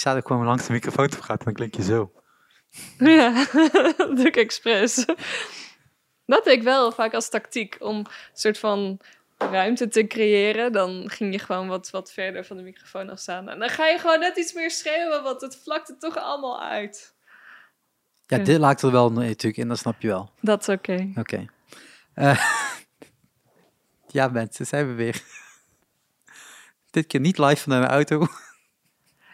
staat ook gewoon langs de microfoon te praten, dan klink je zo. Ja, dat doe ik expres. Dat deed ik wel vaak als tactiek om een soort van ruimte te creëren. Dan ging je gewoon wat, wat verder van de microfoon af staan. En dan ga je gewoon net iets meer schreeuwen, want het vlakt het toch allemaal uit. Ja, dit laakt er wel natuurlijk in, dat snap je wel. Dat is oké. Oké. Eh, ja, mensen, zijn we weer. Dit keer niet live vanuit mijn auto.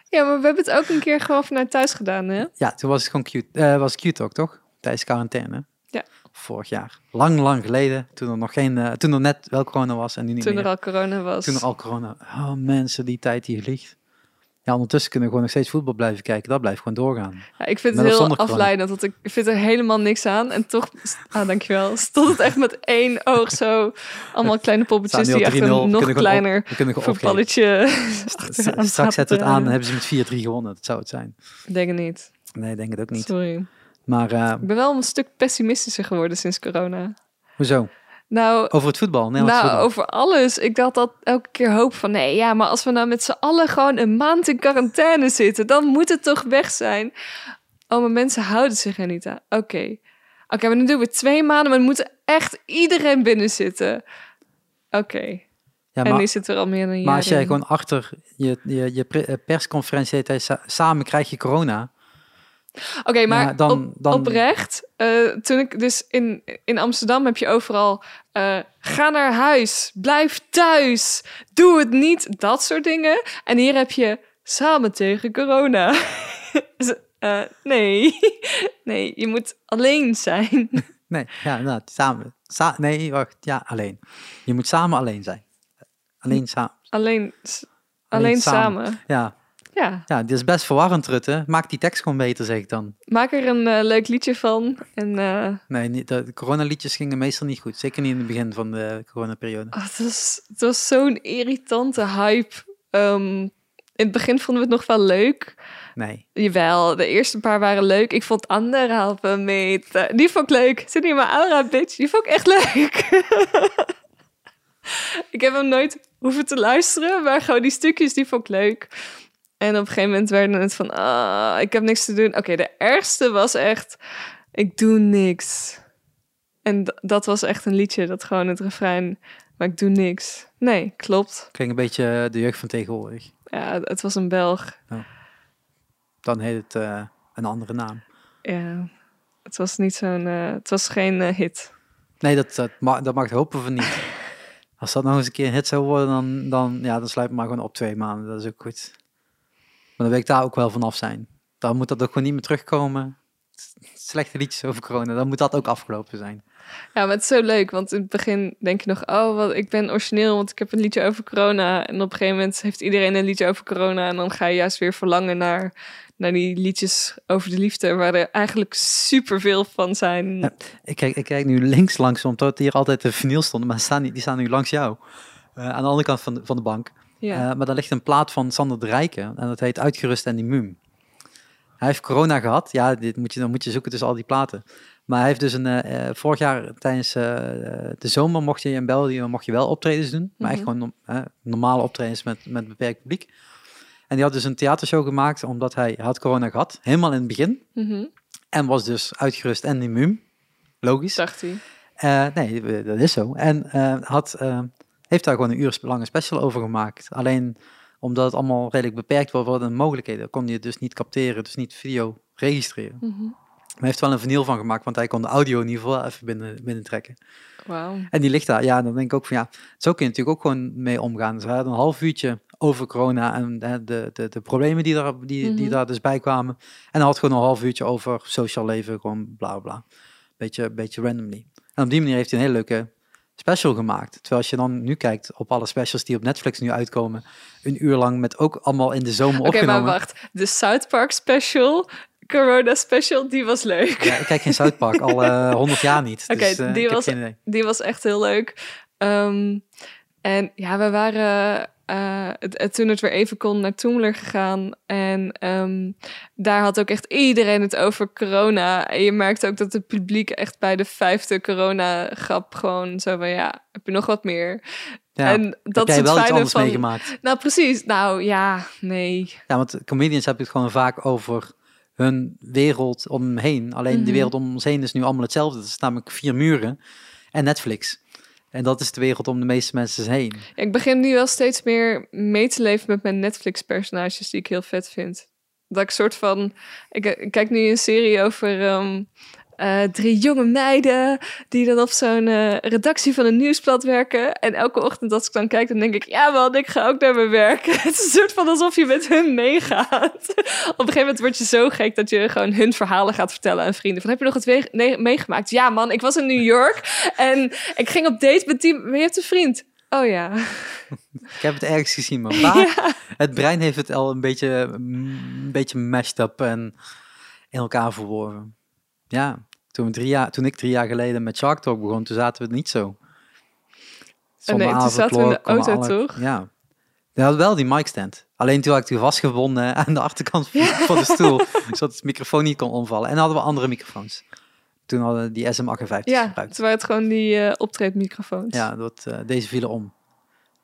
Ja, maar we hebben het ook een keer gewoon vanuit thuis gedaan, hè? Ja, toen was het gewoon cute. eh was cute ook, toch? Tijdens quarantaine. Ja. Vorig jaar. Lang, lang geleden. Toen er nog geen, eh, toen er net wel corona was en nu niet Toen meer. er al corona was. Toen er al corona. Oh mensen, die tijd die vliegt. Ja, ondertussen kunnen we gewoon nog steeds voetbal blijven kijken. Dat blijft gewoon doorgaan. Ja, ik vind Met het heel afleidend, want ik vind er helemaal niks aan. En toch, ah, dankjewel, stond het echt met één oog zo. Allemaal kleine poppetjes die al 3-0. echt een nog kleiner voetballetje Straks zetten we het aan en hebben ze met 4-3 gewonnen. Dat zou het zijn. Ik denk het niet. Nee, ik denk het ook niet. Sorry. Maar eh, Ik ben wel een stuk pessimistischer geworden sinds corona. hoezo? Nou, Over het voetbal, Nederlands nou voetbal. over alles. Ik had dat elke keer hoop van... nee, ja, maar als we nou met z'n allen gewoon een maand in quarantaine zitten... dan moet het toch weg zijn? Oh, maar mensen houden zich er niet aan. Oké. Oké, maar dan doen we twee maanden... maar dan moet echt iedereen binnen zitten. Oké. ja, en maar, die zit er al meer dan een jaar maar als jij in. gewoon achter je, je, eh, persconferentie heet, samen krijg je corona. Oké, maar Ja, dan- op, dan- oprecht, eh, toen ik dus in, in Amsterdam heb je overal, eh, ga naar huis, blijf thuis, doe het niet, dat soort dingen. En hier heb je samen tegen corona. Dus, eh, nee, nee, je moet alleen zijn. Nee, ja, nou, samen. Sa nee, wacht, ja, alleen. Je moet samen alleen zijn. Alleen samen. Alleen, alleen, samen. samen. Ja, Ja, ja, dit is best verwarrend, Rutte. Maak die tekst gewoon beter, zeg ik dan. maak er een eh, leuk liedje van. En eh, Nee, niet, de, coronaliedjes gingen meestal niet goed. Zeker niet in het begin van de coronaperiode. Oh, het was, het was zo'n irritante hype. Ehm, in het begin vonden we het nog wel leuk. Nee. Jawel, de eerste paar waren leuk. Ik vond anderhalve meter. Die vond ik leuk. Zit niet in mijn aura, bitch. Die vond ik echt leuk. ik heb hem nooit hoeven te luisteren, maar gewoon die stukjes, die vond ik leuk. En op een gegeven moment werden het van, ah, ik heb niks te doen. Oké, de ergste was echt, ik doe niks. En dat was echt een liedje, dat gewoon het refrein, maar ik doe niks. Nee, klopt. Klinkt een beetje eh, de jeugd van tegenwoordig. Ja, het was een Belg. Dan heet het eh, een andere naam. Ja, het was niet zo'n, eh, het was geen hit. Nee, dat, dat, mag, dat mag ik hopen van niet. Als dat nog eens een keer een hit zou worden, dan, dan, ja, dan sluit maar gewoon op twee maanden. Dat is ook goed. Maar dan wil ik daar ook wel vanaf zijn. Dan moet dat ook gewoon niet meer terugkomen. Slechte liedjes over corona, dan moet dat ook afgelopen zijn. Ja, maar het is zo leuk, want in het begin denk je nog, oh, wat, ik ben origineel, want ik heb een liedje over corona. En op een gegeven moment heeft iedereen een liedje over corona. En dan ga je juist weer verlangen naar, naar die liedjes over de liefde, waar er eigenlijk superveel van zijn. Ja. Ik kijk, ik kijk nu links langs, omdat hier altijd de vinyl stonden, maar staan die staan nu langs jou. Eh, aan de andere kant van de, van de bank. Ja. Eh, maar daar ligt een plaat van Sander de Rijken en dat heet Uitgerust en Immuun. Hij heeft corona gehad. Ja, dit moet je, dan moet je zoeken tussen al die platen. Maar hij heeft dus een, eh, eh, vorig jaar tijdens de zomer mocht je in België mocht je wel optredens doen. Maar echt Mhm. gewoon normale optredens met, met beperkt publiek. En die had dus een theatershow gemaakt omdat hij had corona gehad. Helemaal in het begin. Mhm, En was dus uitgerust en immuun. Logisch. dacht hij. Nee, dat is zo. En eh, had, heeft daar gewoon een uur lange special over gemaakt. Alleen omdat het allemaal redelijk beperkt was, worden de mogelijkheden. Kon je het dus niet capteren, dus niet video registreren. Mhm. Maar hij heeft wel een vinyl van gemaakt, want hij kon de audio in ieder geval even binnen, binnentrekken. Wauw. En die ligt daar. Ja, dan denk ik ook van ja, zo kun je natuurlijk ook gewoon mee omgaan. Dus hij had een half uurtje over corona en de, de, de problemen die daar, die, die Mhm. daar dus bij kwamen. En hij had gewoon een half uurtje over sociaal leven, gewoon bla bla. Beetje, beetje randomly. En op die manier heeft hij een hele leuke special gemaakt. Terwijl als je dan nu kijkt op alle specials die op Netflix nu uitkomen, een uur lang met ook allemaal in de zomer Oké, maar opgenomen. wacht. De South Park special, Corona special, die was leuk. Ja, ik kijk geen South Park al eh, honderd jaar niet. Oké, dus, eh, die was-. Die was echt heel leuk. Ehm, en ja, we waren eh, het, toen het weer even kon naar Toemler gegaan. En ehm, daar had ook echt iedereen het over corona. En je merkte ook dat het publiek echt bij de vijfde corona-grap gewoon zo van... Ja, heb je nog wat meer? Ja. En Heb dat is jij het wel iets anders van... meegemaakt? Nou, precies. Nou, ja, nee. Ja, want comedians hebben het gewoon vaak over hun wereld om hem heen. Alleen Mhm. de wereld om ons heen is nu allemaal hetzelfde. Het is namelijk vier muren en Netflix. En dat is de wereld om de meeste mensen heen. Ik begin nu wel steeds meer mee te leven met mijn Netflix-personages die ik heel vet vind. Dat ik soort van... Ik, ik kijk nu een serie over ehm, eh, drie jonge meiden... die dan op zo'n eh, redactie van een nieuwsblad werken. En elke ochtend als ik dan kijk, dan denk ik... ja man, ik ga ook naar mijn werk. Het is een soort van alsof je met hun meegaat. op een gegeven moment word je zo gek... dat je gewoon hun verhalen gaat vertellen aan vrienden. Van, heb je nog het nee- meegemaakt? Ja man, ik was in New York... en ik ging op date met die... Maar je hebt een vriend. Oh ja. Ik heb het ergens gezien, maar? Het brein heeft het al een beetje, een beetje mashed up en in elkaar verworven. Ja, toen, drie jaar, toen ik drie jaar geleden met Shark Talk begon, toen zaten we het niet zo. Oh nee, toen zaten we in de auto, alle- toch? Ja. We hadden wel die mic stand. Alleen toen had ik die vastgebonden aan de achterkant van de stoel, zodat het microfoon niet kon omvallen. En dan hadden we andere microfoons. Toen hadden we die SM58 Ja, gebruikt. het waren het gewoon die eh optreedmicrofoons. Ja, dat, eh, deze vielen om. dus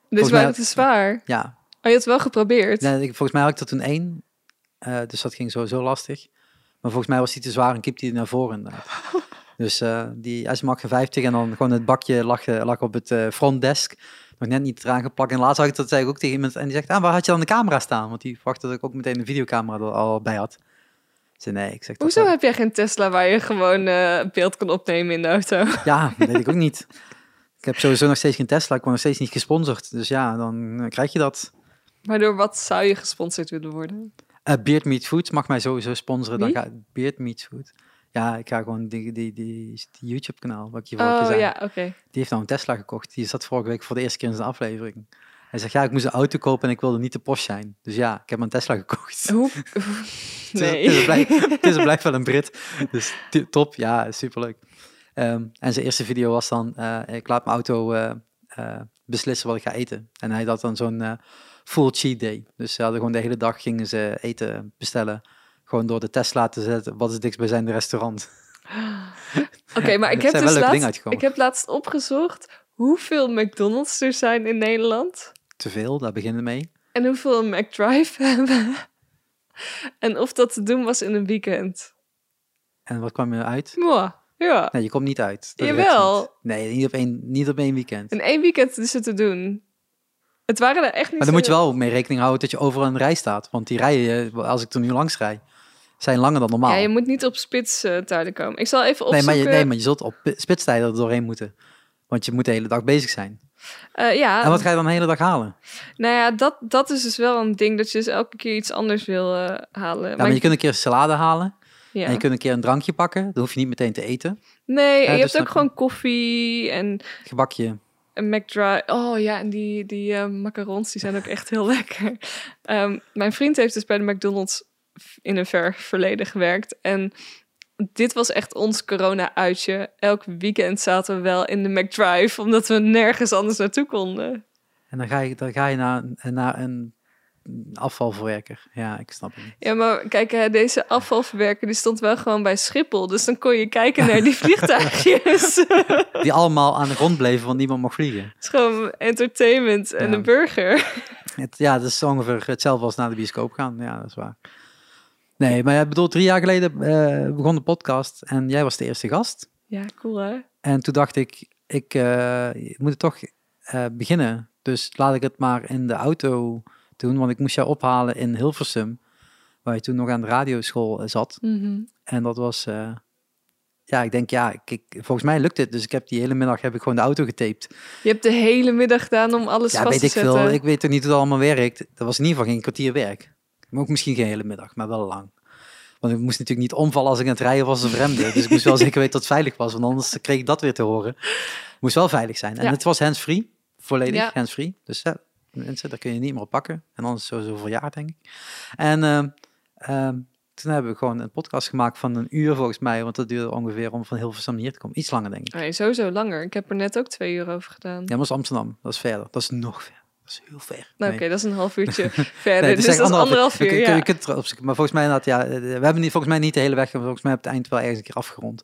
volgens waren het te zwaar. Ja, Oh, je had het wel geprobeerd. Nee, ik- volgens mij had ik er toen één. eh, dus dat ging sowieso lastig. Maar volgens mij was die te zwaar en kiep die naar voren inderdaad. dus eh, die SM58 en dan gewoon het bakje lag, eh, lag op het eh, frontdesk. Nog net niet eraan geplakt. En laatst had ik dat zei ik ook tegen iemand. En die zegt, ah, waar had je dan de camera staan? Want die verwachtte dat ik ook meteen een videocamera er al bij had. Zei, nee, ik zeg Hoezo heb jij geen Tesla waar je gewoon eh, beeld kan opnemen in de auto? Ja, dat weet ik ook niet. Ik heb sowieso nog steeds geen Tesla. Ik word nog steeds niet gesponsord. Dus ja, dan krijg je dat. Maar door wat zou je gesponsord willen worden? Eh Beard Meat Foods mag mij sowieso sponsoren. Dan Wie? ga Beard Meat Food. Ja, ik ga gewoon die, die, die, die YouTube kanaal, wat ik je vorige Oh zei. ja. Die heeft nou een Tesla gekocht. Die zat vorige week voor de eerste keer in zijn aflevering. Hij zegt, ja, ik moest een auto kopen en ik wilde niet te post zijn. Dus ja, ik heb een Tesla gekocht. Hoe? Het is- Nee. Het is, blij- het is blijft wel een Brit. Dus top, ja, superleuk. Ehm, en zijn eerste video was dan, eh, ik laat mijn auto eh, beslissen wat ik ga eten. En hij had dan zo'n full cheat day. Dus ze hadden gewoon de hele dag gingen ze eten bestellen. Gewoon door de Tesla te zetten, wat is het dichtstbijzijnde restaurant. Oké, maar ik heb, zijn dus laatst, ik heb laatst opgezocht hoeveel McDonald's er zijn in Nederland. Te veel, daar beginnen we mee. En hoeveel een McDrive hebben. En of dat te doen was in een weekend. En wat kwam je uit? Mwah, ja. Nee, je komt niet uit. Dat Jawel. niet. Nee, niet op één, niet op één weekend. In één weekend is het te doen. Het waren er echt niet Maar dan moet je wel mee rekening houden dat je overal een rij staat. Want die rijen, eh, als ik er nu langs rij, zijn langer dan normaal. Ja, je moet niet op spitstijden komen. Ik zal even nee, opzoeken. maar je, nee, maar je zult op pi- spitstijden er doorheen moeten. Want je moet de hele dag bezig zijn. Eh, ja, En wat ga je dan de hele dag halen? nou ja, dat, dat is dus wel een ding dat je dus elke keer iets anders wil eh, halen. Ja, maar je ik- kunt een keer salade halen. ja. En je kunt een keer een drankje pakken. Dan hoef je niet meteen te eten. Nee, en je dus hebt dan- ook gewoon koffie en Gebakje. Een McDrive. Oh ja, en die, die eh, macarons, die zijn ook echt heel lekker. Ehm, mijn vriend heeft dus bij de McDonald's in een ver verleden gewerkt. En dit was echt ons corona-uitje. Elk weekend zaten we wel in de McDrive, omdat we nergens anders naartoe konden. En dan ga je, dan ga je naar, naar een afvalverwerker. Ja, ik snap het niet. Ja, maar kijk, deze afvalverwerker die stond wel gewoon bij Schiphol. Dus dan kon je kijken naar die vliegtuigjes. Die allemaal aan de grond bleven, want niemand mag vliegen. Het is gewoon entertainment en Ja. een burger. Het, ja, dat is ongeveer hetzelfde als naar de bioscoop gaan. Ja, dat is waar. Nee, maar ik bedoel, drie jaar geleden eh, begon de podcast en jij was de eerste gast. Ja, cool hè? En toen dacht ik, ik eh, moet het toch eh, beginnen. Dus laat ik het maar in de auto doen, want ik moest jou ophalen in Hilversum, waar je toen nog aan de radioschool eh, zat. Mhm. En dat was, eh, ja, ik denk, ja, ik, ik- volgens mij lukt dit. Dus ik heb die hele middag heb ik gewoon de auto getaped. Je hebt de hele middag gedaan om alles Ja, vast weet te ik zetten. veel. Ik weet er niet hoe het allemaal werkt. Dat was in ieder geval geen kwartier werk. Maar ook misschien geen hele middag, maar wel lang. Want ik moest natuurlijk niet omvallen als ik aan het rijden was of remde. Dus ik moest wel zeker weten dat het veilig was, want anders kreeg ik dat weer te horen. moest wel veilig zijn. En Ja. het was hands-free, volledig Ja. hands-free. Dus ja, mensen, daar kun je niet meer op pakken. En anders sowieso voor jaar, denk ik. En ehm, ehm, toen hebben we gewoon een podcast gemaakt van een uur volgens mij, want dat duurde ongeveer om van Hilversum hier te komen. Iets langer, denk ik. Nee, sowieso langer. Ik heb er net ook twee uur over gedaan. Ja, maar dat is Amsterdam. Dat is verder. Dat is nog ver. Dat is heel ver. Nou, Nee. oké, dat is een half uurtje verder. Nee, het dus dat is anderhalf uur, kunt- ja. je kunt. Maar volgens mij, ja, eh, we hebben niet, volgens mij niet de hele weg, maar volgens mij heb ik het eind wel ergens een keer afgerond.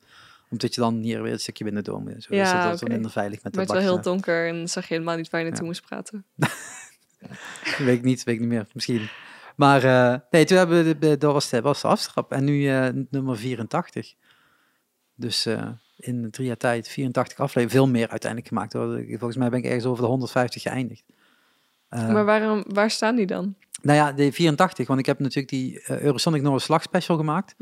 Omdat je dan hier weer een stukje binnendoor moet. en Zo. Ja, dus dat was oké. minder veilig met de Maar het was wel heel donker en zag je helemaal niet waar je naartoe Ja. moest praten. Weet ik niet, weet ik niet meer. Misschien. Maar eh, nee, toen hebben we, de, dat was de, was de aftrap. En nu eh, nummer 84. Dus eh, in drie jaar tijd 84 afleveringen. Veel meer uiteindelijk gemaakt. Hoor. Volgens mij ben ik ergens over de 150 geëindigd. Maar waarom, waar staan die dan? Nou ja, de 84. Want ik heb natuurlijk die eh, Eurosonic Noorderslag special gemaakt.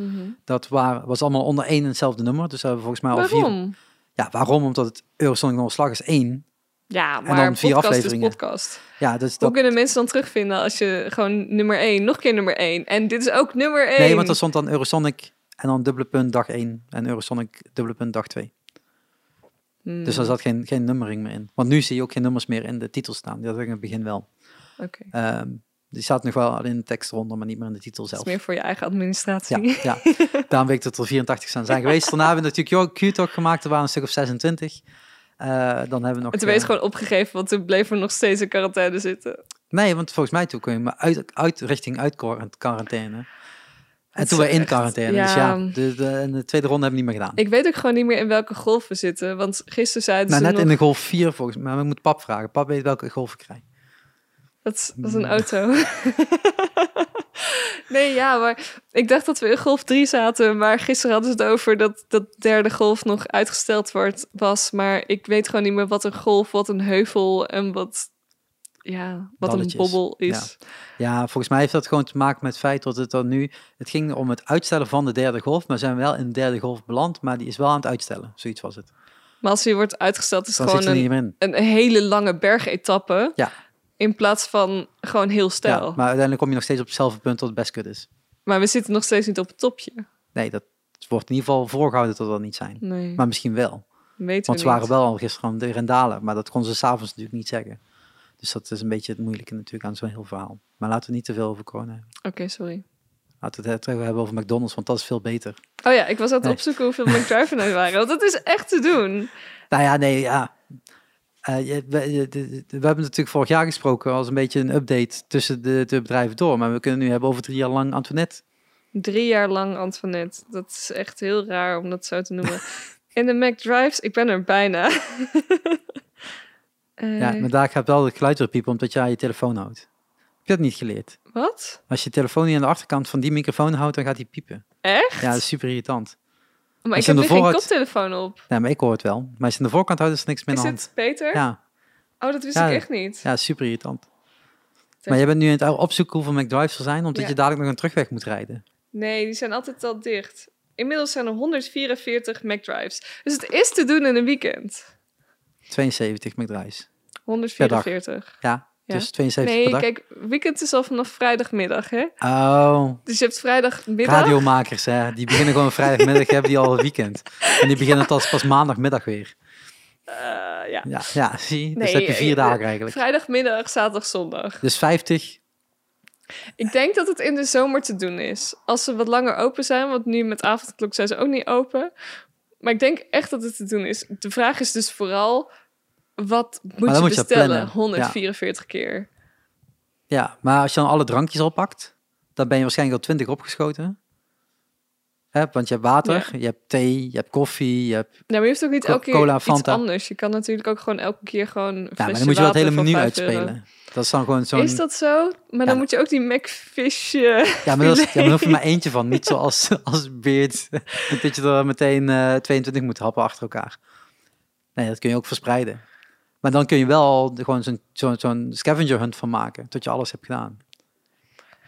Dat waar, was allemaal onder één en hetzelfde nummer. Dus hebben we volgens mij al vier... Waarom? Ja, waarom? Omdat het Eurosonic Noorderslag is één. Ja, dan maar vier podcast afleveringen. is podcast. Ja, dus Hoe dat... kunnen mensen dan terugvinden als je gewoon nummer 1, nog een keer nummer 1. En dit is ook nummer 1. Nee, want er stond dan Eurosonic en dan dubbele punt dag 1 en Eurosonic dubbele punt dag 2. Hmm, Dus er zat geen, geen nummering meer in. Want nu zie je ook geen nummers meer in de titel staan. Die had ik in het begin wel. Oké, Ehm, die staat nog wel in de tekst eronder, maar niet meer in de titel dat is zelf. meer voor je eigen administratie. Ja, ja. daarom weet ik dat er 84 zijn, zijn geweest. Daarna hebben we natuurlijk Q-Talk gemaakt, er waren een stuk of 26. Eh, dan hebben we nog... En toen het gewoon opgegeven, want toen bleef er nog steeds in quarantaine zitten. Nee, want volgens mij toen kon je maar uit, uit richting uit quar- quarantaine. En toen we in quarantaine. Dus ja. ja, de, de, tweede ronde hebben we niet meer gedaan. Ik weet ook gewoon niet meer in welke golf we zitten. Want gisteren zeiden Nou, ze net nog... in de golf 4 volgens mij. Maar we moeten pap vragen. Pap weet welke golf ik krijg. Dat is, dat is een auto. nee, ja, maar ik dacht dat we in golf 3 zaten. Maar gisteren hadden ze het over dat dat derde golf nog uitgesteld wordt, was. Maar ik weet gewoon niet meer wat een golf, wat een heuvel en wat, ja, wat Balletjes, een bobbel is. Ja, volgens mij heeft dat gewoon te maken met het feit dat het dan nu... Het ging om het uitstellen van de derde golf. Maar we zijn wel in de derde golf beland. Maar die is wel aan het uitstellen. Zoiets was het. Maar als die wordt uitgesteld, is het Dan gewoon een, een hele lange bergetappe. Ja. In plaats van gewoon heel stijl. Ja, maar uiteindelijk kom je nog steeds op hetzelfde punt tot het best kut is. Maar we zitten nog steeds niet op het topje. Nee, dat wordt in ieder geval voorgehouden tot dat niet zijn. Nee, Maar misschien wel. weten Want we ze waren wel al gisteren de rendalen. Maar dat kon ze s'avonds natuurlijk niet zeggen. Dus dat is een beetje het moeilijke natuurlijk aan zo'n heel verhaal. Maar laten we niet te veel over corona hebben. Oké, sorry. Laten we het terug hebben over McDonald's, want dat is veel beter. Oh ja, ik was aan het Nee. opzoeken hoeveel McDrive er waren. Want dat is echt te doen. Nou ja, nee, ja. Eh, we, we hebben natuurlijk vorig jaar gesproken als een beetje een update tussen de, de bedrijven door. Maar we kunnen nu hebben over drie jaar lang Antoinette. Drie jaar lang Antoinette. Dat is echt heel raar om dat zo te noemen. In de McDrives, ik ben er bijna. Eh, Ja, maar daar gaat wel het geluid piepen omdat je aan je telefoon houdt. Heb je dat niet geleerd? Wat? Als je telefoon niet aan de achterkant van die microfoon houdt, dan gaat die piepen. Echt? Ja, dat is super irritant. Maar ik heb nu geen koptelefoon op. Nee, maar ik hoor het wel. Maar als je aan de voorkant houdt, is er niks meer Is aan de hand. het beter? Ja, Oh, dat wist Ja, ik echt niet. ja, super irritant. Maar je bent nu aan het opzoeken hoeveel McDrives er zijn, omdat Ja. je dadelijk nog een terugweg moet rijden. Nee, die zijn altijd al dicht. Inmiddels zijn er 144 McDrives. Dus het is te doen in een weekend. 72 McDrives. 144. Ja, Ja. dus 72 Nee, per dag. kijk, weekend is al vanaf vrijdagmiddag, hè? Oh, Dus je hebt vrijdagmiddag. radiomakers, hè. Die beginnen gewoon vrijdagmiddag, hebben die al een weekend. En die beginnen pas, pas maandagmiddag weer. Eh, ja. Ja, ja zie. Dus heb je vier eh, dagen eigenlijk. Vrijdagmiddag, zaterdag, zondag. Dus 50. Ik denk dat het in de zomer te doen is. Als ze wat langer open zijn, want nu met avondklok zijn ze ook niet open. Maar ik denk echt dat het te doen is. De vraag is dus vooral, wat moet je moet bestellen? plannen. 144 keer. Ja, maar als je dan alle drankjes al pakt, dan ben je waarschijnlijk al 20 opgeschoten. Hè, want je hebt water, je hebt thee, je hebt koffie, je hebt... Nou, maar je hoeft ook niet elke keer iets Fanta. anders. Je kan natuurlijk ook gewoon elke keer gewoon een Ja, maar dan moet je wel het hele menu 5 euro. uitspelen. Dat is dan gewoon zo'n... Is dat zo? Maar dan moet je ook die McFish... Ja, maar, dat is, ja, hoef je maar eentje van. Niet zoals als Beard, dat je er meteen eh 22 moet happen achter elkaar. Nee, dat kun je ook verspreiden. Maar dan kun je wel gewoon zo'n zo'n scavenger hunt van maken, tot je alles hebt gedaan.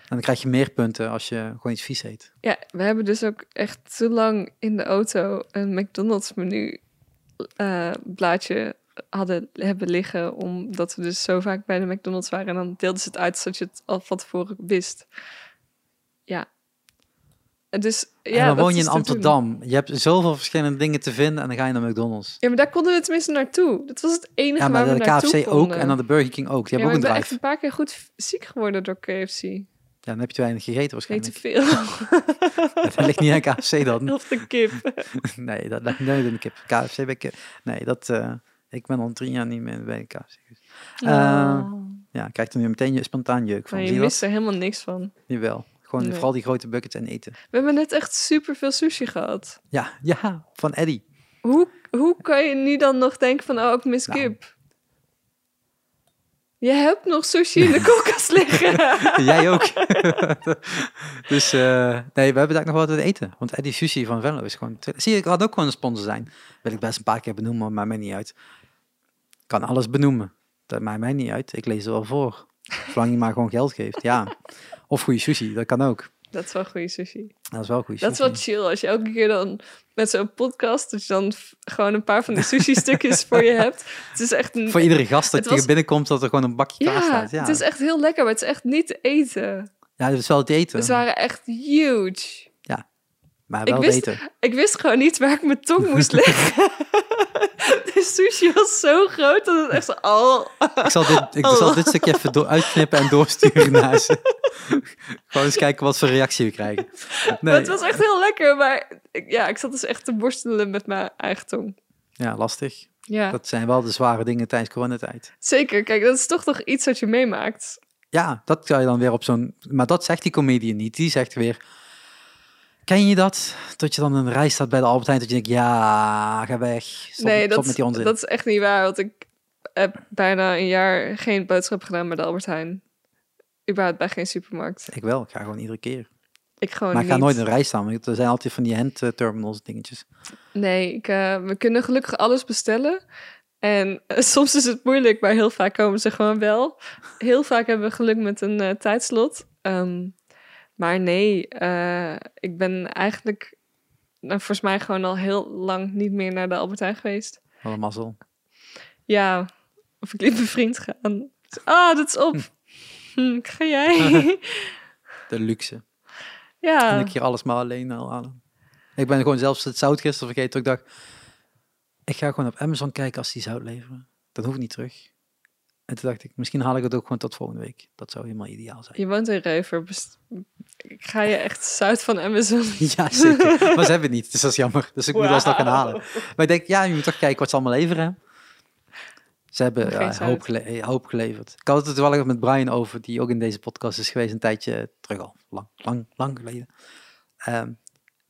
En dan krijg je meer punten als je gewoon iets vies eet. Ja, we hebben dus ook echt te lang in de auto een McDonald's menu eh, blaadje hadden hebben liggen, omdat we dus zo vaak bij de McDonald's waren en dan deelden ze het uit zodat je het al van tevoren wist. Ja. Dus ja, en dan woon je in. Amsterdam. Je hebt zoveel verschillende dingen te vinden en dan ga je naar McDonald's. Ja, maar daar konden we tenminste naartoe. Dat was het enige Ja, maar waar we de naartoe KFC ook konden. en dan de Burger King ook. Die ja, hebben maar ook ik een ben echt drive. een paar keer goed ziek geworden door KFC. Ja, dan heb je te weinig gegeten Nee, te waarschijnlijk. veel. Dat ligt niet aan KFC dan. of de kip. Nee, dat ligt nooit in de kip. KFC ben ik... Nee, dat... eh, ik ben al drie jaar niet meer bij KFC. geweest. Eh, Oh. Ja, ik krijg er nu meteen je spontaan jeuk van. Zie je je mist dat? er helemaal niks van. Jawel. Gewoon Nee. vooral die grote buckets en eten. We hebben net echt super veel sushi gehad. Ja, ja, van Eddie. Hoe, hoe kan je nu dan nog denken van, oh, ik mis Nou. kip? Je hebt nog sushi in de koelkast liggen. Jij ook. dus eh, nee, we hebben daar nog wat te eten. Want Eddie Sushi van Venlo is gewoon... Zie je, ik had ook gewoon een sponsor zijn. Wil ik best een paar keer benoemen, maar mij niet uit. Ik kan alles benoemen. Dat maakt mij niet uit. Ik lees er wel voor. Zolang je maar gewoon geld geeft, ja. Of goede sushi, dat kan ook. Dat is wel goede sushi. Dat is wel goede Dat is sushi. wel chill als je elke keer dan met zo'n podcast, dat je dan gewoon een paar van die sushi-stukjes voor je hebt. Het is echt een. Voor iedere gast dat Het je was- binnenkomt, dat er gewoon een bakje klaar ja, staat. Ja, het is echt heel lekker, maar het is echt niet te eten. ja, dat is wel het eten. Ze waren echt huge. Maar ik wel wist- het eten. Ik wist gewoon niet waar ik mijn tong moest leggen. De sushi was zo groot dat het echt zo... Oh. Ik zal dit, ik zal dit stukje even uitknippen en doorsturen naar ze. Gewoon eens kijken wat voor reactie we krijgen. Nee, het was echt heel lekker, maar ik, ja, ik zat dus echt te borstelen met mijn eigen tong. Ja, lastig. Ja, Dat zijn wel de zware dingen tijdens coronatijd. zeker. Kijk, dat is toch nog iets wat je meemaakt. Ja, dat kan je dan weer op zo'n... Maar dat zegt die comedian niet. Die zegt weer... Ken je dat? Dat je dan een rij staat bij de Albert Heijn. Dat je denkt, ja, ga weg. Stop, nee, stop dat, met die onzin. dat is echt niet waar, want ik heb bijna een jaar geen boodschap gedaan bij de Albert Heijn. Überhaupt bij geen supermarkt. Ik wel, ik ga gewoon iedere keer. Ik gewoon maar ik ga niet. nooit in een rij staan. Want er zijn altijd van die handterminals dingetjes. Nee, ik, eh, we kunnen gelukkig alles bestellen. En eh, soms is het moeilijk, maar heel vaak komen ze gewoon wel. Heel vaak hebben we geluk met een eh, tijdslot. Ehm, maar nee, eh, ik ben eigenlijk nou, volgens mij gewoon al heel lang niet meer naar de Albert Heijn geweest. Wat een mazzel. Ja, of ik liet mijn vriend gaan. Ah, dat is op. Hm, ga jij? De luxe. En ja, ik hier alles maar alleen al aan. Ik ben gewoon zelfs het zout gisteren vergeten. Ik dacht, ik ga gewoon op Amazon kijken als die zout leveren. Dan hoef ik niet terug. En toen dacht ik, misschien haal ik het ook gewoon tot volgende week. Dat zou helemaal ideaal zijn. je woont in Reuver. Ik ga je echt zuid van Amazon. Ja, zeker. Maar ze hebben het niet, dus dat is jammer. Dus ik moet alsnog gaan halen. Maar ik denk, ja, je moet toch kijken wat ze allemaal leveren. Ze hebben ja, hoop, gele- hoop geleverd. Ik had het er toevallig met Brian over, die ook in deze podcast is geweest, een tijdje terug al. Lang, lang, lang geleden. Ehm,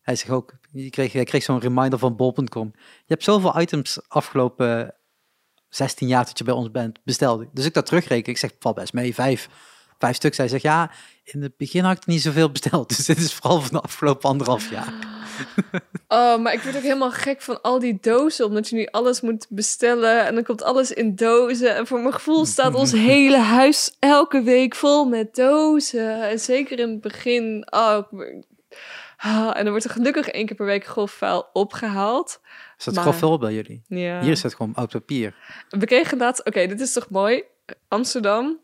hij zegt ook, je kreeg, hij kreeg zo'n reminder van bol.com. Je hebt zoveel items afgelopen 16 jaar dat je bij ons bent besteld. Dus ik dat terugreken. Ik zeg, valt best mee, vijf. Vijf stuks. Hij zegt, ja, in het begin had ik niet zoveel besteld. Dus dit is vooral van de afgelopen anderhalf jaar. Oh, maar ik word ook helemaal gek van al die dozen, omdat je nu alles moet bestellen en dan komt alles in dozen. En voor mijn gevoel staat ons hele huis elke week vol met dozen. En zeker in het begin. Oh, ah, en dan wordt er gelukkig één keer per week grofvuil opgehaald. Is dat Maar- bij jullie? Ja. Hier is het gewoon oud papier. We kregen inderdaad, oké, dit is toch mooi. Amsterdam,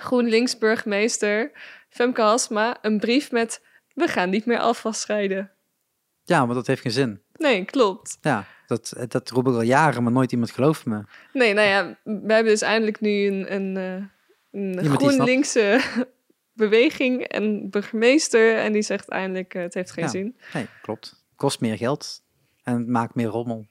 GroenLinks burgemeester Femke Hasma, een brief met we gaan niet meer afwas scheiden. Ja, maar dat heeft geen zin. Nee, klopt. Ja, dat, dat roep ik al jaren, maar nooit iemand gelooft me. Nee, nou ja, we hebben dus eindelijk nu een, een, eh, een. GroenLinkse beweging en burgemeester. En die zegt eindelijk, eh, het heeft geen Ja. zin. Nee, klopt. Kost meer geld en het maakt meer rommel.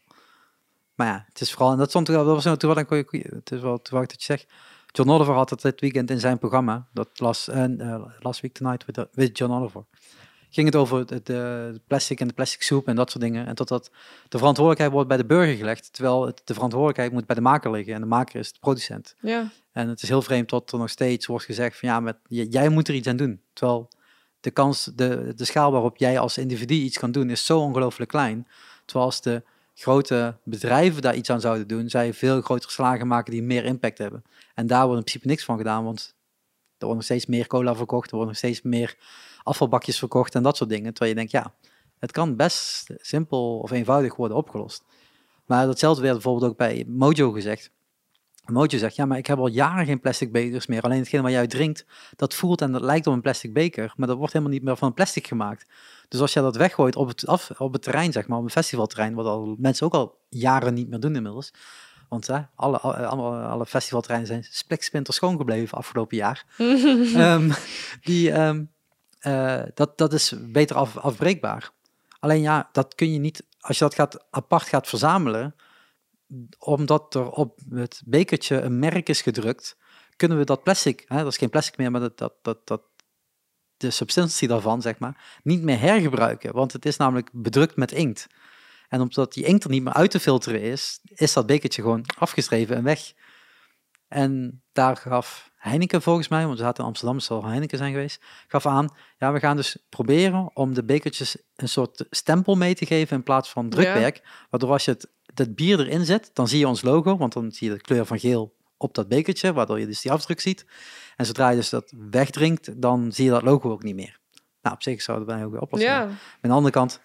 Maar ja, het is vooral, en dat stond toch wel, dat was een goeie- het is wel toevallig dat je zegt. John Oliver had het dit weekend in zijn programma, dat las, en eh, Last Week Tonight with, with John Oliver. Ging het over de, de plastic en de plastic soep en dat soort dingen. En totdat de verantwoordelijkheid wordt bij de burger gelegd, terwijl het, de verantwoordelijkheid moet bij de maker liggen. En de maker is de producent. Ja, En het is heel vreemd dat er nog steeds wordt gezegd van ja, met, jij moet er iets aan doen. Terwijl de kans, de, de schaal waarop jij als individu iets kan doen, is zo ongelooflijk klein. Terwijl als de grote bedrijven daar iets aan zouden doen, zij veel grotere slagen maken die meer impact hebben. En daar wordt in principe niks van gedaan, want er wordt nog steeds meer cola verkocht, er wordt nog steeds meer afvalbakjes verkocht en dat soort dingen. Terwijl je denkt, ja, het kan best simpel of eenvoudig worden opgelost. Maar datzelfde werd bijvoorbeeld ook bij Mojo gezegd. Mojo zegt, ja, maar ik heb al jaren geen plastic bekers meer. Alleen hetgeen wat jij drinkt, dat voelt en dat lijkt op een plastic beker, maar dat wordt helemaal niet meer van plastic gemaakt. Dus als je dat weggooit op het, af, op het terrein, zeg maar, op een festivalterrein, wat al mensen ook al jaren niet meer doen inmiddels. Want hè, alle, alle, festivalterreinen zijn spliksplinter schoon gebleven afgelopen jaar. Ehm, die, ehm, eh, dat, dat is beter af, afbreekbaar. Alleen ja, dat kun je niet, als je dat gaat, apart gaat verzamelen, omdat er op het bekertje een merk is gedrukt, kunnen we dat plastic, hè, dat is geen plastic meer, maar dat, dat, dat, dat, de substantie daarvan, zeg maar, niet meer hergebruiken. Want het is namelijk bedrukt met inkt. En omdat die inkt er niet meer uit te filteren is, is dat bekertje gewoon afgeschreven en weg. En daar gaf Heineken volgens mij, want we zaten in Amsterdam, het zal Heineken zijn geweest, gaf aan, ja, we gaan dus proberen om de bekertjes een soort stempel mee te geven in plaats van drukwerk. Waardoor als je het, het bier erin zet, dan zie je ons logo, want dan zie je de kleur van geel op dat bekertje, waardoor je dus die afdruk ziet. En zodra je dus dat wegdrinkt, dan zie je dat logo ook niet meer. Nou, op zich zouden wij ook weer oplossen. Ja, Aan de andere kant,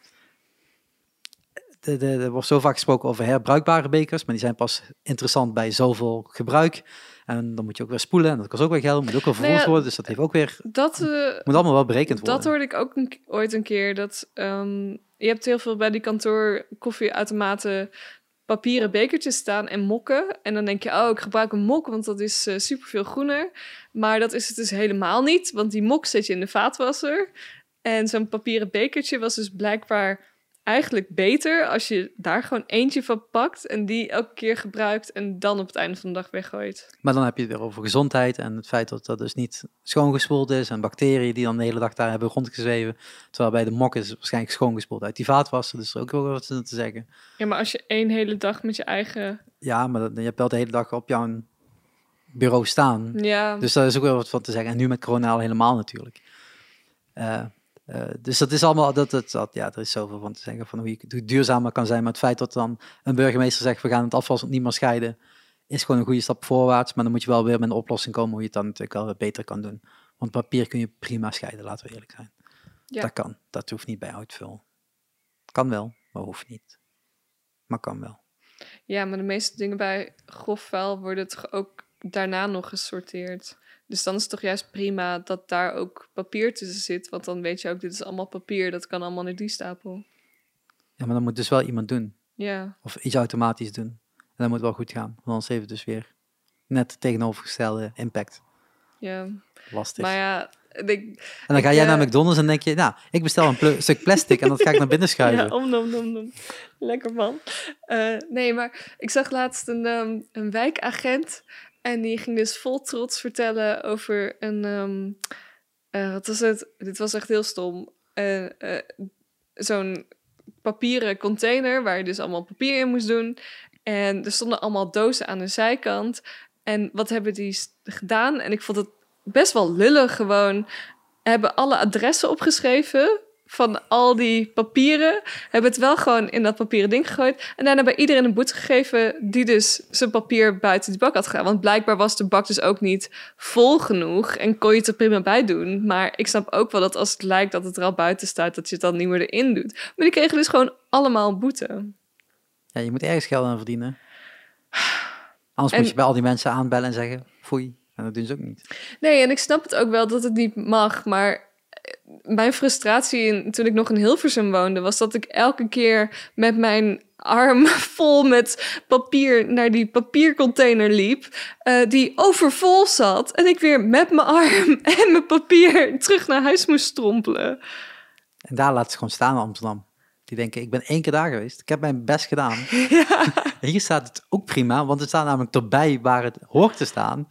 de, de, er wordt zo vaak gesproken over herbruikbare bekers, maar die zijn pas interessant bij zoveel gebruik. En dan moet je ook weer spoelen en dat kost ook weer geld, moet ook weer Nou ja, vervolgd worden. Dus dat heeft ook weer, dat, eh, moet allemaal wel berekend worden. dat hoorde ik ook een, ooit een keer. Dat, ehm, je hebt heel veel bij die kantoor koffieautomaten papieren bekertjes staan en mokken. En dan denk je, oh, ik gebruik een mok, want dat is super superveel groener. Maar dat is het dus helemaal niet, want die mok zet je in de vaatwasser. En zo'n papieren bekertje was dus blijkbaar eigenlijk beter als je daar gewoon eentje van pakt en die elke keer gebruikt en dan op het einde van de dag weggooit. Maar dan heb je het weer over gezondheid en het feit dat dat dus niet schoongespoeld is en bacteriën die dan de hele dag daar hebben rondgezweven. Terwijl bij de mok is het waarschijnlijk schoongespoeld uit die vaatwasser, dus er ook wel wat te zeggen. Ja, maar als je één hele dag met je eigen... Ja, maar dat- je hebt wel de hele dag op jouw bureau staan. Ja, Dus daar is ook wel wat van te zeggen. En nu met corona al helemaal natuurlijk. Eh, eh, dus dat is allemaal, dat, dat, dat, ja, er is zoveel van te zeggen van hoe je hoe duurzamer kan zijn. Maar het feit dat dan een burgemeester zegt, we gaan het afval niet meer scheiden, is gewoon een goede stap voorwaarts. Maar dan moet je wel weer met een oplossing komen hoe je het dan natuurlijk wel beter kan doen. Want papier kun je prima scheiden, laten we eerlijk zijn. Ja. Dat kan, dat hoeft niet bij uitvul. Kan wel, maar hoeft niet. Maar kan wel. ja, maar de meeste dingen bij grof vuil worden toch ook daarna nog gesorteerd. Dus dan is het toch juist prima dat daar ook papier tussen zit. Want dan weet je ook, dit is allemaal papier. Dat kan allemaal in die stapel. Ja, maar dan moet dus wel iemand doen. Ja, Of iets automatisch doen. En dat moet wel goed gaan. Want anders heeft het dus weer net de tegenovergestelde impact. ja. Lastig. Maar ja, ik, en dan ga ik, jij naar eh, McDonald's en denk je, nou, ik bestel een stuk plastic en dat ga ik naar binnen schuiven. Ja, om, om, om, om. Lekker man. Eh, nee, maar ik zag laatst een, ehm, een wijkagent. En die ging dus vol trots vertellen over een... ehm, eh, wat was het? Dit was echt heel stom. Eh, eh, Zo'n papieren container waar je dus allemaal papier in moest doen. En er stonden allemaal dozen aan de zijkant. En wat hebben die gedaan? En ik vond het best wel lullig gewoon. Hebben alle adressen opgeschreven van al die papieren. Hebben het wel gewoon in dat papieren ding gegooid. En daarna bij iedereen een boete gegeven die dus zijn papier buiten die bak had gedaan. Want blijkbaar was de bak dus ook niet vol genoeg. En kon je het er prima bij doen. Maar ik snap ook wel dat als het lijkt dat het er al buiten staat, dat je het dan niet meer erin doet. Maar die kregen dus gewoon allemaal boete. Ja, je moet ergens geld aan verdienen. Anders En- moet je bij al die mensen aanbellen en zeggen, foei. En dat doen ze ook niet. Nee, en ik snap het ook wel dat het niet mag, maar mijn frustratie toen ik nog in Hilversum woonde, was dat ik elke keer met mijn arm vol met papier naar die papiercontainer liep, eh, die overvol zat. En ik weer met mijn arm en mijn papier terug naar huis moest strompelen. En daar laten ze gewoon staan in Amsterdam. Die denken, ik ben één keer daar geweest. Ik heb mijn best gedaan. En hier staat het ook prima, want het staat namelijk erbij waar het hoort te staan.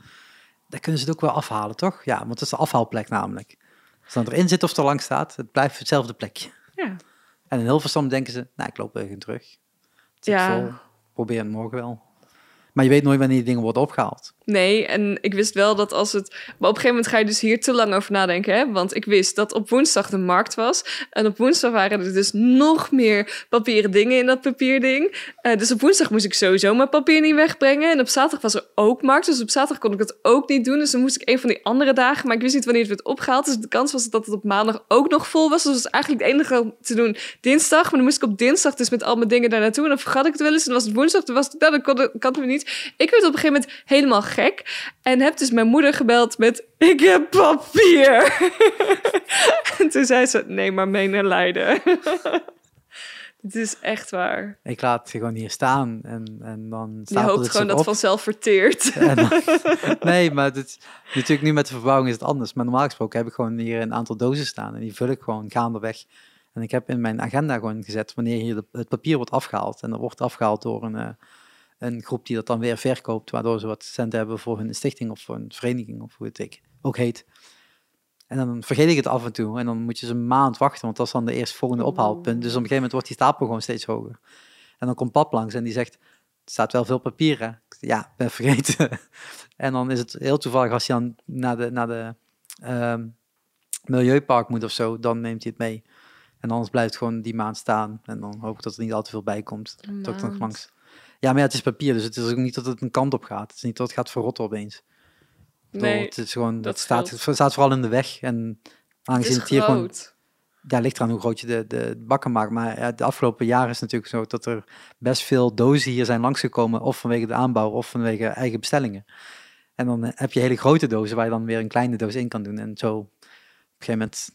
Daar kunnen ze het ook wel afhalen, toch? Ja, want het is de afhaalplek namelijk. Als het dan erin zit of er lang staat, het blijft hetzelfde plekje. Ja. En in Hilversum denken ze, nou, ik loop even terug. Het zit Ja. vol. Probeer het morgen wel. Maar je weet nooit wanneer die dingen worden opgehaald. Nee, en ik wist wel dat als het. Maar op een gegeven moment ga je dus hier te lang over nadenken. Hè? Want ik wist dat op woensdag de markt was. En op woensdag waren er dus nog meer papieren dingen in dat papierding. Eh, dus op woensdag moest ik sowieso mijn papier niet wegbrengen. En op zaterdag was er ook markt. Dus op zaterdag kon ik het ook niet doen. Dus dan moest ik een van die andere dagen. Maar ik wist niet wanneer het werd opgehaald. Dus de kans was dat het op maandag ook nog vol was. Dus dat was eigenlijk het enige te doen dinsdag. Maar dan moest ik op dinsdag dus met al mijn dingen daar naartoe. En dan vergat ik het wel eens. En dan was het woensdag. Toen was het, nou, dan het, kan het niet. Ik werd op een gegeven moment helemaal gek. En heb dus mijn moeder gebeld met... Ik heb papier. en toen zei ze... Nee, maar mee naar Leiden. Het is echt waar. Ik laat het gewoon hier staan en, en dan Je stapelt hoopt het gewoon dat op. vanzelf verteert. Dan- nee, maar dit, natuurlijk nu met de verbouwing is het anders. Maar normaal gesproken heb ik gewoon hier een aantal dozen staan en die vul ik gewoon gaandeweg. En ik heb in mijn agenda gewoon gezet wanneer hier de- het papier wordt afgehaald. En dat wordt afgehaald door een, eh, een groep die dat dan weer verkoopt, waardoor ze wat centen hebben voor hun stichting of voor een vereniging of hoe het ook heet. En dan vergeet ik het af en toe. En dan moet je ze een maand wachten, want dat is dan de eerstvolgende ophaalpunt. Dus op een gegeven moment wordt die stapel gewoon steeds hoger. En dan komt pap langs en die zegt, er staat wel veel papier, hè? Ja, ben vergeten. en dan is het heel toevallig als hij dan naar de, naar de ehm, milieupark moet of zo, dan neemt hij het mee. En anders blijft het gewoon die maand staan. En dan hoop ik dat er niet al te veel bij komt. Nog maand. langs. Ja, maar ja, het is papier, dus het is ook niet dat het een kant op gaat. Het is niet dat het gaat verrotten opeens. Nee, het is gewoon, dat staat, het staat vooral in de weg. En aangezien het hier gewoon ja, ligt eraan hoe groot je de, de bakken maakt. Maar ja, de afgelopen jaren is het natuurlijk zo dat er best veel dozen hier zijn langsgekomen. Of vanwege de aanbouw of vanwege eigen bestellingen. En dan heb je hele grote dozen waar je dan weer een kleine doos in kan doen. En zo op een gegeven moment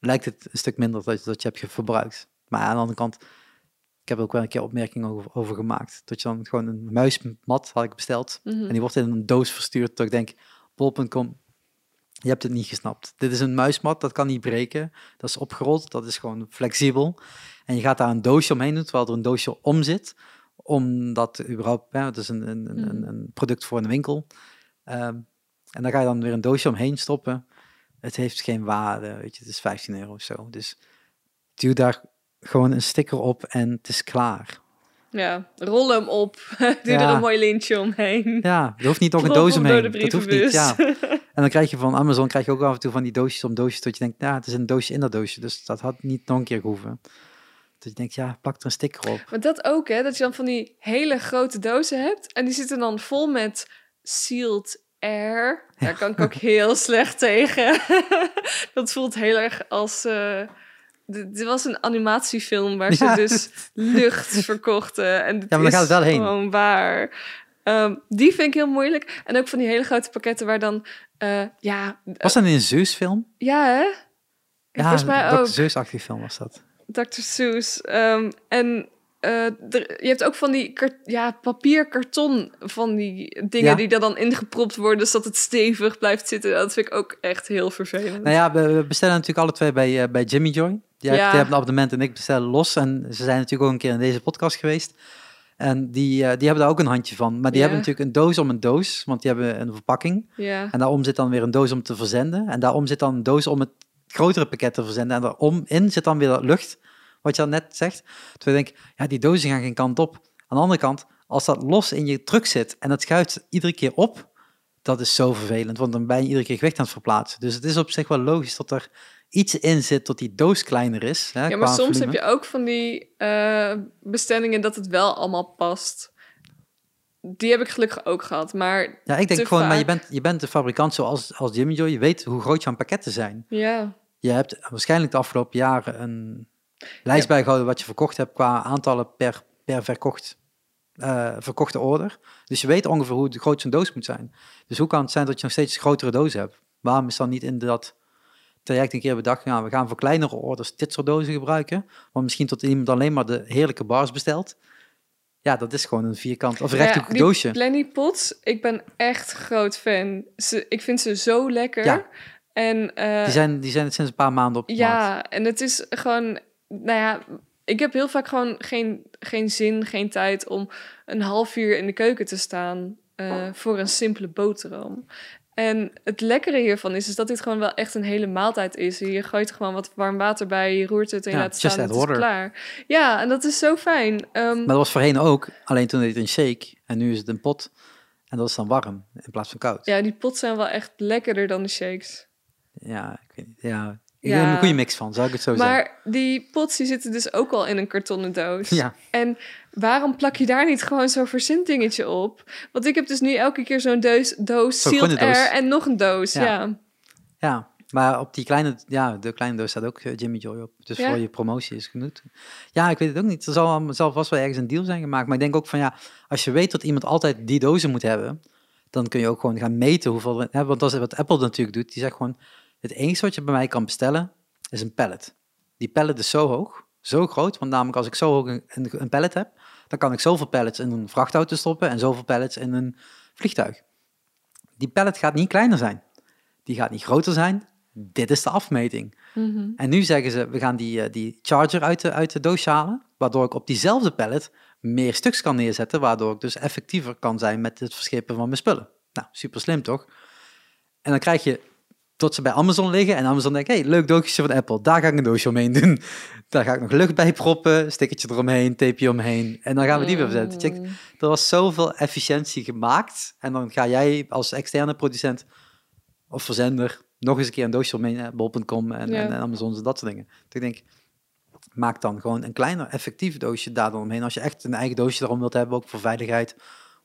lijkt het een stuk minder dat, dat je hebt verbruikt. Maar aan de andere kant, ik heb er ook wel een keer opmerkingen over, over gemaakt. Dat je dan gewoon een muismat had ik besteld. Mhm. En die wordt in een doos verstuurd. Dat ik denk, bol.com, je hebt het niet gesnapt. Dit is een muismat, dat kan niet breken. Dat is opgerold, dat is gewoon flexibel. En je gaat daar een doosje omheen doen, terwijl er een doosje om zit. Omdat überhaupt, hè, het is een, een, een, Mhm. een product voor een winkel. Ehm, en dan ga je dan weer een doosje omheen stoppen. Het heeft geen waarde, weet je, het is 15 euro of zo. Dus duw daar gewoon een sticker op en het is klaar. Ja, rol hem op. Doe er een mooi lintje omheen. Ja, er hoeft niet nog een doos omheen. Dat hoeft niet, ja. En dan krijg je van Amazon krijg je ook af en toe van die doosjes om doosjes dat je denkt, ja, het is een doosje in dat doosje, dus dat had niet nog een keer gehoeven. Dat je denkt, ja, pak er een sticker op. Maar dat ook, hè? Dat je dan van die hele grote dozen hebt. En die zitten dan vol met sealed air. Daar kan ik ook heel slecht tegen. dat voelt heel erg als... eh, dit was een animatiefilm waar ze Ja. dus lucht verkochten. En Ja, maar dan gaat het wel heen. gewoon waar. Ehm, die vind ik heel moeilijk. En ook van die hele grote pakketten waar dan... eh, ja, Was dat in een Zeus film? ja, hè? Ja, Volgens mij ook. Zeus-achtige film was dat. Dr. Seuss. Ehm, en eh, er- je hebt ook van die ja, papier, karton van die dingen Ja. die er dan ingepropt worden, zodat het stevig blijft zitten. Dat vind ik ook echt heel vervelend. Nou ja, we, we bestellen natuurlijk alle twee bij, eh, bij Jimmy Joy. Jij, hebt, Ja. hebt een abonnement en ik bestel los. En ze zijn natuurlijk ook een keer in deze podcast geweest. En die, eh, die hebben daar ook een handje van. Maar die hebben natuurlijk een doos om een doos, want die hebben een verpakking. Ja. En daarom zit dan weer een doos om te verzenden. En daarom zit dan een doos om het grotere pakket te verzenden. En daarom in zit dan weer lucht, wat je al net zegt. Terwijl ik denk, ja, die dozen gaan geen kant op. Aan de andere kant, als dat los in je truck zit en het schuift iedere keer op, dat is zo vervelend, want dan ben je iedere keer gewicht aan het verplaatsen. Dus het is op zich wel logisch dat er iets in zit dat die doos kleiner is. Hè, ja, maar soms volume. heb je ook van die eh, bestellingen dat het wel allemaal past. Die heb ik gelukkig ook gehad, maar Ja, ik denk gewoon, maar je bent, je bent de fabrikant zoals als Jimmy Joy. Je weet hoe groot jouw pakketten zijn. ja. Je hebt waarschijnlijk de afgelopen jaren een lijst bijgehouden wat je verkocht hebt qua aantallen per, per verkocht, eh, verkochte order. Dus je weet ongeveer hoe groot zo'n doos moet zijn. Dus hoe kan het zijn dat je nog steeds grotere dozen hebt? Waarom is dan niet in dat traject een keer bedacht, ja, we gaan voor kleinere orders dit soort dozen gebruiken? Want misschien tot iemand alleen maar de heerlijke bars bestelt. Ja, dat is gewoon een vierkant of Ja, rechthoekig die doosje. Planny Pots, ik ben echt groot fan. Ze, ik vind ze zo lekker. Ja. En eh, Die zijn, die zijn sinds een paar maanden op de markt. Ja, en het is gewoon, nou ja, ik heb heel vaak gewoon geen, geen zin, geen tijd om een half uur in de keuken te staan eh, voor een simpele boterham. En het lekkere hiervan is, is dat dit gewoon wel echt een hele maaltijd is. Je gooit er gewoon wat warm water bij, je roert het en je Ja, laat het staan en het is klaar. Ja, en dat is zo fijn. Ehm, Maar dat was voorheen ook, alleen toen deed het een shake en nu is het een pot. En dat is dan warm in plaats van koud. ja, die pots zijn wel echt lekkerder dan de shakes. Ja, ik weet niet. Ja, Ja. een goede mix van, zou ik het zo zeggen. Maar die pots die zitten dus ook al in een kartonnen doos. Ja, En waarom plak je daar niet gewoon zo'n verzintdingetje op? Want ik heb dus nu elke keer zo'n doos, doos sealed air en nog een doos. Ja. Ja. ja, maar op die kleine, ja, de kleine doos staat ook eh, Jimmy Joy op. Dus Ja? voor je promotie is genoeg. Ja, ik weet het ook niet. Er zal, al- zal vast wel ergens een deal zijn gemaakt. Maar ik denk ook van ja, als je weet dat iemand altijd die dozen moet hebben, dan kun je ook gewoon gaan meten hoeveel hè, want dat is wat Apple natuurlijk doet. Die zegt gewoon, het enige wat je bij mij kan bestellen, is een pallet. Die pallet is zo hoog, zo groot, want namelijk als ik zo hoog een, een, pallet heb, dan kan ik zoveel pallets in een vrachtauto stoppen en zoveel pallets in een vliegtuig. Die pallet gaat niet kleiner zijn. Die gaat niet groter zijn. Dit is de afmeting. Mhm. En nu zeggen ze, we gaan die, eh, die charger uit de, uit de doos halen, waardoor ik op diezelfde pallet meer stuks kan neerzetten, waardoor ik dus effectiever kan zijn met het verschepen van mijn spullen. Nou, super slim toch? En dan krijg je tot ze bij Amazon liggen en Amazon denkt, hey, leuk doosje van Apple, daar ga ik een doosje omheen doen. Daar ga ik nog lucht bij proppen, stickertje eromheen, tapeje omheen en dan gaan we die weer verzetten. Check, Mm. er was zoveel efficiëntie gemaakt en dan ga jij als externe producent of verzender nog eens een keer een doosje omheen, bol.com en, Ja. en, Amazon en dat soort dingen. Dus ik denk, maak dan gewoon een kleiner effectief doosje daar dan omheen. Als je echt een eigen doosje erom wilt hebben, ook voor veiligheid.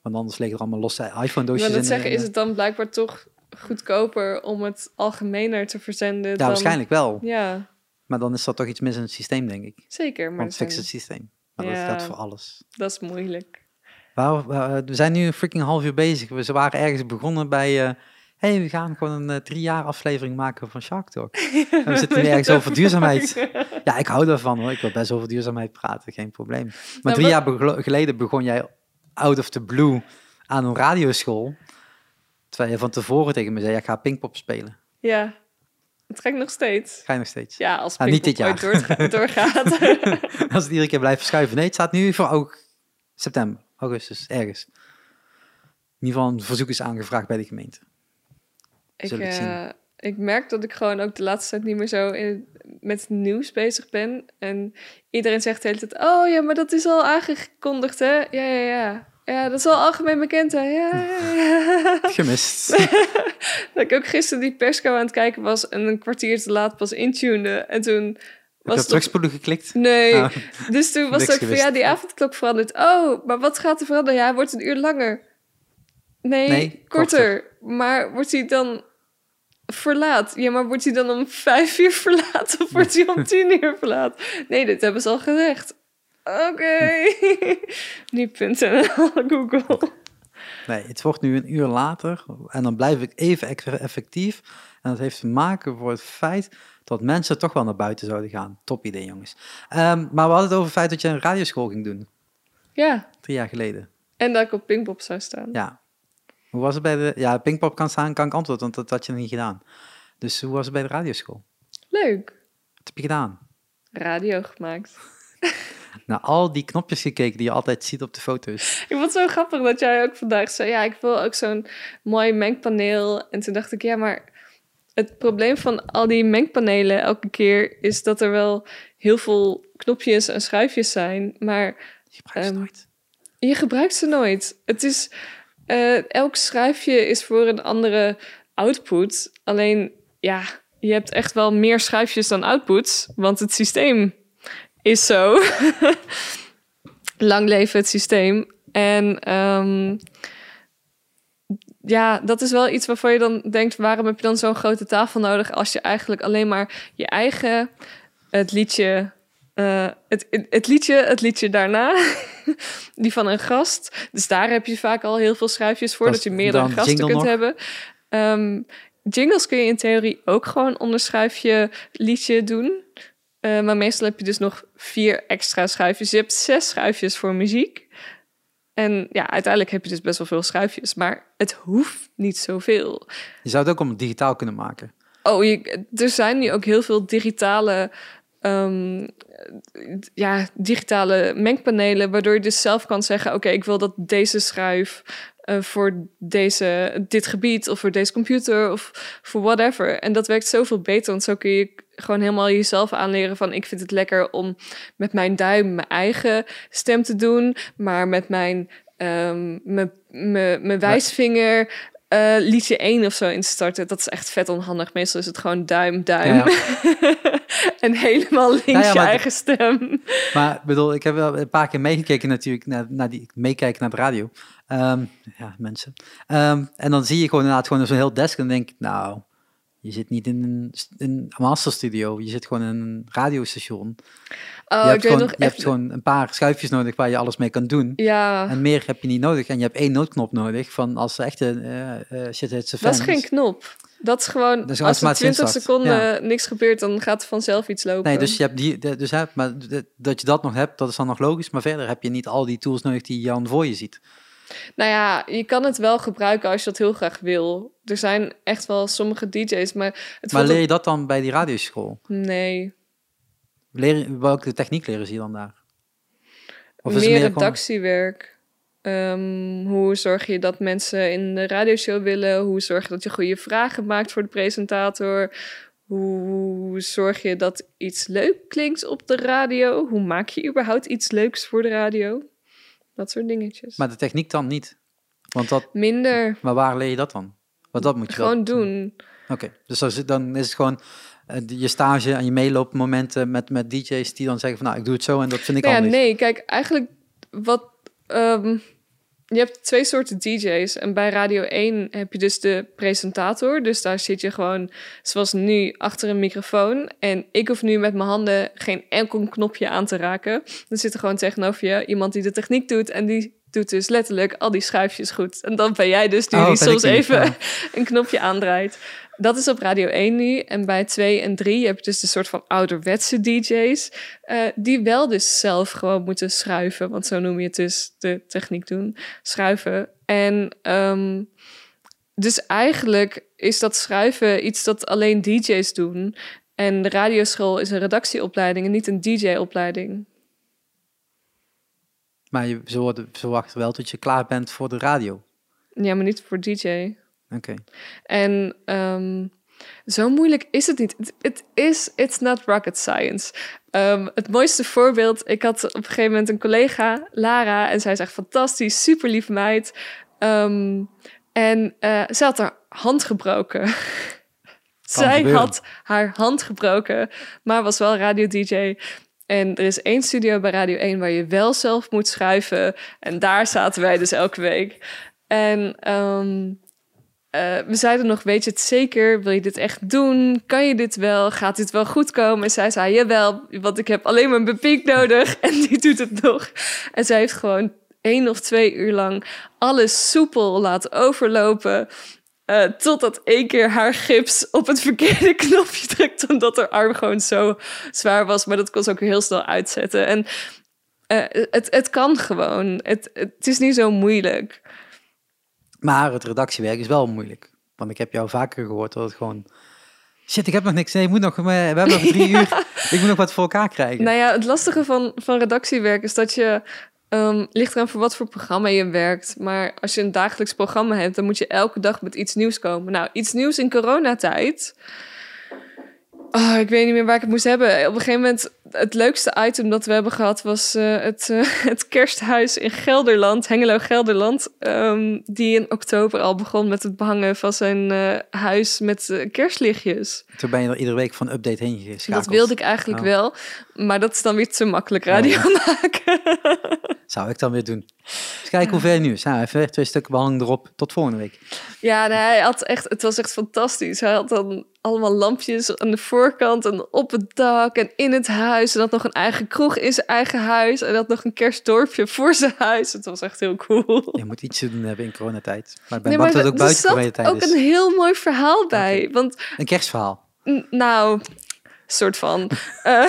Want anders liggen er allemaal losse iPhone Ik doosjes wil in. zeggen, in- is het dan blijkbaar toch goedkoper om het algemener te verzenden Ja, dan... waarschijnlijk wel. Ja, Maar dan is er toch iets mis in het systeem, denk ik. zeker. Maar Want dat, fix het systeem. Maar Ja. dat geldt voor alles. dat is moeilijk. Wauw, we we zijn nu een freaking half uur bezig. We waren ergens begonnen bij... eh hey, we gaan gewoon een eh, drie jaar aflevering maken van Shark Talk. En we zitten nu ergens over duurzaamheid. Ja, ik hou daarvan hoor. Ik wil best over duurzaamheid praten, geen probleem. Maar Nou, drie wat- jaar geleden begon jij out of the blue aan een radioschool. Terwijl je van tevoren tegen me zei, ja, ik ga Pinkpop spelen. Ja, het trekt nog steeds. Ga je nog steeds? Ja, als niet Pinkpop dit ooit doorga- doorgaat. Als het iedere keer blijft verschuiven. Nee, het staat nu voor ook september, augustus, ergens. In ieder geval een verzoek is aangevraagd bij de gemeente. ik, Zullen het zien. eh, ik merk dat ik gewoon ook de laatste tijd niet meer zo in, met nieuws bezig ben. En iedereen zegt de hele tijd, oh ja, maar dat is al aangekondigd, hè? Ja, ja, ja. Ja, dat is al algemeen bekend, hè? Ja. Gemist. dat ik ook gisteren die persco aan het kijken was en een kwartier te laat pas intunede. En toen Heb je was op het terugspoelen geklikt? Nee, Ah. dus toen was het ook van ja, die avondklok verandert. Oh, maar wat gaat er veranderen? Ja, hij wordt een uur langer. Nee, Nee, korter. Maar wordt hij dan verlaat? Ja, maar wordt hij dan om vijf uur verlaat of wordt hij om tien uur verlaat? Nee, dit hebben ze al gezegd. Oké. Nu.nl, Google. Nee, het wordt nu een uur later en dan blijf ik even effectief. En dat heeft te maken voor het feit dat mensen toch wel naar buiten zouden gaan. Top idee, jongens. Ehm, maar we hadden het over het feit dat je een radioschool ging doen, Ja, drie jaar geleden. en dat ik op Pinkpop zou staan. Ja. Hoe was het bij de... Ja, Pinkpop kan staan, kan ik antwoorden, want dat had je nog niet gedaan. Dus hoe was het bij de radioschool? Leuk. Wat heb je gedaan? Radio gemaakt. Naar al die knopjes gekeken die je altijd ziet op de foto's. Ik vond het zo grappig dat jij ook vandaag zei: Ja, ik wil ook zo'n mooi mengpaneel. En toen dacht ik: Ja, maar het probleem van al die mengpanelen elke keer is dat er wel heel veel knopjes en schuifjes zijn, maar Je gebruikt ze Ehm, nooit. je gebruikt ze nooit. Het is eh, elk schuifje is voor een andere output. Alleen ja, je hebt echt wel meer schuifjes dan outputs, want het systeem is zo. Lang leven het systeem. En ehm, ja, dat is wel iets waarvan je dan denkt: waarom heb je dan zo'n grote tafel nodig als je eigenlijk alleen maar je eigen het liedje, eh, het, het, liedje, het liedje daarna, die van een gast. Dus daar heb je vaak al heel veel schuifjes voor, Dat je meerdere gasten kunt nog? hebben. Ehm, jingles kun je in theorie ook gewoon onder schuifje liedje doen. Eh, maar meestal heb je dus nog vier extra schuifjes. Je hebt zes schuifjes voor muziek. En ja, uiteindelijk heb je dus best wel veel schuifjes. Maar het hoeft niet zoveel. Je zou het ook om digitaal kunnen maken. Oh, je, er zijn nu ook heel veel digitale, ehm, ja, digitale mengpanelen, waardoor je dus zelf kan zeggen: Oké, ik wil dat deze schuif eh, voor deze, dit gebied of voor deze computer of voor whatever. En dat werkt zoveel beter, want zo kun je gewoon helemaal jezelf aanleren van ik vind het lekker om met mijn duim mijn eigen stem te doen, maar met mijn, mijn, mijn, mijn wijsvinger eh, liedje 1 of zo in te starten. Dat is echt vet onhandig. Meestal is het gewoon duim, duim. Ja, en helemaal links ja, je eigen stem. Maar ik bedoel, ik heb wel een paar keer meegekeken natuurlijk, naar, naar die, meekijken naar de radio. Ehm, ja, mensen. Ehm, en dan zie je gewoon inderdaad gewoon zo'n heel desk en dan denk ik, nou, je zit niet in een, een masterstudio, je zit gewoon in een radiostation. Oh, je hebt, gewoon, nog je echt... hebt gewoon een paar schuifjes nodig waar je alles mee kan doen. Ja, En meer heb je niet nodig. En je hebt één noodknop nodig van als er echte eh eh shit hits the dat is geen knop. Dat is gewoon, Dat is als er automatisch 20 instart. seconden niks gebeurt, dan gaat er vanzelf iets lopen. Nee, dus je hebt die, dus hè, maar dat je dat nog hebt, dat is dan nog logisch. Maar verder heb je niet al die tools nodig die Jan voor je ziet. Nou ja, je kan het wel gebruiken als je dat heel graag wil. Er zijn echt wel sommige DJ's, maar het Maar leer je dat dan bij die radioschool? Nee, Leer, welke techniek leren ze je dan daar? Of meer meer redactiewerk. Ehm, hoe zorg je dat mensen in de radioshow willen? Hoe zorg je dat je goede vragen maakt voor de presentator? Hoe zorg je dat iets leuk klinkt op de radio? Hoe maak je überhaupt iets leuks voor de radio? Dat soort dingetjes. Maar de techniek dan niet. Want dat, Minder. maar waar leer je dat dan? Want dat moet je wel- Gewoon doen. Oké, dus als het- dan is het gewoon eh, je stage en je meeloopmomenten met, met DJ's die dan zeggen van nou, ik doe het zo en dat vind ik Nou ja, nee, kijk, eigenlijk wat. ehm, je hebt twee soorten DJ's. En bij Radio 1 heb je dus de presentator. Dus daar zit je gewoon, zoals nu, achter een microfoon. En ik hoef nu met mijn handen geen enkel knopje aan te raken. Dan zit er gewoon tegenover je iemand die de techniek doet. En die doet dus letterlijk al die schuifjes goed. En dan ben jij dus die Oh, die soms even ja. een knopje aandraait. Dat is op Radio 1 nu. En bij 2 en 3 heb je dus de soort van ouderwetse DJ's. eh, die wel dus zelf gewoon moeten schuiven. Want zo noem je het dus, de techniek doen. Schuiven. En ehm, dus eigenlijk is dat schuiven iets dat alleen DJ's doen. En de radioschool is een redactieopleiding en niet een DJ-opleiding. Maar je, ze, worden, ze wachten wel tot je klaar bent voor de radio. Ja, maar niet voor DJ. Oké. En ehm, zo moeilijk is het niet. Het- is, it's not rocket science. Ehm, het mooiste voorbeeld, ik had op een gegeven moment een collega, Lara, en zij is echt fantastisch, super lief meid. Ehm, en eh ze had haar hand gebroken. zij gebeuren. had haar hand gebroken, maar was wel radio-dj. En er is één studio bij Radio 1 waar je wel zelf moet schuiven. En daar zaten wij dus elke week. En eh, we zeiden nog, weet je het zeker? Wil je dit echt doen? Kan je dit wel? Gaat dit wel goed komen? En zij zei, jawel, want ik heb alleen maar een bepiek nodig. En die doet het nog. En zij heeft gewoon één of twee uur lang alles soepel laten overlopen. eh, totdat één keer haar gips op het verkeerde knopje drukt. Omdat haar arm gewoon zo zwaar was. Maar dat kon ze ook heel snel uitzetten. En eh, het, het kan gewoon. Het, het is niet zo moeilijk. Maar het redactiewerk is wel moeilijk. Want ik heb jou vaker gehoord dat het gewoon... Shit, ik heb nog niks. Nee, ik moet nog, we hebben nog drie uur. Ik moet nog wat voor elkaar krijgen. Nou ja, het lastige van, van redactiewerk is dat je... ehm, ligt eraan voor wat voor programma je werkt. Maar als je een dagelijks programma hebt... dan moet je elke dag met iets nieuws komen. Nou, iets nieuws in coronatijd... Oh, ik weet niet meer waar ik het moest hebben. Op een gegeven moment, het leukste item dat we hebben gehad... was eh, het, eh, het kersthuis in Gelderland, Hengelo-Gelderland... ehm, die in oktober al begon met het behangen van zijn eh, huis met kerstlichtjes. Toen ben je er iedere week van update heen geschakeld. Dat wilde ik eigenlijk Oh. wel, maar dat is dan weer te makkelijk radio maken. Zou ik dan weer doen. Kijken hoe ver je nu is. Nou, even twee stukken behangen erop. Tot volgende week. Ja, nee, hij had echt, het was echt fantastisch. Hij had dan allemaal lampjes aan de voorkant en op het dak en in het huis. En had nog een eigen kroeg in zijn eigen huis. En had nog een kerstdorpje voor zijn huis. Het was echt heel cool. Je moet iets te doen hebben in coronatijd. Maar ik ben Nee, dat het ook er buiten coronatijd ook is. een heel mooi verhaal bij. Want Een kerstverhaal. Nou, soort van. Eh,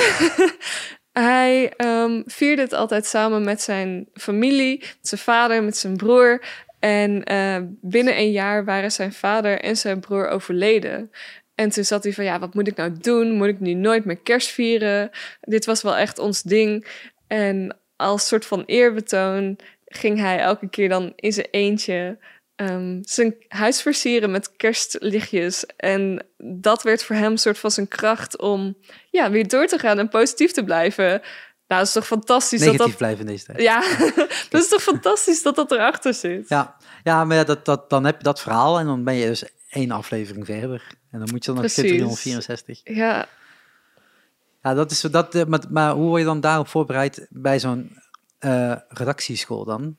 hij ehm, vierde het altijd samen met zijn familie, met zijn vader, met zijn broer. En eh, binnen een jaar waren zijn vader en zijn broer overleden. En toen zat hij van, ja, wat moet ik nou doen? Moet ik nu nooit meer kerst vieren? Dit was wel echt ons ding. En als soort van eerbetoon ging hij elke keer dan in zijn eentje ehm, zijn huis versieren met kerstlichtjes. En dat werd voor hem een soort van zijn kracht om ja, weer door te gaan en positief te blijven. Nou, dat is toch fantastisch Negatief dat dat... blijven in deze tijd. Ja, dat is toch fantastisch dat dat erachter zit. Ja, ja maar dat, dat, dan heb je dat verhaal en dan ben je dus één aflevering verder. En dan moet je dan nog Precies. 364. Ja, Ja, dat is dat. eh, Maar, maar hoe word je dan daarop voorbereid bij zo'n eh, redactieschool dan?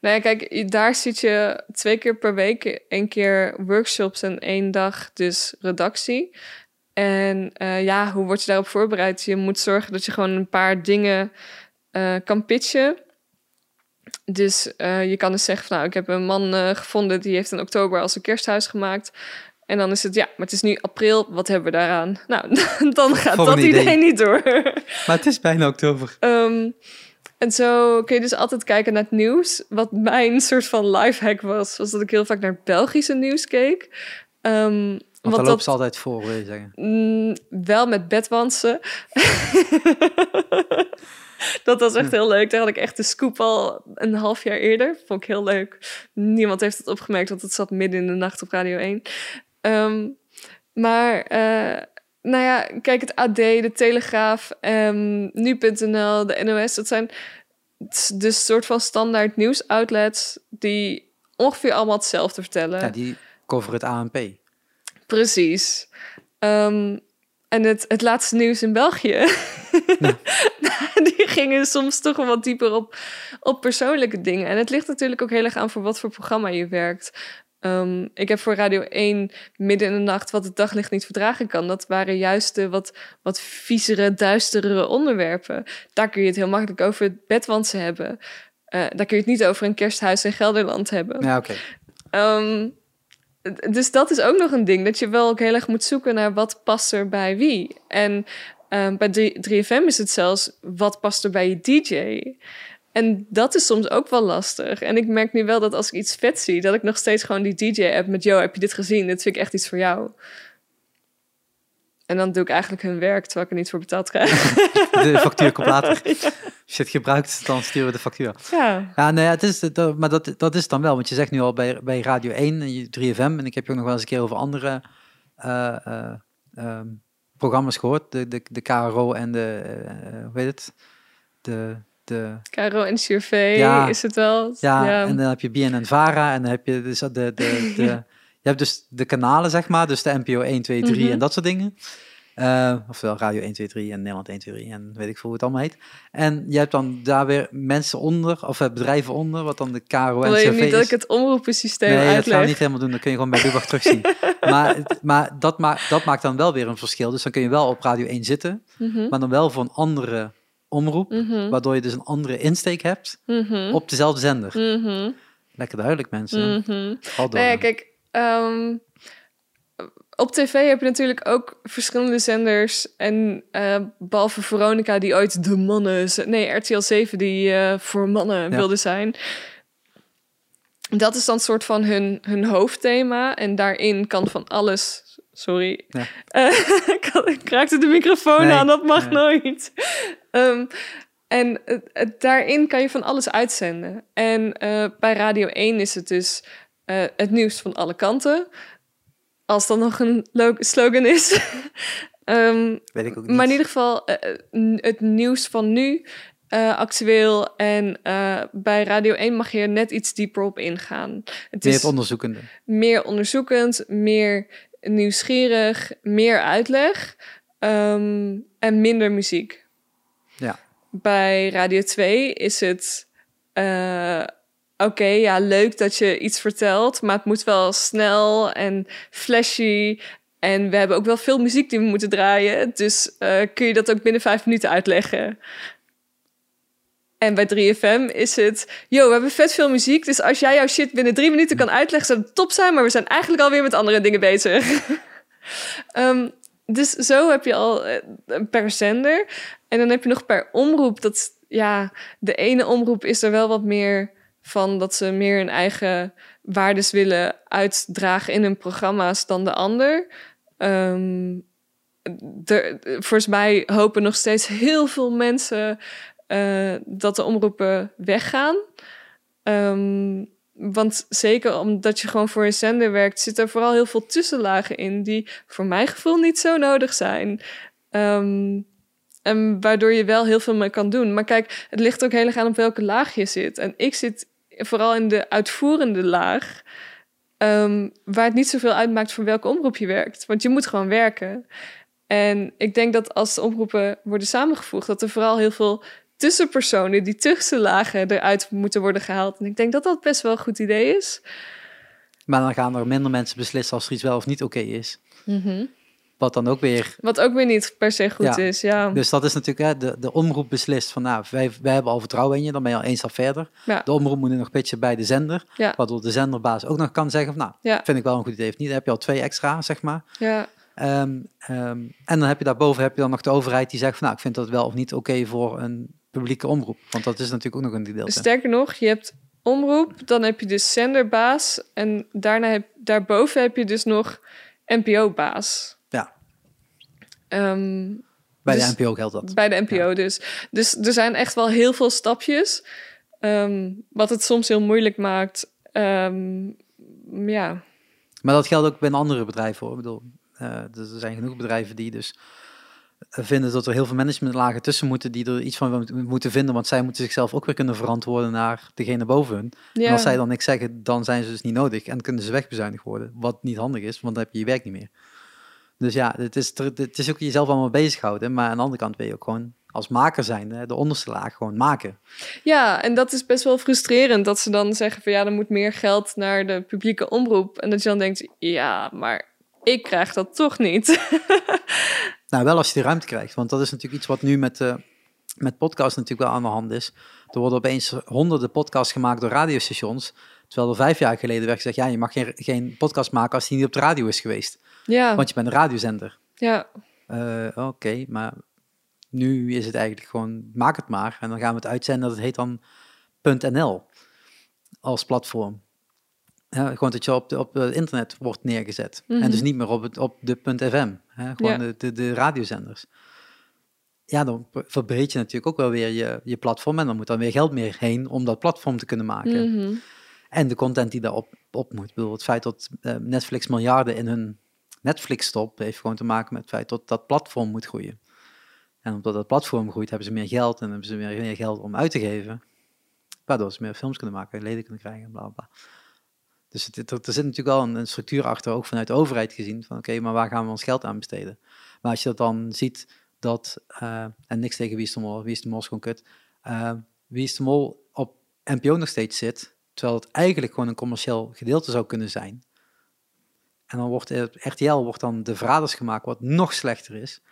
Nou ja, kijk, daar zit je twee keer per week. één keer workshops en één dag dus redactie. En eh, ja, hoe word je daarop voorbereid? Je moet zorgen dat je gewoon een paar dingen kan pitchen. Dus eh, je kan dus zeggen van, nou, ik heb een man eh, gevonden... die heeft in oktober als een kersthuis gemaakt... En dan is het, ja, maar het is nu april, wat hebben we daaraan? Nou, dan gaat dat idee idee. niet door. Maar het is bijna oktober. Ehm, en zo kun je dus altijd kijken naar het nieuws. Wat mijn soort van lifehack was, was dat ik heel vaak naar het Belgische nieuws keek. Ehm, Want lopen dat ze altijd voor, wil je zeggen. mm, wel met bedwansen. dat was echt heel leuk. Daar had ik echt de scoop al een half jaar eerder. Vond ik heel leuk. Niemand heeft het opgemerkt, want het zat midden in de nacht op Radio 1. Ehm, maar, eh, nou ja, kijk, het AD, de Telegraaf, ehm, Nu.nl, de NOS, dat zijn dus soort van standaard nieuwsoutlets die ongeveer allemaal hetzelfde vertellen. Ja, die cover het ANP. Precies. Ehm, en het, het laatste nieuws in België. gingen soms toch wel wat dieper op, op persoonlijke dingen. En het ligt natuurlijk ook heel erg aan voor wat voor programma je werkt. Ehm, ik heb voor Radio 1 midden in de nacht wat het daglicht niet verdragen kan. Dat waren juist de wat, wat viezere, duistere onderwerpen. Daar kun je het heel makkelijk over het bedwansen hebben. Uh, daar kun je het niet over een kersthuis in Gelderland hebben. Ja, oké. Ehm, dus dat is ook nog een ding. Dat je wel ook heel erg moet zoeken naar wat past er bij wie. En um, bij 3FM is het zelfs wat past er bij je DJ. En dat is soms ook wel lastig. En ik merk nu wel dat als ik iets vet zie, dat ik nog steeds gewoon die DJ-app met: Yo, heb je dit gezien? Dit vind ik echt iets voor jou. En dan doe ik eigenlijk hun werk terwijl ik er niet voor betaald krijg. De factuur komt later. Als je het gebruikt, dan sturen we de factuur. Ja. Ja, nee, het is, dat, maar dat, dat is dan wel. Want je zegt nu al bij, bij Radio 1 en 3FM. En ik heb je ook nog wel eens een keer over andere uh, uh, um, programma's gehoord. De, de, de KRO en de, uh, hoe heet het? De, de... KRO en CRV ja, is het wel. Ja, ja, en dan heb je BNN Vara en dan heb je dus de, de, de, de je hebt dus de kanalen, zeg maar, dus de NPO 1, 2, 3 mm -hmm. en dat soort dingen. Uh, ofwel Radio 1, 2, 3 en Nederland 1, 2, 3 en weet ik veel hoe het allemaal heet. En je hebt dan daar weer mensen onder, of bedrijven onder, wat dan de KRO en Wil je niet dat ik het omroepensysteem nee, uitleg? dat gaan we niet helemaal doen, dat kun je gewoon bij Lubach terugzien. maar maar dat, maakt, dat maakt dan wel weer een verschil. Dus dan kun je wel op Radio 1 zitten, mm -hmm. maar dan wel voor een andere omroep, mm -hmm. waardoor je dus een andere insteek hebt Mhm. op dezelfde zender. Lekker duidelijk, mensen. Mhm. Nee, kijk, um, op tv heb je natuurlijk ook verschillende zenders. En uh, behalve Veronica, die ooit de mannen... Nee, RTL 7, die uh, voor mannen Ja. wilde zijn. Dat is dan een soort van hun, hun hoofdthema. En daarin kan van alles... Sorry. Ja. Eh, ik, had- ik raakte de microfoon Nee, aan, dat mag nee. nooit. Ehm, en daarin kan je van alles uitzenden. En eh, bij Radio 1 is het dus eh, het nieuws van alle kanten. Als dat nog een lo- slogan is. Ehm, Weet ik ook niet. maar in ieder geval eh, het nieuws van nu, eh, actueel. En eh, bij Radio 1 mag je er net iets dieper op ingaan. Het Meer is onderzoekende. meer onderzoekend, meer nieuwsgierig, meer uitleg ehm, en minder muziek. Ja. Bij Radio 2 is het... eh, Oké, ja, leuk dat je iets vertelt, maar het moet wel snel en flashy. En we hebben ook wel veel muziek die we moeten draaien. Dus kun je dat ook binnen vijf minuten uitleggen? En bij 3FM is het... Yo, we hebben vet veel muziek. Dus als jij jouw shit binnen drie minuten kan uitleggen... zou het top zijn. Maar we zijn eigenlijk alweer met andere dingen bezig. Ehm, dus zo heb je al eh, per zender. En dan heb je nog per omroep. Dat, ja, de ene omroep is er wel wat meer van... dat ze meer hun eigen waardes willen uitdragen in hun programma's dan de ander. Ehm, er, volgens mij hopen nog steeds heel veel mensen eh, dat de omroepen weggaan. Ehm, want zeker omdat je gewoon voor een zender werkt, zit er vooral heel veel tussenlagen in die voor mijn gevoel niet zo nodig zijn. Ehm, en waardoor je wel heel veel mee kan doen. Maar kijk, het ligt ook heel erg aan op welke laag je zit. En ik zit vooral in de uitvoerende laag. ehm, waar het niet zoveel uitmaakt voor welke omroep je werkt. Want je moet gewoon werken. En ik denk dat als de omroepen worden samengevoegd, dat er vooral heel veel tussenpersonen, die tussenlagen eruit moeten worden gehaald. En ik denk dat dat best wel een goed idee is. Maar dan gaan er minder mensen beslissen als er iets wel of niet oké is. Wat dan ook weer... Wat ook weer niet per se goed Ja. is, ja. Dus dat is natuurlijk, hè, de, de omroep beslist van, nou, wij, wij hebben al vertrouwen in je, dan ben je al één stap verder. Ja. De omroep moet nog pitchen bij de zender, Ja. waardoor de zenderbaas ook nog kan zeggen van, nou, Ja. vind ik wel een goed idee of niet. Dan heb je al twee extra, zeg maar. ja. Ehm, ehm, en dan heb je daarboven heb je dan nog de overheid die zegt van, nou, ik vind dat wel of niet oké voor een publieke omroep. Want dat is natuurlijk ook nog een gedeelte. Sterker nog, je hebt omroep, dan heb je dus zenderbaas. En daarna heb, daarboven heb je dus nog NPO-baas. Ja. Ehm, Bij Dus- de NPO geldt dat. Bij de NPO dus. Dus er zijn echt wel heel veel stapjes. ehm, wat het soms heel moeilijk maakt. Ehm, ja. Maar dat geldt ook bij andere bedrijven hoor. Ik bedoel, eh, er zijn genoeg bedrijven die dus vinden dat er heel veel managementlagen tussen moeten die er iets van mo- moeten vinden, want zij moeten zichzelf ook weer kunnen verantwoorden naar degene boven hun. En als zij dan niks zeggen, dan zijn ze dus niet nodig en kunnen ze wegbezuinigd worden, wat niet handig is, want dan heb je je werk niet meer. Dus ja, het is, het is ook jezelf allemaal bezighouden, maar aan de andere kant ben je ook gewoon als maker zijn, de onderste laag gewoon maken. ja, en dat is best wel frustrerend. Dat ze dan zeggen van ja, er moet meer geld naar de publieke omroep. En dat je dan denkt, ja, maar ik krijg dat toch niet. Nou, wel als je de ruimte krijgt. Want dat is natuurlijk iets wat nu met, eh met podcast natuurlijk wel aan de hand is. Er worden opeens honderden podcasts gemaakt door radiostations. Terwijl er vijf jaar geleden werd gezegd, ja, je mag geen, geen podcast maken als die niet op de radio is geweest. ja, Want je bent een radiozender. ja, Eh, Oké, maar nu is het eigenlijk gewoon, maak het maar. En dan gaan we het uitzenden, dat heet dan .nl als platform. Ja, gewoon dat je op, de, op het internet wordt neergezet. Mhm. En dus niet meer op, het, op de .fm. Hè? Gewoon Ja. de, de, de radiozenders. Ja, dan verbreed je natuurlijk ook wel weer je, je platform. En dan moet dan weer geld meer heen om dat platform te kunnen maken. mhm. En de content die daarop op moet. Ik bedoel, het feit dat eh, Netflix miljarden in hun Netflix stopt, heeft gewoon te maken met het feit dat dat platform moet groeien. En omdat dat platform groeit, hebben ze meer geld en hebben ze meer, meer geld om uit te geven. Waardoor ze meer films kunnen maken, leden kunnen krijgen en bla bla. Dus het, er zit natuurlijk wel een, structuur achter, ook vanuit de overheid gezien, van oké, maar waar gaan we ons geld aan besteden? Maar als je dat dan ziet, dat, eh, en niks tegen Wie is de Mol, Wie is de Mol is gewoon kut, eh, Wie is de Mol op NPO nog steeds zit, terwijl het eigenlijk gewoon een commercieel gedeelte zou kunnen zijn. En dan wordt RTL wordt dan de verraders gemaakt, wat nog slechter is.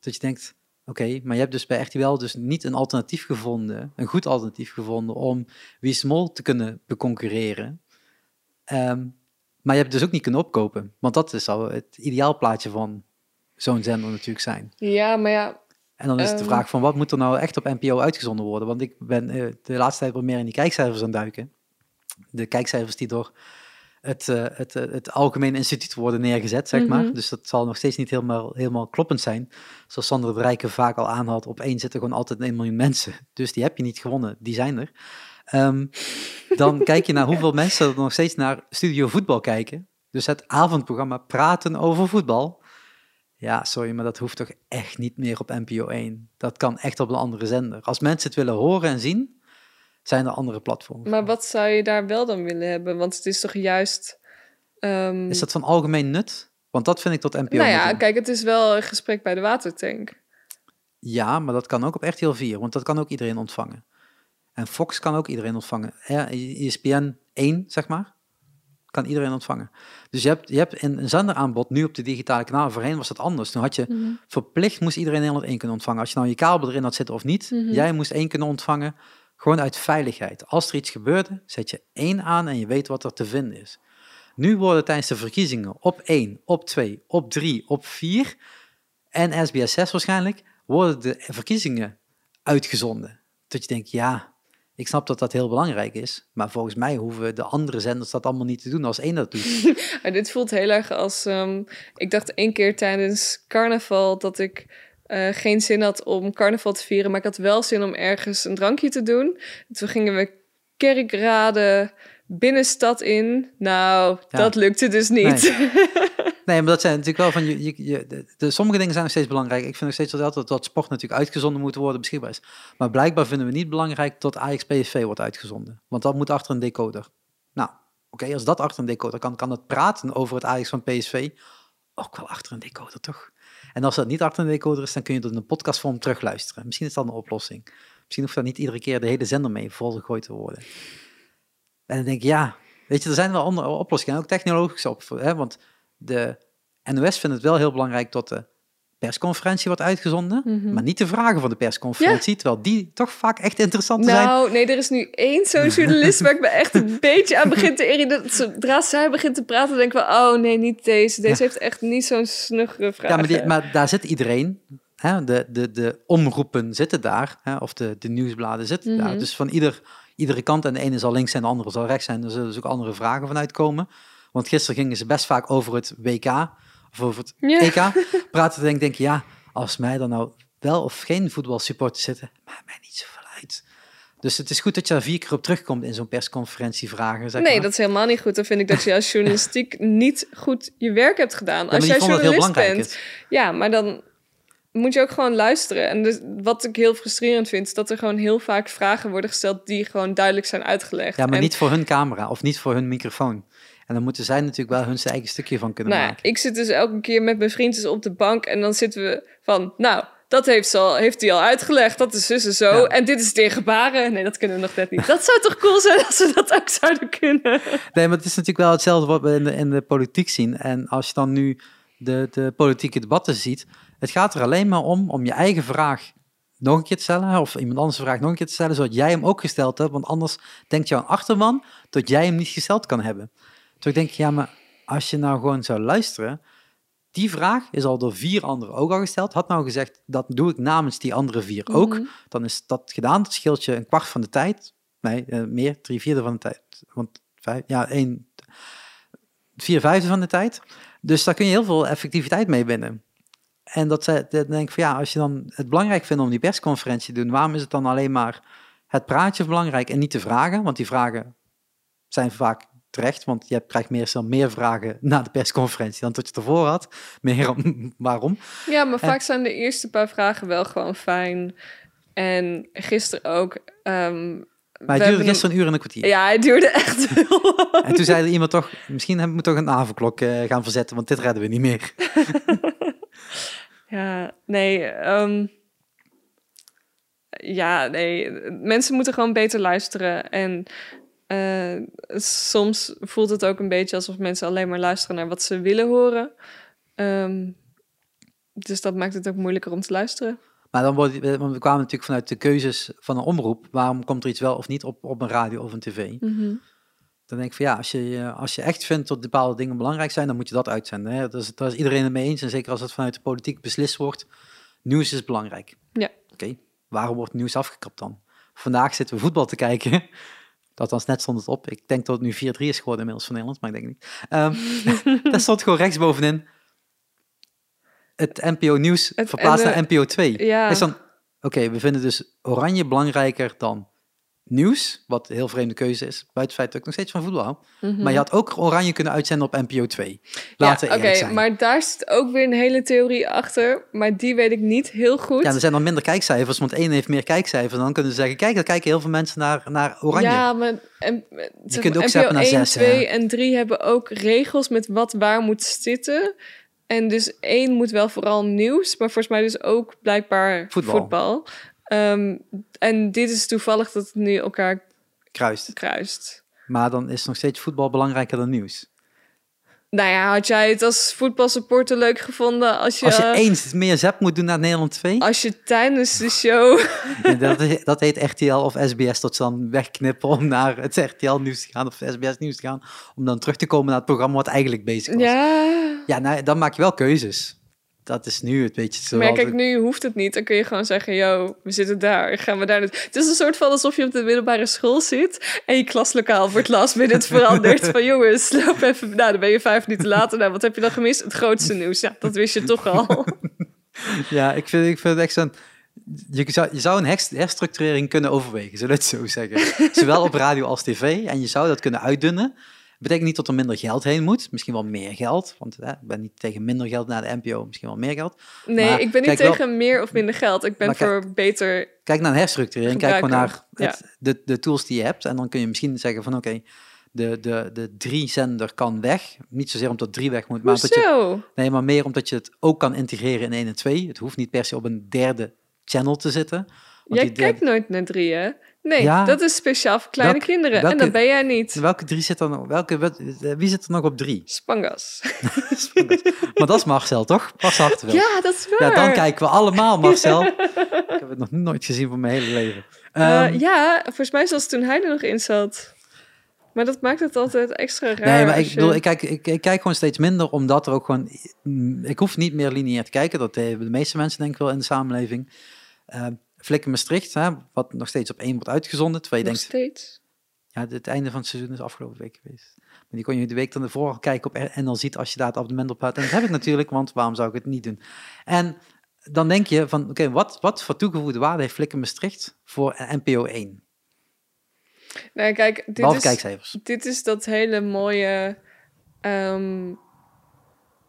Dat je denkt, oké, maar je hebt dus bij RTL dus niet een alternatief gevonden, een goed alternatief gevonden om Wie is de Mol te kunnen beconcurreren. Ehm, maar je hebt dus ook niet kunnen opkopen, want dat is al het ideaalplaatje van zo'n zender natuurlijk zijn. ja, maar ja, En dan is het de Ehm. vraag van wat moet er nou echt op NPO uitgezonden worden? Want ik ben eh, de laatste tijd wat meer in die kijkcijfers aan het duiken. De kijkcijfers die door het, eh, het, eh, het Algemeen Instituut worden neergezet, zeg maar. Mhm. Dus dat zal nog steeds niet helemaal, helemaal kloppend zijn. Zoals Sander de Rijken vaak al aanhaalt, op één zitten gewoon altijd 1 miljoen mensen. Dus die heb je niet gewonnen, die zijn er. Ehm, dan kijk je naar hoeveel mensen er nog steeds naar Studio Voetbal kijken. Dus het avondprogramma Praten over voetbal. Ja, sorry, maar dat hoeft toch echt niet meer op NPO 1. Dat kan echt op een andere zender. Als mensen het willen horen en zien, zijn er andere platforms. maar wat zou je daar wel dan willen hebben? Want het is toch juist... ehm, Is dat van algemeen nut? Want dat vind ik tot NPO nou ja, kijk, het is wel een gesprek bij de watertank. Ja, maar dat kan ook op RTL 4, want dat kan ook iedereen ontvangen. En Fox kan ook iedereen ontvangen. ESPN 1, zeg maar, kan iedereen ontvangen. Dus je hebt, je hebt een, een zenderaanbod nu op de digitale kanalen. Voorheen was dat anders. Toen had je Mhm. verplicht moest iedereen Nederland één kunnen ontvangen. Als je nou je kabel erin had zitten of niet, Mhm. jij moest één kunnen ontvangen. Gewoon uit veiligheid. Als er iets gebeurde, zet je één aan en je weet wat er te vinden is. Nu worden tijdens de verkiezingen op 1, op 2, op 3, op 4 en SBS 6 waarschijnlijk, worden de verkiezingen uitgezonden. Dat je denkt, ja, ik snap dat dat heel belangrijk is, maar volgens mij hoeven de andere zenders dat allemaal niet te doen als één dat doet. Dit voelt heel erg als... ehm, ik dacht één keer tijdens carnaval dat ik eh, geen zin had om carnaval te vieren. Maar ik had wel zin om ergens een drankje te doen. Toen gingen we kerkraden binnenstad in. Nou, Ja. dat lukte dus niet. Nee, maar dat zijn natuurlijk wel van je, je, de, sommige dingen zijn nog steeds belangrijk. Ik vind nog steeds dat, altijd dat sport natuurlijk uitgezonden moet worden, beschikbaar is. Maar blijkbaar vinden we niet belangrijk dat Ajax PSV wordt uitgezonden. Want dat moet achter een decoder. Nou, oké, als dat achter een decoder kan, kan het praten over het Ajax van PSV ook wel achter een decoder, toch? En als dat niet achter een decoder is, dan kun je dat in een podcastvorm terugluisteren. Misschien is dat een oplossing. Misschien hoeft dat niet iedere keer de hele zender mee volgegooid te worden. En dan denk ik, ja, weet je, er zijn wel andere oplossingen. En ook technologische op, hè, want de NOS vindt het wel heel belangrijk dat de persconferentie wordt uitgezonden, Mhm. maar niet de vragen van de persconferentie, terwijl die toch vaak echt interessant zijn. Nou, nee, er is nu één zo'n journalist waar ik me echt een beetje aan begin te irriteren. Zodra zij begint te praten, denk ik wel, oh nee, niet deze. Deze heeft echt niet zo'n snuggere vraag. Ja, maar, die, maar daar zit iedereen. Hè, de, de, de omroepen zitten daar, hè, of de, de nieuwsbladen zitten daar. Mhm. Dus van ieder, iedere kant, en de ene zal links zijn, de andere zal rechts zijn. Er zullen dus ook andere vragen vanuit komen. Want gisteren gingen ze best vaak over het WK, of over het Ja. EK praten. Dan denk ik, ja, als mij dan nou wel of geen voetbalsupporters zitten, maakt mij niet zoveel uit. Dus het is goed dat je daar vier keer op terugkomt in zo'n persconferentie vragen. Zeg nee, maar. dat is helemaal niet goed. Dan vind ik dat je als journalistiek niet goed je werk hebt gedaan. Ja, als jij journalist bent, ja, maar dan moet je ook gewoon luisteren. En dus, wat ik heel frustrerend vind, is dat er gewoon heel vaak vragen worden gesteld die gewoon duidelijk zijn uitgelegd. Ja, maar En, niet voor hun camera of niet voor hun microfoon. En dan moeten zij natuurlijk wel hun eigen stukje van kunnen Nou, maken. ik zit dus elke keer met mijn vriendjes op de bank en dan zitten we van, nou, dat heeft, ze al, heeft hij al uitgelegd, dat is dus en zo. Ja. En dit is tegen gebaren. Nee, dat kunnen we nog net niet. Dat zou toch cool zijn als we dat ook zouden kunnen? Nee, maar het is natuurlijk wel hetzelfde wat we in de, in de politiek zien. En als je dan nu de, de politieke debatten ziet, het gaat er alleen maar om om je eigen vraag nog een keer te stellen, of iemand anders vraag nog een keer te stellen, zodat jij hem ook gesteld hebt. Want anders denkt jouw achterman dat jij hem niet gesteld kan hebben. Toen denk ik, ja, maar als je nou gewoon zou luisteren, die vraag is al door vier anderen ook al gesteld. Had nou gezegd, dat doe ik namens die andere vier ook. Mhm. Dan is dat gedaan. Dat scheelt je een kwart van de tijd. Nee, eh, meer, drie vierde van de tijd. Want vijf, ja, één, vier vijfde van de tijd. Dus daar kun je heel veel effectiviteit mee winnen. En dat, dat denk ik van ja, als je dan het belangrijk vindt om die persconferentie te doen, waarom is het dan alleen maar het praatje belangrijk en niet de vragen? Want die vragen zijn vaak terecht, want je krijgt meestal meer vragen na de persconferentie dan dat je ervoor had. Meer om waarom. Ja, maar En- vaak zijn de eerste paar vragen wel gewoon fijn. En gisteren ook. ehm, Maar het duurde gisteren een uur en een kwartier. Ja, het duurde echt heel lang. En toen zei er iemand toch, misschien hebben we toch een avondklok eh, gaan verzetten, want dit redden we niet meer. Ja, nee. ehm, ja, nee. Mensen moeten gewoon beter luisteren. En eh, soms voelt het ook een beetje alsof mensen alleen maar luisteren naar wat ze willen horen. Ehm, dus dat maakt het ook moeilijker om te luisteren. Maar dan wordt, want we kwamen natuurlijk vanuit de keuzes van een omroep. Waarom komt er iets wel of niet op, op een radio of een tv? Dan denk ik van ja, als je, als je echt vindt dat bepaalde dingen belangrijk zijn, dan moet je dat uitzenden. Hè? Daar, is, daar is iedereen het mee eens. En zeker als het vanuit de politiek beslist wordt. Nieuws is belangrijk. Ja. Oké, waarom wordt nieuws afgekapt dan? Vandaag zitten we voetbal te kijken. Althans, net stond het op. Ik denk dat het nu 4-3 is geworden inmiddels van Nederland, maar ik denk niet. Ehm daar stond gewoon rechts bovenin. Het NPO Nieuws verplaatst naar NPO 2. Ja. Is dan, oké, we vinden dus oranje belangrijker dan nieuws, wat een heel vreemde keuze is, buiten het feit dat ik nog steeds van voetbal hou. Maar je had ook oranje kunnen uitzenden op NPO 2. Laten Mhm. ja, oké, maar daar zit ook weer een hele theorie achter. Maar die weet ik niet heel goed. Ja, er zijn dan minder kijkcijfers, want één heeft meer kijkcijfers. Dan kunnen ze zeggen, kijk, dan kijken heel veel mensen naar, naar oranje. Ja, maar en, kunt maar, ook NPO zappen naar 1, zes, 2 ja. en 3 hebben ook regels met wat waar moet zitten. En dus één moet wel vooral nieuws, maar volgens mij dus ook blijkbaar Voetbal. voetbal. Ehm, en dit is toevallig dat het nu elkaar Kruist. kruist. Maar dan is nog steeds voetbal belangrijker dan nieuws. Nou ja, had jij het als voetbalsupporter leuk gevonden als je, Als je eens meer zap moet doen naar Nederland 2, als je tijdens de show... dat, dat heet RTL of SBS, dat ze dan wegknippen om naar het RTL nieuws te gaan of SBS nieuws te gaan, om dan terug te komen naar het programma wat eigenlijk bezig was. ja, Ja, nou, dan maak je wel keuzes. Dat is nu het beetje zo. maar kijk, nu hoeft het niet. Dan kun je gewoon zeggen, yo, we zitten daar, gaan we daar. Het is een soort van alsof je op de middelbare school zit en je klaslokaal wordt last minute veranderd. Van jongens, loop even, nou dan ben je vijf minuten later. Nou, wat heb je dan gemist? Het grootste nieuws. Ja, dat wist je toch al. Ja, ik vind, ik vind het echt zo'n... Je zou, je zou een herst- herstructurering kunnen overwegen, zullen we het zo zeggen. Zowel op radio als tv. En je zou dat kunnen uitdunnen. Betekent niet dat er minder geld heen moet. Misschien wel meer geld. Want hè, ik ben niet tegen minder geld naar de NPO. Misschien wel meer geld. Nee, Maar ik ben niet wel- tegen meer of minder geld. Ik ben Maar kijk- voor beter... Kijk naar herstructurering. Kijk gewoon naar de, de tools die je hebt. En dan kun je misschien zeggen van oké, de, de, de drie zender kan weg. Niet zozeer omdat drie weg moet, maar omdat je, nee, maar meer omdat je het ook kan integreren in 1 en 2. Het hoeft niet per se op een derde channel te zitten. Jij derde- kijkt nooit naar drie, hè? Nee, Ja. dat is speciaal voor kleine Welke- kinderen. welke- En dat ben jij niet. Welke drie zit nog? Welke, wie zit er nog op drie? Spangas. maar dat is Marcel, toch? Pas Hartwell. Ja, dat is Ja, waar. dan kijken we allemaal, Marcel. ik heb het nog nooit gezien van mijn hele leven. Eh, Ehm, ja, volgens mij zelfs toen hij er nog in zat. Maar dat maakt het altijd extra raar. Nee, maar ik, je- bedoel, ik, kijk, ik, ik kijk gewoon steeds minder, omdat er ook gewoon... Ik hoef niet meer lineair te kijken. Dat hebben de meeste mensen denk ik wel in de samenleving. Uh, Flikken Maastricht, hè, wat nog steeds op één wordt uitgezonden. Terwijl je nog denkt, steeds. ja, het einde van het seizoen is afgelopen week geweest. Maar die kon je de week dan ervoor kijken op en dan ziet als je daar het abonnement op had. En dat heb ik natuurlijk, want waarom zou ik het niet doen? En dan denk je van, oké, wat, wat voor toegevoegde waarde heeft Flikker Maastricht voor NPO 1? Nou, kijk, dit Behalve is, kijkcijfers. dit is dat hele mooie. ehm,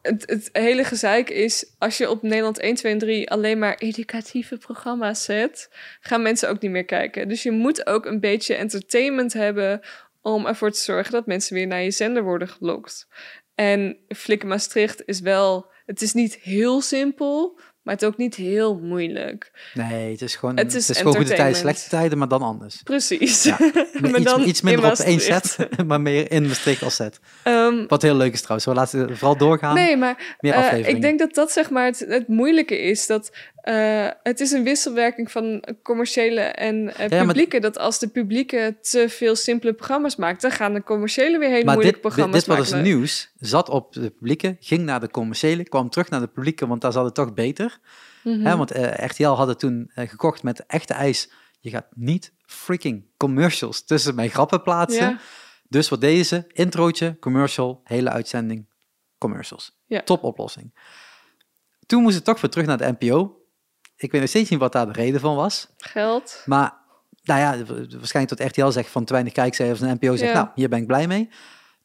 het, hele gezeik is, als je op Nederland 1, 2 en 3 alleen maar educatieve programma's zet, gaan mensen ook niet meer kijken. Dus je moet ook een beetje entertainment hebben om ervoor te zorgen dat mensen weer naar je zender worden gelokt. En Flikker Maastricht is wel, het is niet heel simpel, maar het is ook niet heel moeilijk. Nee, het is gewoon, Het het is is, gewoon goede tijden, slechte tijden, maar dan anders. Precies. Ja, Maar iets, dan iets in minder op één set, maar meer in Maastricht als set. Ehm, Wat heel leuk is eh, het, is. Een wisselwerking van commerciële en eh, publieke. Dat als de publieke te veel simpele programma's maakt, dan gaan de commerciële weer hele maar moeilijke dit, dit, programma's dit wat is maken. nieuws. Zat op de publieke, ging naar de commerciële, kwam terug naar de publieke, want daar zat het toch beter. Mhm. Hè, want eh, RTL hadden toen gekocht met echte ijs. Je gaat niet freaking commercials tussen mijn grappen plaatsen. Ja. Dus wat deden ze? Introotje, commercial, hele uitzending, commercials. Ja. Top oplossing. Toen moest het toch weer terug naar de NPO. Ik weet nog steeds niet wat daar de reden van was. Geld. Maar nou ja, waarschijnlijk dat RTL zegt van te weinig kijkcijfers en NPO zegt, Ja. nou, hier ben ik blij mee.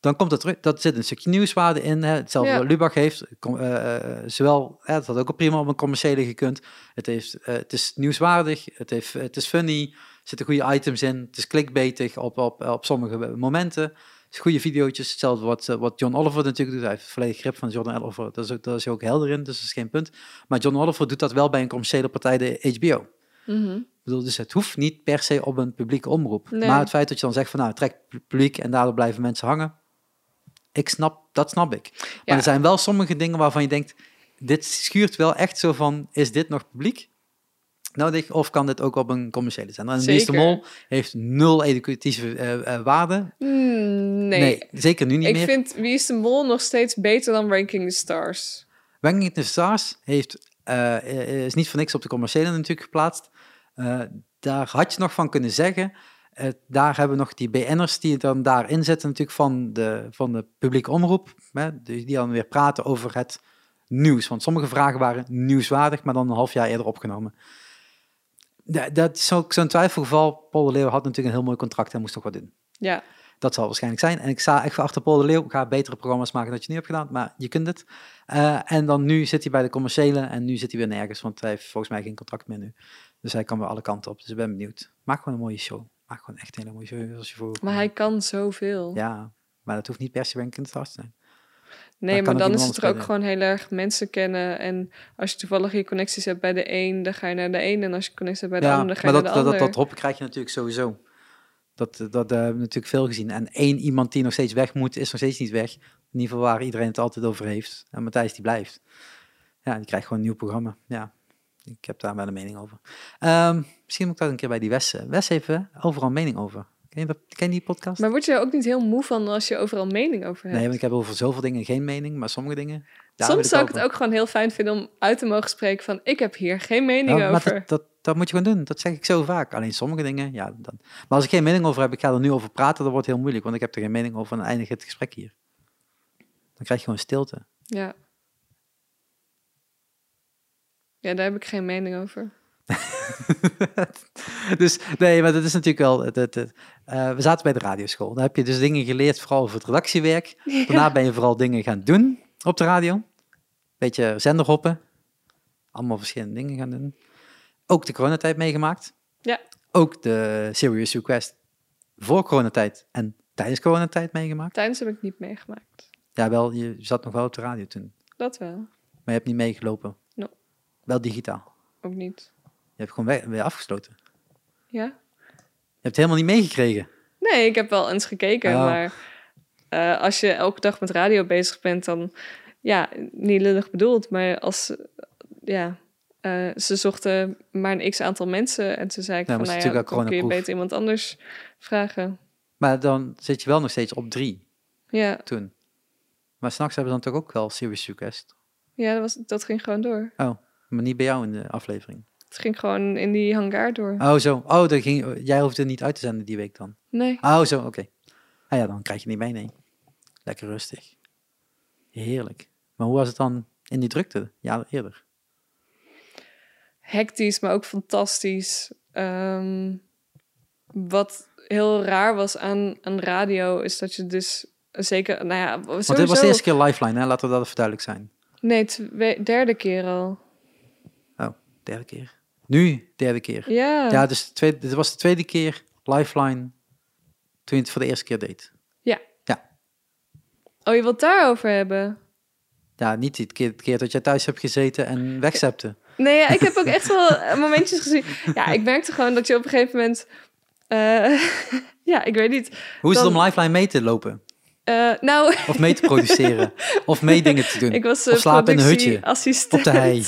Dan komt het terug, dat zit een stukje nieuwswaarde in. Hè. Hetzelfde Ja. wat Lubach heeft. Com- eh, zowel, hè, het had ook al prima op een commerciële gekund. Het, heeft, eh, het is nieuwswaardig, het, heeft, het is funny, er zitten goede items in. Het is clickbaitig op, op, op sommige momenten. Is goede video's. Hetzelfde wat, eh, wat John Oliver natuurlijk doet. Hij heeft volledig grip van John Oliver. Dat is, ook, dat is hij ook helder in, dus dat is geen punt. Maar John Oliver doet dat wel bij een commerciële partij, de HBO. Mhm. Ik bedoel, dus het hoeft niet per se op een publieke omroep. Nee. Maar het feit dat je dan zegt van nou, trek pu- publiek en daardoor blijven mensen hangen. Ik snap, dat snap ik. Maar Ja. er zijn wel sommige dingen waarvan je denkt, dit schuurt wel echt zo van, is dit nog publiek nodig? Of kan dit ook op een commerciële zijn? En de Zeker. Mol heeft nul educatieve eh, waarde. Mm, nee. zeker nu niet Ik meer. vind Wie is de Mol nog steeds beter dan Ranking the Stars. Ranking the Stars heeft, eh, is niet voor niks op de commerciële natuurlijk geplaatst. Daar had je nog van kunnen zeggen. daar hebben we nog die BN'ers die dan daarin zitten natuurlijk van de, van de publieke omroep. Hè, die dan weer praten over het nieuws. Want sommige vragen waren nieuwswaardig, maar dan een half jaar eerder opgenomen. Da- dat is ook zo'n twijfelgeval. Paul de Leeuw had natuurlijk een heel mooi contract en moest toch wat doen. Ja, Dat zal waarschijnlijk zijn. En ik sta echt achter Paul de Leeuw. Ga betere programma's maken dan je nu hebt gedaan. Maar je kunt het. Eh, en dan nu zit hij bij de commerciële. En nu zit hij weer nergens. Want hij heeft volgens mij geen contract meer nu. Dus hij kan weer alle kanten op. Dus ik ben benieuwd. Maak gewoon een mooie show. Maak gewoon echt een hele mooie show. Als je voor... maar hij kan zoveel. Ja, maar dat hoeft niet per se Ranking Stars te zijn. Nee, maar dan is het er ook gewoon heel erg mensen kennen. En als je toevallig je connecties hebt bij de een, dan ga je naar de een. En als je connecties hebt bij de ja, ander, dan ga maar je dat, naar de dat, dat, ander. dat hoppen krijg je natuurlijk sowieso. Dat, dat, dat hebben we natuurlijk veel gezien. En één iemand die nog steeds weg moet, is nog steeds niet weg. In ieder geval waar iedereen het altijd over heeft. En Matthijs die blijft. Ja, die krijgt gewoon een nieuw programma. Ja, ik heb daar wel een mening over. Ehm, misschien moet ik dat een keer bij die Wes. eh, Wes heeft eh, overal mening over. Ken je, dat, ken je die podcast? Maar word je er ook niet heel moe van als je overal mening over hebt? nee, want ik heb over zoveel dingen geen mening, maar sommige dingen. Soms zou ik het ook gewoon heel fijn vinden om uit te mogen spreken van... ik heb hier geen mening maar over. dat, dat, dat moet je gewoon doen. Dat zeg ik zo vaak. Alleen sommige dingen, ja. Dan. Maar als ik geen mening over heb, ik ga er nu over praten, dan wordt heel moeilijk. Want ik heb er geen mening over en dan eindigt het gesprek hier. Dan krijg je gewoon stilte. Ja. Ja, daar heb ik geen mening over. dus nee, maar dat is natuurlijk wel. Het, eh, we zaten bij de radioschool. Daar heb je dus dingen geleerd, vooral over het redactiewerk. Daarna ben je vooral dingen gaan doen op de radio. Beetje zenderhoppen. Allemaal verschillende dingen gaan doen. Ook de coronatijd meegemaakt. Ja. Ook de Serious Request voor coronatijd en tijdens coronatijd meegemaakt. Tijdens heb ik niet meegemaakt. Ja, wel, je zat nog wel op de radio toen. Dat wel. Maar je hebt niet meegelopen. No. Wel digitaal. Ook niet. Je hebt gewoon weer, afgesloten. Ja? Je hebt het helemaal niet meegekregen. Nee, ik heb wel eens gekeken, Oh. maar eh, als je elke dag met radio bezig bent, dan ja, niet lullig bedoeld, maar als ja, eh, ze zochten maar een x aantal mensen en toen zei ik Ja, van nou ja, natuurlijk dan kun je beter iemand anders vragen. Maar dan zit je wel nog steeds op drie Ja, toen. Maar s'nachts hebben ze dan toch ook wel Serious Request. ja dat, was, dat ging gewoon door. Oh, maar niet bij jou in de aflevering. Het ging gewoon in die hangar door. Oh, zo. Oh, dat ging, jij hoefde niet uit te zenden die week dan. Nee. Oh, zo, oké. Ah ja, dan krijg je niet mee, nee. Lekker rustig. Heerlijk. Maar hoe was het dan in die drukte, ja, eerder? hectisch, maar ook fantastisch. Ehm, wat heel raar was aan, aan radio, is dat je dus zeker, nou ja, Want sowieso... dit was de eerste keer Lifeline, hè? laten we dat even duidelijk zijn. Nee, twee, derde keer al. Derde keer. Nu, derde keer. Ja. Ja, dus de tweede, dit was de tweede keer Lifeline toen je het voor de eerste keer deed. Oh, je wilt het daarover hebben? Ja, niet die keer, keer dat jij thuis hebt gezeten en wegzepte. Nee, ja, ik heb ook echt wel momentjes gezien. Ja, ik merkte gewoon dat je op een gegeven moment... eh, ja, ik weet niet. Hoe is Dan- het om Lifeline mee te lopen? Eh, nou, Of mee te produceren? of mee dingen te doen? ik was Of uh, slapen in een hutje op de hei?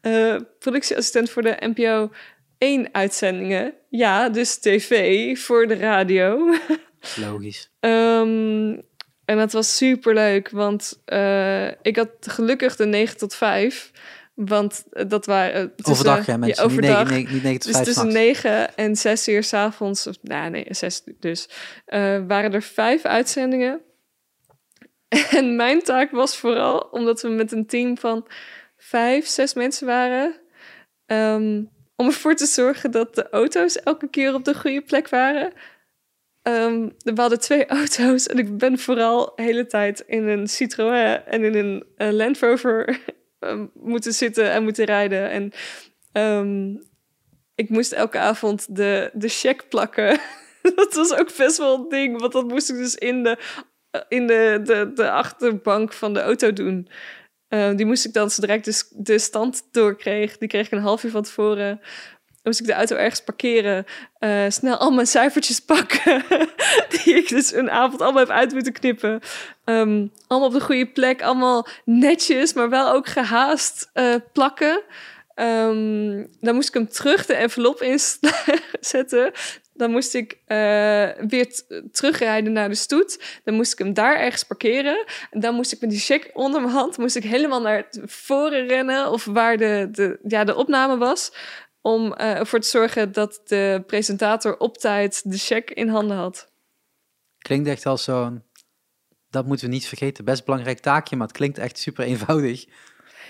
Eh, productieassistent voor de NPO 1 uitzendingen. Ja, dus tv voor de radio. Logisch. Ehm, en dat was super leuk, want eh, ik had gelukkig de 9 tot 5. Want eh, dat waren... tussen- Overdag, ja, overdag. Niet, negen, niet negen tot Dus vijf tussen s'nachts. 9 en 6 uur s'avonds, of nou nee, 6 dus, eh, waren er vijf uitzendingen. En mijn taak was vooral, omdat we met een team van vijf, zes mensen waren, ehm, om ervoor te zorgen dat de auto's elke keer op de goede plek waren. Ehm, we hadden twee auto's en ik ben vooral de hele tijd in een Citroën en in een eh, Land Rover ehm, moeten zitten en moeten rijden. En ik moest elke avond de, de check plakken. dat was ook best wel een ding, want dat moest ik dus in de, eh, in de, de achterbank van de auto doen. Eh, die moest ik dan zodra ik de, de stand doorkreeg, die kreeg ik een half uur van tevoren. Moest ik de auto ergens parkeren, eh, snel al mijn cijfertjes pakken, die ik dus een avond allemaal heb uit moeten knippen. Ehm, allemaal op de goede plek, allemaal netjes, maar wel ook gehaast eh, plakken. Ehm, dan moest ik hem terug de envelop inzetten. Dan moest ik eh, weer terugrijden naar de stoet. Dan moest ik hem daar ergens parkeren. En dan moest ik met die check onder mijn hand... moest ik helemaal naar voren rennen... of waar de, de, ja, de opname was... om eh, ervoor te zorgen dat de presentator op tijd de check in handen had. Klinkt echt als zo'n... Dat moeten we niet vergeten. Best belangrijk taakje, maar het klinkt echt super eenvoudig.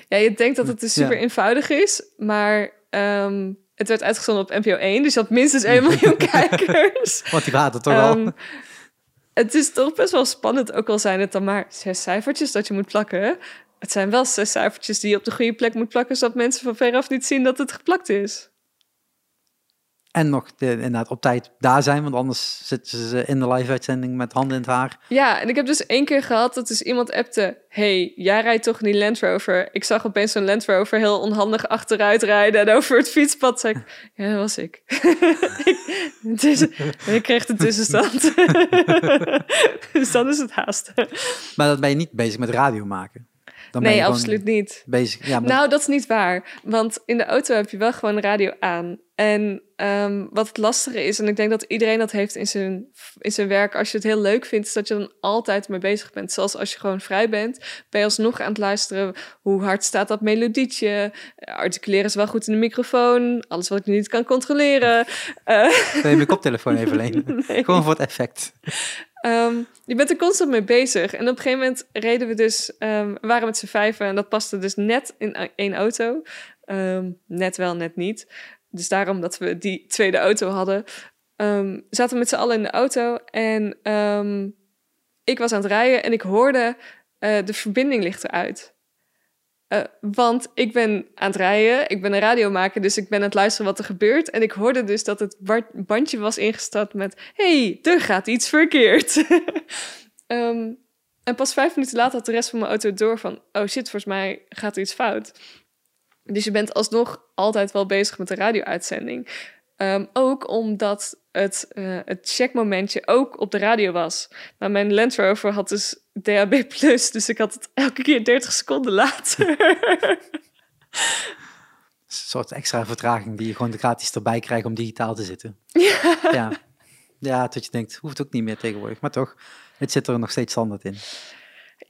Ja, je denkt dat het dus Ja. super eenvoudig is, maar ehm, het werd uitgezonden op NPO 1, dus je had minstens 1 miljoen kijkers. Want die waren toch al. Ehm, het is toch best wel spannend, ook al zijn het dan maar zes cijfertjes dat je moet plakken. Het zijn wel zes cijfertjes die je op de goede plek moet plakken, zodat mensen van veraf niet zien dat het geplakt is. En nog de, inderdaad op tijd daar zijn, want anders zitten ze in de live-uitzending met handen in het haar. Ja, en ik heb dus één keer gehad dat dus iemand appte... hey, jij rijdt toch die Land Rover? Ik zag opeens zo'n Land Rover heel onhandig achteruit rijden... en over het fietspad zei ik... Ja, dat was ik. ik, dus, ik kreeg de tussenstand. dus dan is het haast. Maar dan ben je niet bezig met radio maken. Dan nee, absoluut niet. Bezig. Ja, maar Nou, dat is niet waar. Want in de auto heb je wel gewoon radio aan. En ehm, wat het lastige is, en ik denk dat iedereen dat heeft in zijn, in zijn werk, als je het heel leuk vindt, is dat je dan altijd mee bezig bent. Zoals als je gewoon vrij bent, ben je alsnog aan het luisteren. Hoe hard staat dat melodietje? Eh, Articuleren ze wel goed in de microfoon? Alles wat ik nu niet kan controleren. Wil je mijn koptelefoon even lenen? nee. Gewoon voor het effect. Ehm, je bent er constant mee bezig. En op een gegeven moment reden we dus, ehm, we waren met z'n vijven en dat paste dus net in één auto. Net wel, net niet. Dus daarom dat we die tweede auto hadden, ehm, zaten we met z'n allen in de auto. En ehm, ik was aan het rijden en ik hoorde eh, de verbinding ligt eruit. Eh, want ik ben aan het rijden, ik ben een radiomaker, dus ik ben aan het luisteren wat er gebeurt. En ik hoorde dus dat het bandje was ingestart met... hey, er gaat iets verkeerd. Ehm, en pas vijf minuten later had de rest van mijn auto door van... oh shit, volgens mij gaat er iets fout. Dus je bent alsnog altijd wel bezig met de radio-uitzending. Ehm, ook omdat het, eh, het checkmomentje ook op de radio was. Maar mijn Land Rover had dus DAB+, dus ik had het elke keer 30 seconden later. Een soort extra vertraging die je gewoon gratis erbij krijgt om digitaal te zitten. ja. Ja, ja dat je denkt, hoeft ook niet meer tegenwoordig. Maar toch, het zit er nog steeds standaard in.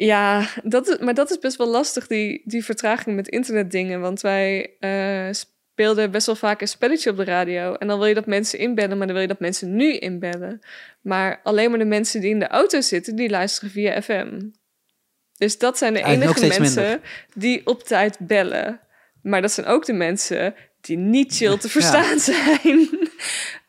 Ja, dat is, maar dat is best wel lastig, die, die vertraging met internetdingen. Want wij eh, speelden best wel vaak een spelletje op de radio. En dan wil je dat mensen inbellen, maar dan wil je dat mensen nu inbellen. Maar alleen maar de mensen die in de auto zitten, die luisteren via FM. Dus dat zijn de enige mensen minder. die op tijd bellen. Maar dat zijn ook de mensen die niet chill te Ja. verstaan zijn.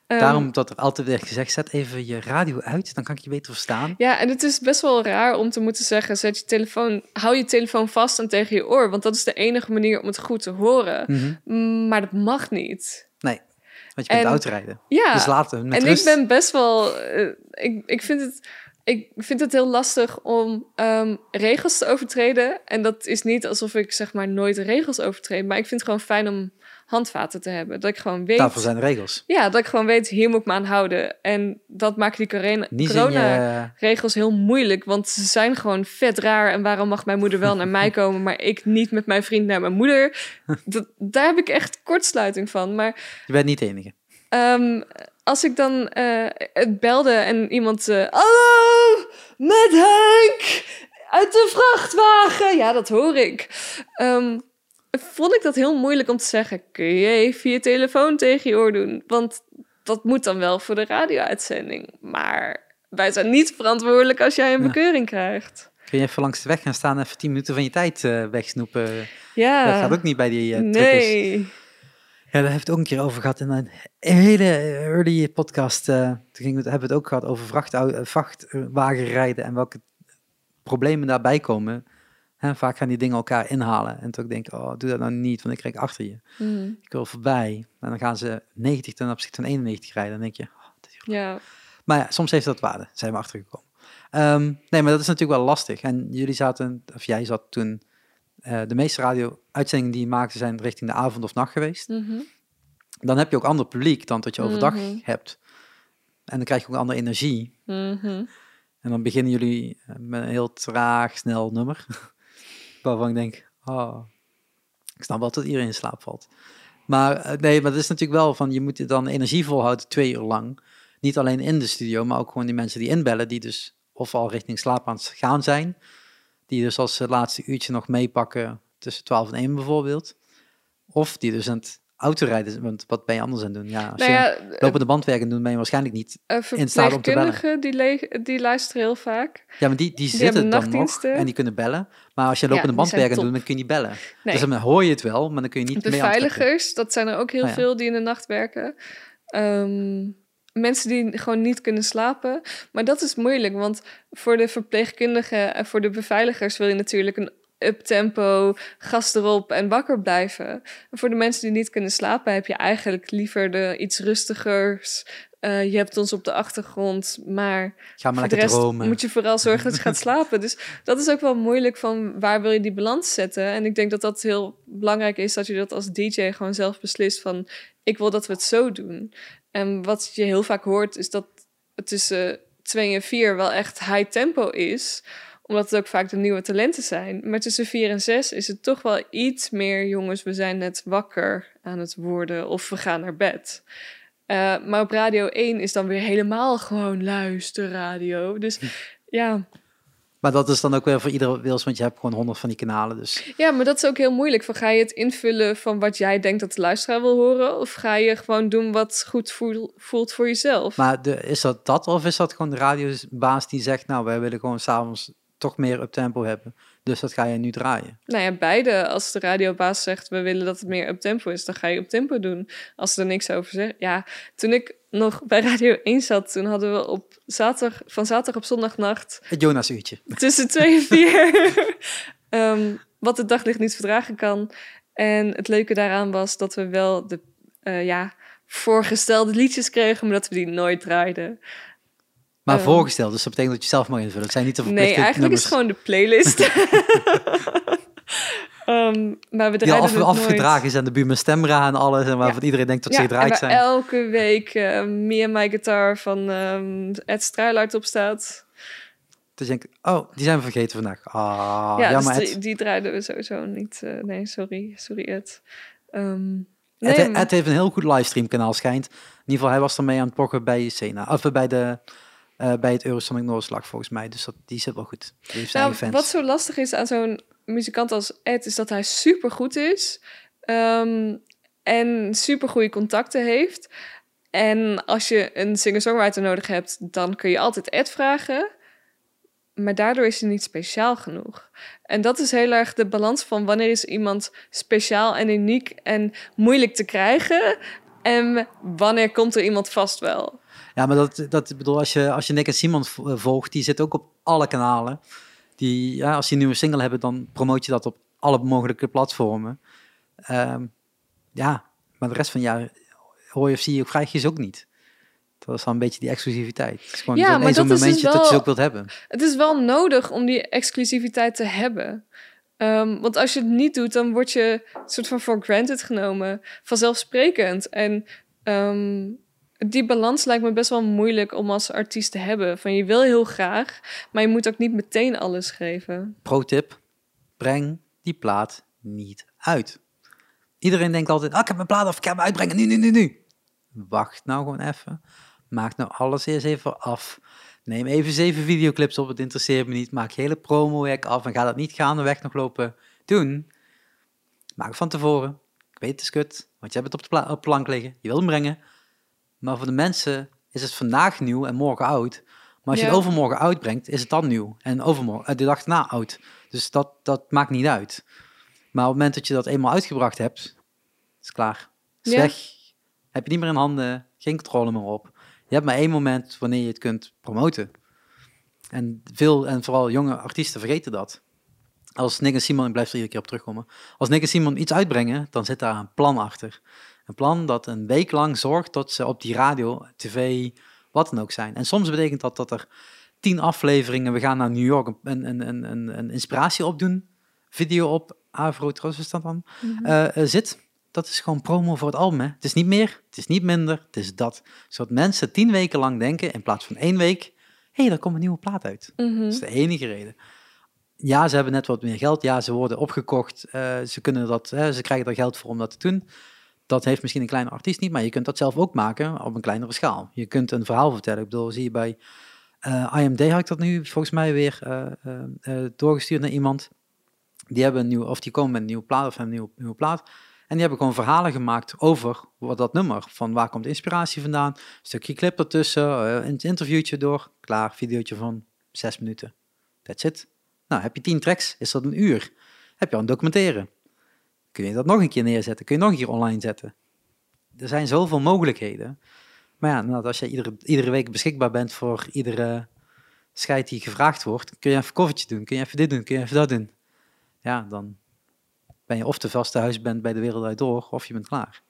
Ehm, Daarom dat er altijd werd gezegd, zet even je radio uit, dan kan ik je beter verstaan. Ja, en het is best wel raar om te moeten zeggen: zet je telefoon, hou je telefoon vast en tegen je oor, want dat is de enige manier om het goed te horen. Mhm. Mm, Maar dat mag niet. Nee, want je bent En- autorijden. Ja, Dus laten met en rust. ik ben best wel. eh, ik, ik, vind het, ik vind het heel lastig om ehm, regels te overtreden. En dat is niet alsof ik zeg maar nooit regels overtreed. Maar ik vind het gewoon fijn om handvaten te hebben. Dat ik gewoon weet. Daarvoor zijn de regels. Ja, dat ik gewoon weet, hier moet ik me aan houden. En dat maakt die corona, Niet in corona je... regels heel moeilijk. Want ze zijn gewoon vet raar. En waarom mag mijn moeder wel naar mij komen, maar ik niet met mijn vriend naar mijn moeder? Dat, daar heb ik echt kortsluiting van. Maar Je bent niet de enige. Ehm, als ik dan eh, het belde en iemand... eh, Hallo, met Henk uit de vrachtwagen. Ja, dat hoor ik. Ehm, vond ik dat heel moeilijk om te zeggen... kun je even je telefoon tegen je oor doen? Want dat moet dan wel voor de radio-uitzending. Maar wij zijn niet verantwoordelijk als jij een Ja. bekeuring krijgt. Kun je even langs de weg gaan staan en even 10 minuten van je tijd eh, wegsnoepen? Ja, Dat gaat ook niet bij die truckers. nee. Ja, daar heeft het ook een keer over gehad in een hele early podcast. eh, toen ging hebben we het ook gehad over vrachtwagenrijden en welke problemen daarbij komen. Vaak gaan die dingen elkaar inhalen. En toen denk ik, oh, doe dat nou niet, want ik rijd achter je. Hm, Ik wil voorbij. En dan gaan ze 90 ten opzichte van 91 rijden. Dan denk je, oh, dat is- ja. maar ja, soms heeft dat waarde, zijn we achtergekomen. Ehm, nee, maar dat is natuurlijk wel lastig. En jullie zaten, of jij zat toen, eh, de meeste radio-uitzendingen die je maakte zijn richting de avond of nacht geweest. Mhm. Dan heb je ook ander publiek dan dat je overdag Mhm. hebt. En dan krijg je ook een andere energie. Mhm. En dan beginnen jullie eh, met een heel traag, snel nummer. Waarvan ik denk, oh, ik snap wel dat iedereen in slaap valt. Maar eh, nee, maar het is natuurlijk wel van, je moet je dan energie volhouden twee uur lang. Niet alleen in de studio, maar ook gewoon die mensen die inbellen, die dus of al richting slaap aan het gaan zijn. Die dus als eh, laatste uurtje nog meepakken tussen 12 en 1 bijvoorbeeld. Of die dus aan het autorijden, want wat ben je anders aan doen? Ja, als Nou je ja, lopende bandwerken doen, ben je waarschijnlijk niet. Uh, in staat om te bellen. die, die luisteren heel vaak. Ja, maar die, die hebben zitten dan nog en die kunnen bellen. Maar als je Ja, lopende die zijn bandwerken doet, dan kun je niet bellen. Nee. Dus dan hoor je het wel, maar dan kun je niet mee aantrekken. Beveiligers, dat zijn er ook heel ja. veel die in de nacht werken. Ehm, mensen die gewoon niet kunnen slapen. Maar dat is moeilijk, want voor de verpleegkundigen en voor de beveiligers wil je natuurlijk een uptempo, gas erop en wakker blijven. En voor de mensen die niet kunnen slapen heb je eigenlijk liever de iets rustigers. Eh, je hebt ons op de achtergrond, maar Ga maar voor de lekker rest dromen. moet je vooral zorgen dat je gaat slapen. Dus dat is ook wel moeilijk van waar wil je die balans zetten. En ik denk dat dat heel belangrijk is dat je dat als DJ gewoon zelf beslist van ik wil dat we het zo doen. En wat je heel vaak hoort is dat het tussen twee en vier wel echt high tempo is omdat het ook vaak de nieuwe talenten zijn. Maar tussen vier en zes is het toch wel iets meer... jongens, we zijn net wakker aan het worden... of we gaan naar bed. Uh, maar op Radio 1 is dan weer helemaal gewoon luisterradio. Dus ja... Maar dat is dan ook weer voor iedere wils, want je hebt gewoon honderd van die kanalen. Dus. Ja, maar dat is ook heel moeilijk. Van, ga je het invullen van wat jij denkt dat de luisteraar wil horen? Of ga je gewoon doen wat goed voel, voelt voor jezelf? Maar de, is dat dat of is dat gewoon de radiobaas die zegt... nou, wij willen gewoon s'avonds toch meer up tempo hebben. Dus dat ga je nu draaien. Nou ja, beide. Als de radiobaas zegt, we willen dat het meer up tempo is, dan ga je up tempo doen. Als ze er niks over zeggen. Ja, toen ik nog bij Radio 1 zat, toen hadden we op zaterdag, van zaterdag op zondagnacht... Het Jonas-uurtje. Tussen twee en vier. um, wat het daglicht niet verdragen kan. En het leuke daaraan was dat we wel de uh, ja, voorgestelde liedjes kregen, maar dat we die nooit draaiden. Maar Um, voorgesteld, dus dat betekent dat je zelf mag invullen. Het zijn niet de verplichte Nee, eigenlijk nummers is gewoon de playlist. um, maar we die al af, afgedragen nooit. is aan de buurman stemra en alles. En waarvan Ja. iedereen denkt dat ze gedraaid zijn. elke week uh, Me and My Guitar van um, Ed Struilaert op staat. Dus denk ik, oh, die zijn we vergeten vandaag. Ah, ja, jammer dus Ed. die, die draaiden we sowieso niet. Uh, nee, sorry. Sorry Ed. Um, Ed, nee, Ed heeft een heel goed livestream kanaal, schijnt. In ieder geval, hij was ermee aan het pochen bij Sena. Of bij, de, uh, bij het Eurosonic Noorderslag, volgens mij. Dus dat, die zit wel goed. Die heeft zijn nou, fans. wat zo lastig is aan zo'n muzikant als Ed, is dat hij super goed is. Um, en super goede contacten heeft. En als je een singer-songwriter nodig hebt, dan kun je altijd Ed vragen. maar daardoor is hij niet speciaal genoeg. En dat is heel erg de balans van wanneer is iemand speciaal en uniek en moeilijk te krijgen. En wanneer komt er iemand vast wel. Ja, maar dat, dat bedoel, als je, als je Nick en Simon eh, volgt, die zit ook op alle kanalen. Die, ja, als die een nieuwe single hebben, dan promoot je dat op alle mogelijke platformen. Ehm, ja, maar de rest van jaar hoor je of zie je of krijg je ze ook niet. Dat is dan een beetje die exclusiviteit. Het is gewoon Ja, maar zo'n dat is dus momentje dat je ze wel- ook wilt hebben. Het is wel nodig om die exclusiviteit te hebben. Ehm, want als je het niet doet, dan word je soort van for granted genomen, vanzelfsprekend. En ehm, die balans lijkt me best wel moeilijk om als artiest te hebben. Van je wil heel graag, maar je moet ook niet meteen alles geven. Pro-tip, breng die plaat niet uit. Iedereen denkt altijd, ah, ik heb mijn plaat af, ik ga hem uitbrengen, nu, nu, nu, nu. Wacht nou gewoon even. Maak nou alles eerst even af. Neem even zeven videoclips op, het interesseert me niet. Maak hele promo-werk af en ga dat niet gaandeweg nog lopen doen. Maak van tevoren. Ik weet het is kut, want je hebt het op de op plank liggen. Je wil hem brengen. Maar voor de mensen is het vandaag nieuw en morgen oud. Maar als je Ja. het overmorgen uitbrengt, is het dan nieuw. En overmorgen, eh, de dag na oud. Dus dat, dat maakt niet uit. Maar op het moment dat je dat eenmaal uitgebracht hebt, is het klaar. Is Ja. weg. Heb je niet meer in handen, geen controle meer op. Je hebt maar één moment wanneer je het kunt promoten. En veel, en vooral jonge artiesten vergeten dat. Als Nick en Simon, ik blijf er iedere keer op terugkomen. Als Nick en Simon iets uitbrengen, dan zit daar een plan achter. Een plan dat een week lang zorgt dat ze op die radio, tv, wat dan ook zijn. En soms betekent dat dat er tien afleveringen, we gaan naar New York een, een, een, een, een inspiratie opdoen. Video op Avro Tros is dat dan. eh, eh, zit. Dat is gewoon promo voor het album. Hè. Het is niet meer, het is niet minder, het is dat. Zodat mensen tien weken lang denken, in plaats van één week, hé, hey, er komt een nieuwe plaat uit. Mhm. Dat is de enige reden. Ja, ze hebben net wat meer geld. Ja, ze worden opgekocht. eh, ze, kunnen dat, hè, ze krijgen er geld voor om dat te doen. Dat heeft misschien een kleine artiest niet, maar je kunt dat zelf ook maken op een kleinere schaal. Je kunt een verhaal vertellen. Ik bedoel, zie je bij eh, IMD had ik dat nu volgens mij weer eh, eh, doorgestuurd naar iemand. Die hebben een nieuwe, of die komen met een nieuwe plaat of een nieuwe, plaat. En die hebben gewoon verhalen gemaakt over wat dat nummer. Van waar komt de inspiratie vandaan? Stukje clip ertussen, een interviewtje door. Klaar, videootje van zes minuten. That's it. Nou, heb je tien tracks, is dat een uur. Heb je al een documentaire. Kun je dat nog een keer neerzetten? Kun je nog een keer online zetten? Er zijn zoveel mogelijkheden. Maar ja, nou, als je iedere, iedere week beschikbaar bent voor iedere scheid die gevraagd wordt, kun je even koffertje doen, kun je even dit doen, kun je even dat doen. Ja, dan ben je of te vast thuis bent bij de wereld uit door, of je bent klaar.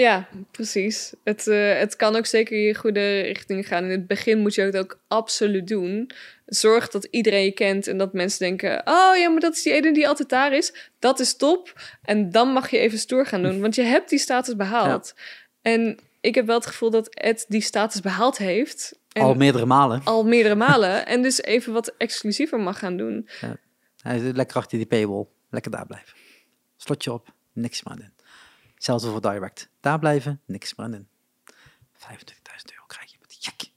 Ja, precies. Het, eh, het kan ook zeker je goede richting gaan. In het begin moet je het ook absoluut doen. Zorg dat iedereen je kent en dat mensen denken: Oh ja, maar dat is die ene die altijd daar is. Dat is top. En dan mag je even stoer gaan doen, want je hebt die status behaald. En ik heb wel het gevoel dat Ed die status behaald heeft. En Al meerdere malen. al meerdere malen. En dus even wat exclusiever mag gaan doen. Hij zit lekker achter die paywall. Lekker daar blijven. Slotje op, niks meer aan doen. Hetzelfde voor direct. Daar blijven, niks meer aan doen. 25.000 euro krijg je met.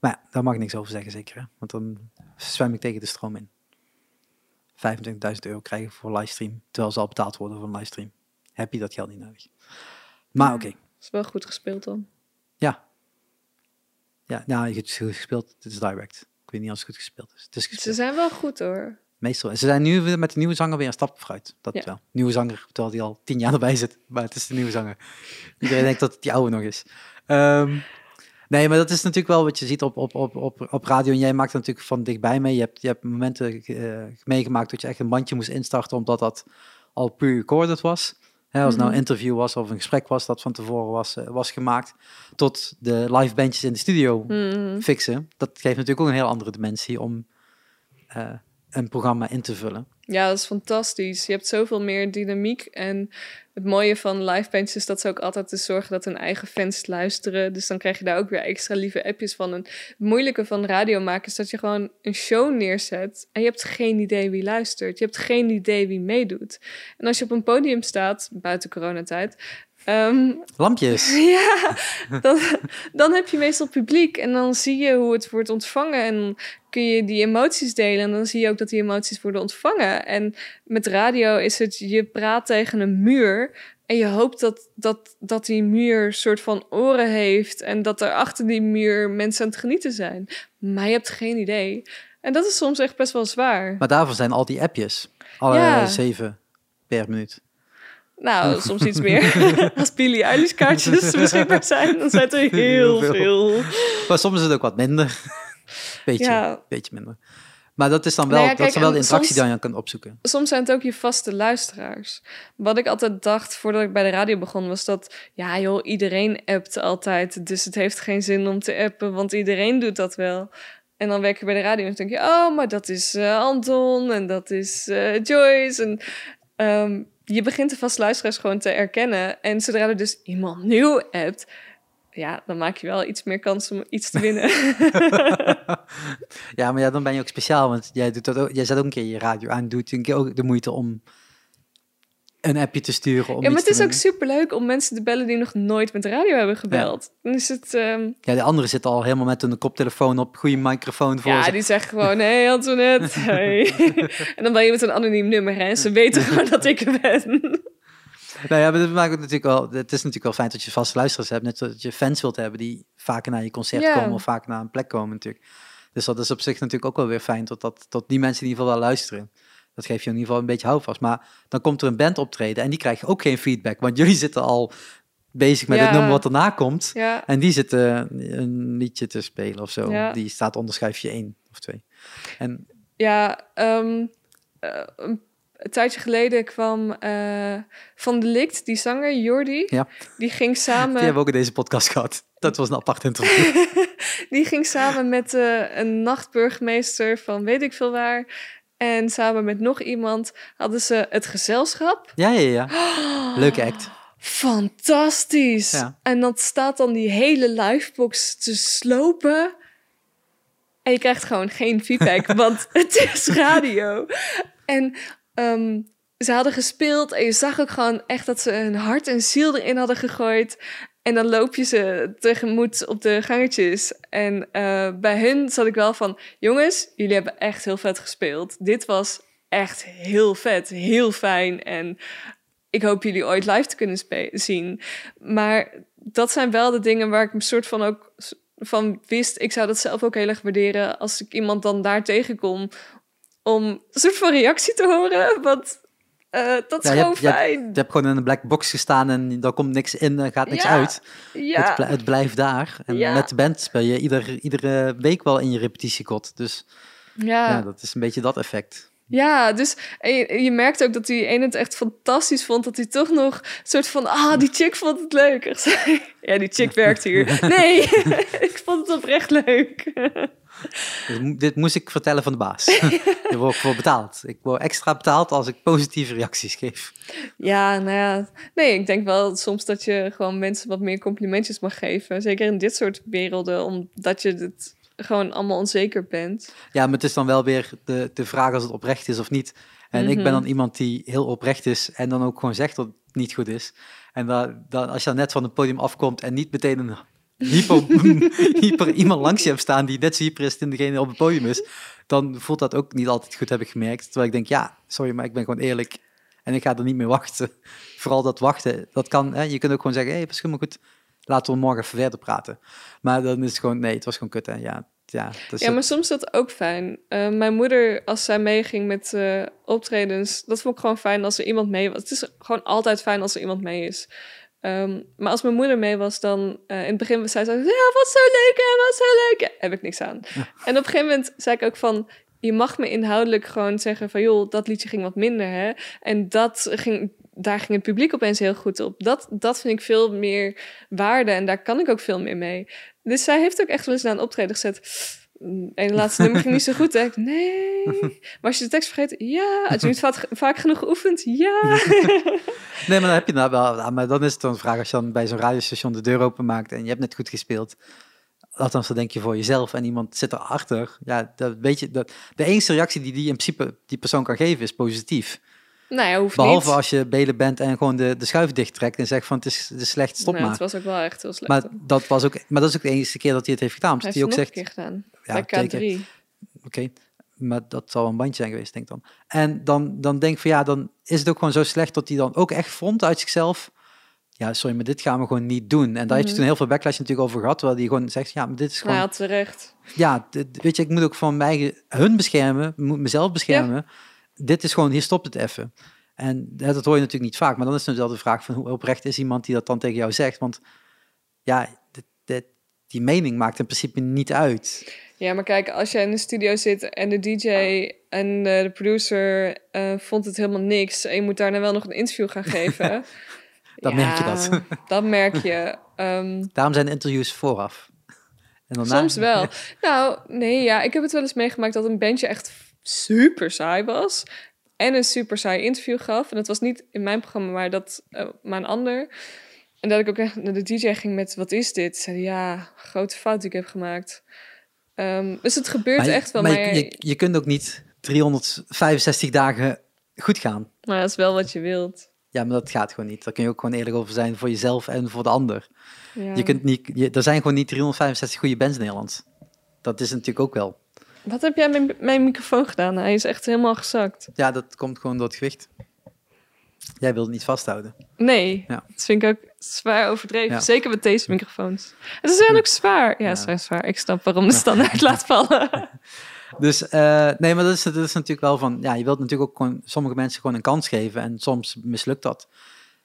Maar ja, daar mag ik niks over zeggen zeker. Hè? Want dan zwem ik tegen de stroom in. 25.000 euro krijgen voor livestream. Terwijl ze al betaald worden voor een livestream. Heb je dat geld niet nodig. Maar oké. Is wel goed gespeeld dan. Ja. Ja, nou, je hebt goed gespeeld. Het is direct. Ik weet niet als het goed gespeeld is. Het is Ze zijn wel goed hoor. Meestal. Ze zijn nu weer met de nieuwe zanger weer een stap vooruit. Dat Ja. wel. Nieuwe zanger, terwijl die al tien jaar erbij zit. Maar het is de nieuwe zanger. Iedereen denkt dat het die oude nog is. Ehm, nee, maar dat is natuurlijk wel wat je ziet op, op, op, op, op radio. En jij maakt het natuurlijk van dichtbij mee. Je hebt, je hebt momenten eh, meegemaakt dat je echt een bandje moest instarten, omdat dat al puur recorded was. Als het nou Mhm. een interview was of een gesprek was dat van tevoren was, eh, was gemaakt. Tot de live bandjes in de studio Mhm. fixen. Dat geeft natuurlijk ook een heel andere dimensie om eh, een programma in te vullen. Ja, dat is fantastisch. Je hebt zoveel meer dynamiek. En het mooie van live bands is dat ze ook altijd te zorgen dat hun eigen fans luisteren. Dus dan krijg je daar ook weer extra lieve appjes van. En het moeilijke van radio maken is dat je gewoon een show neerzet. En je hebt geen idee wie luistert. Je hebt geen idee wie meedoet. En als je op een podium staat, buiten coronatijd. ehm, Lampjes. ja, dan, dan heb je meestal publiek en dan zie je hoe het wordt ontvangen en kun je die emoties delen en dan zie je ook dat die emoties worden ontvangen. En met radio is het, je praat tegen een muur en je hoopt dat, dat, dat die muur een soort van oren heeft en dat er achter die muur mensen aan het genieten zijn. Maar je hebt geen idee. En dat is soms echt best wel zwaar. Maar daarvoor zijn al die appjes. Alle Ja. zeven per minuut. Nou, soms iets meer. Als Billie Eilish kaartjes beschikbaar zijn, dan zijn er heel Heel veel. Maar soms is het ook wat minder. Beetje, Ja. beetje minder. Maar dat is dan wel, Nou ja, dat is wel de interactie soms- die je kan opzoeken. Soms zijn het ook je vaste luisteraars. Wat ik altijd dacht voordat ik bij de radio begon, was dat... Ja joh, iedereen appt altijd. Dus het heeft geen zin om te appen, want iedereen doet dat wel. En dan werk je bij de radio en dan denk je... Oh, maar dat is eh, Anton en dat is eh, Joyce. En ehm, je begint de vaste luisteraars gewoon te erkennen. En zodra er dus iemand nieuw appt... Ja, dan maak je wel iets meer kans om iets te winnen. ja, maar ja, dan ben je ook speciaal, want jij, doet dat ook, jij zet ook een keer je radio aan, doet een keer ook de moeite om een appje te sturen. Om ja, maar het is ook superleuk om mensen te bellen die nog nooit met radio hebben gebeld. Dan is het... ehm, Ja, de anderen zitten al helemaal met een koptelefoon op, goede microfoon voor Ja, ze. die zegt gewoon, hé hey, Antoinette, hey. en dan ben je met een anoniem nummer hè, en ze weten gewoon dat ik er ben. Nou ja, maar dat maakt het natuurlijk wel. Het is natuurlijk wel fijn dat je vaste luisteraars hebt. Net zoals je fans wilt hebben die vaker naar je concert komen of vaker naar een plek komen natuurlijk. Dus dat is op zich natuurlijk ook wel weer fijn tot, dat, tot die mensen in ieder geval wel luisteren. Dat geeft je in ieder geval een beetje houvast. Maar dan komt er een band optreden en die krijgen ook geen feedback. Want jullie zitten al bezig met het nummer wat erna komt. Ja, En die zitten een liedje te spelen of zo. Ja. Die staat onder schuifje 1 of 2. En ja ehm, eh, een een tijdje geleden kwam eh, Van de Likt, die zanger, Jordi, Ja. die ging die samen... hebben we ook in deze podcast gehad. Dat was een apart interview. Die ging samen met eh, een nachtburgemeester van weet ik veel waar. En samen met nog iemand hadden ze het gezelschap. ja, ja, ja. Leuke act. Fantastisch. Ja. En dan staat dan die hele livebox te slopen. En je krijgt gewoon geen feedback, want het is radio. En ehm, ze hadden gespeeld en je zag ook gewoon echt dat ze hun hart en ziel erin hadden gegooid. En dan loop je ze tegemoet op de gangetjes. En eh, bij hun zat ik wel van... Jongens, jullie hebben echt heel vet gespeeld. Dit was echt heel vet, heel fijn. En ik hoop jullie ooit live te kunnen zien. Maar dat zijn wel de dingen waar ik een soort van ook van wist. Ik zou dat zelf ook heel erg waarderen als ik iemand dan daar tegenkom. Om een soort van reactie te horen. Want eh, dat is Ja, gewoon hebt- je hebt- fijn. Je hebt gewoon in een black box gestaan en daar komt niks in, er gaat niks Ja. uit. ja. Het, bl- het blijft daar. En Ja. met de band speel je ieder, iedere week wel in je repetitiekot. Dus ja. ja. dat is een beetje dat effect. Ja, dus en je, je merkt ook dat die ene het echt fantastisch vond. Dat hij toch nog een soort van, ah, die chick vond het leuk. Ja, die chick werkt hier. Nee, ik vond het oprecht leuk. Dus dit moest ik vertellen van de baas. Daar word ik voor betaald. Ik word extra betaald als ik positieve reacties geef. Ja, nou ja. Nee, ik denk wel soms dat je gewoon mensen wat meer complimentjes mag geven. Zeker in dit soort werelden, omdat je het gewoon allemaal onzeker bent. Ja, maar het is dan wel weer de, de vraag als het oprecht is of niet. En ik ben Mhm. dan iemand die heel oprecht is en dan ook gewoon zegt dat het niet goed is. En dan, als je dan net van het podium afkomt en niet meteen een hyper, hyper iemand langs je hebt staan die net zo hyper is dan degene op het podium is, dan voelt dat ook niet altijd goed, heb ik gemerkt. Terwijl ik denk, ja, sorry, maar ik ben gewoon eerlijk en ik ga er niet mee wachten. Vooral dat wachten, dat kan, hè, je kunt ook gewoon zeggen, hé, hey, is helemaal goed, laten we morgen even verder praten. Maar dan is het gewoon, nee, het was gewoon kut. En ja, ja, dus Ja, maar soms is dat ook fijn. Eh, mijn moeder, als zij meeging met eh, optredens, dat vond ik gewoon fijn als er iemand mee was. Het is gewoon altijd fijn als er iemand mee is. Ehm, maar als mijn moeder mee was, dan eh, in het begin zei ze, ja, wat zo leuk en wat zo leuk. Ja, heb ik niks aan. En op een gegeven moment zei ik ook van, je mag me inhoudelijk gewoon zeggen van, joh, dat liedje ging wat minder, hè. En dat ging, daar ging het publiek opeens heel goed op. Dat, dat vind ik veel meer waarde en daar kan ik ook veel meer mee. Dus zij heeft ook echt wel eens naar een optreden gezet. "Mm, En de laatste nummer ging niet zo goed. Hè? Ik, nee. Maar als je de tekst vergeet, ja. Je niet vaak, vaak genoeg geoefend? Ja. Nee, maar dan heb je nou wel. ja, Maar dan is het dan een vraag als je dan bij zo'n radiostation de deur openmaakt en je hebt net goed gespeeld. Althans, dan denk je voor jezelf en iemand zit erachter. Ja, dat weet je. Dat, de enige reactie die die in principe die persoon kan geven is positief. nou ja, hoeft Behalve niet. als je belen bent en gewoon de, de schuif dicht trekt en zegt van het is, het is slecht, stop Nou, maar. Het was ook wel echt heel slecht. Maar dat, was ook, maar dat is ook de enige keer dat hij het heeft gedaan. Hij heeft hij het ook nog zegt, een keer gedaan. Ja, bij K3. oké, maar dat zal een bandje zijn geweest, denk ik dan. En dan, dan denk ik van ja, dan is het ook gewoon zo slecht dat hij dan ook echt vond uit zichzelf. ja, sorry, maar dit gaan we gewoon niet doen. En daar heeft je Mhm. toen heel veel backlash natuurlijk over gehad, terwijl die gewoon zegt, ja, maar dit is gewoon, ja, terecht. ja, dit- weet je, ik moet ook van mij, hun beschermen, moet mezelf beschermen. Dit is gewoon, hier stopt het even. En dat hoor je natuurlijk niet vaak, maar dan is het wel de vraag van hoe oprecht is iemand die dat dan tegen jou zegt, want ja, dit, dit- die mening maakt in principe niet uit. Ja, maar kijk, als jij in de studio zit en de DJ en eh, de producer eh, vond het helemaal niks en je moet daarna wel nog een interview gaan geven. Dan merk je dat. dat merk je. Ehm, Daarom zijn de interviews vooraf. En daarna- soms wel. Nou, nee, ja, ik heb het wel eens meegemaakt dat een bandje echt super saai was. En een super saai interview gaf. En dat was niet in mijn programma, maar, dat, eh, maar een ander. En dat ik ook echt naar de DJ ging met, wat is dit? Zei ja, grote fout die ik heb gemaakt. Ehm, dus het gebeurt Maar echt wel. maar Maar, je, je, kunt ook niet 365 dagen goed gaan. maar dat is wel wat je wilt. Ja, maar dat gaat gewoon niet. Daar kun je ook gewoon eerlijk over zijn voor jezelf en voor de ander. Ja. Je kunt niet, je, er zijn gewoon niet 365 goede bands in Nederland. Dat is natuurlijk ook wel. Wat heb jij met mijn, mijn microfoon gedaan? Hij is echt helemaal gezakt. Ja, dat komt gewoon door het gewicht. Jij wilt het niet vasthouden. Nee, Ja. dat vind ik ook zwaar overdreven. Ja. Zeker met deze microfoons. En ze zijn ook zwaar. Ja, Ja. zijn zwaar. Ik snap waarom de standaard laat vallen. Dus eh, nee, maar dat is, dat is natuurlijk wel van. Ja, je wilt natuurlijk ook gewoon sommige mensen gewoon een kans geven. En soms mislukt dat.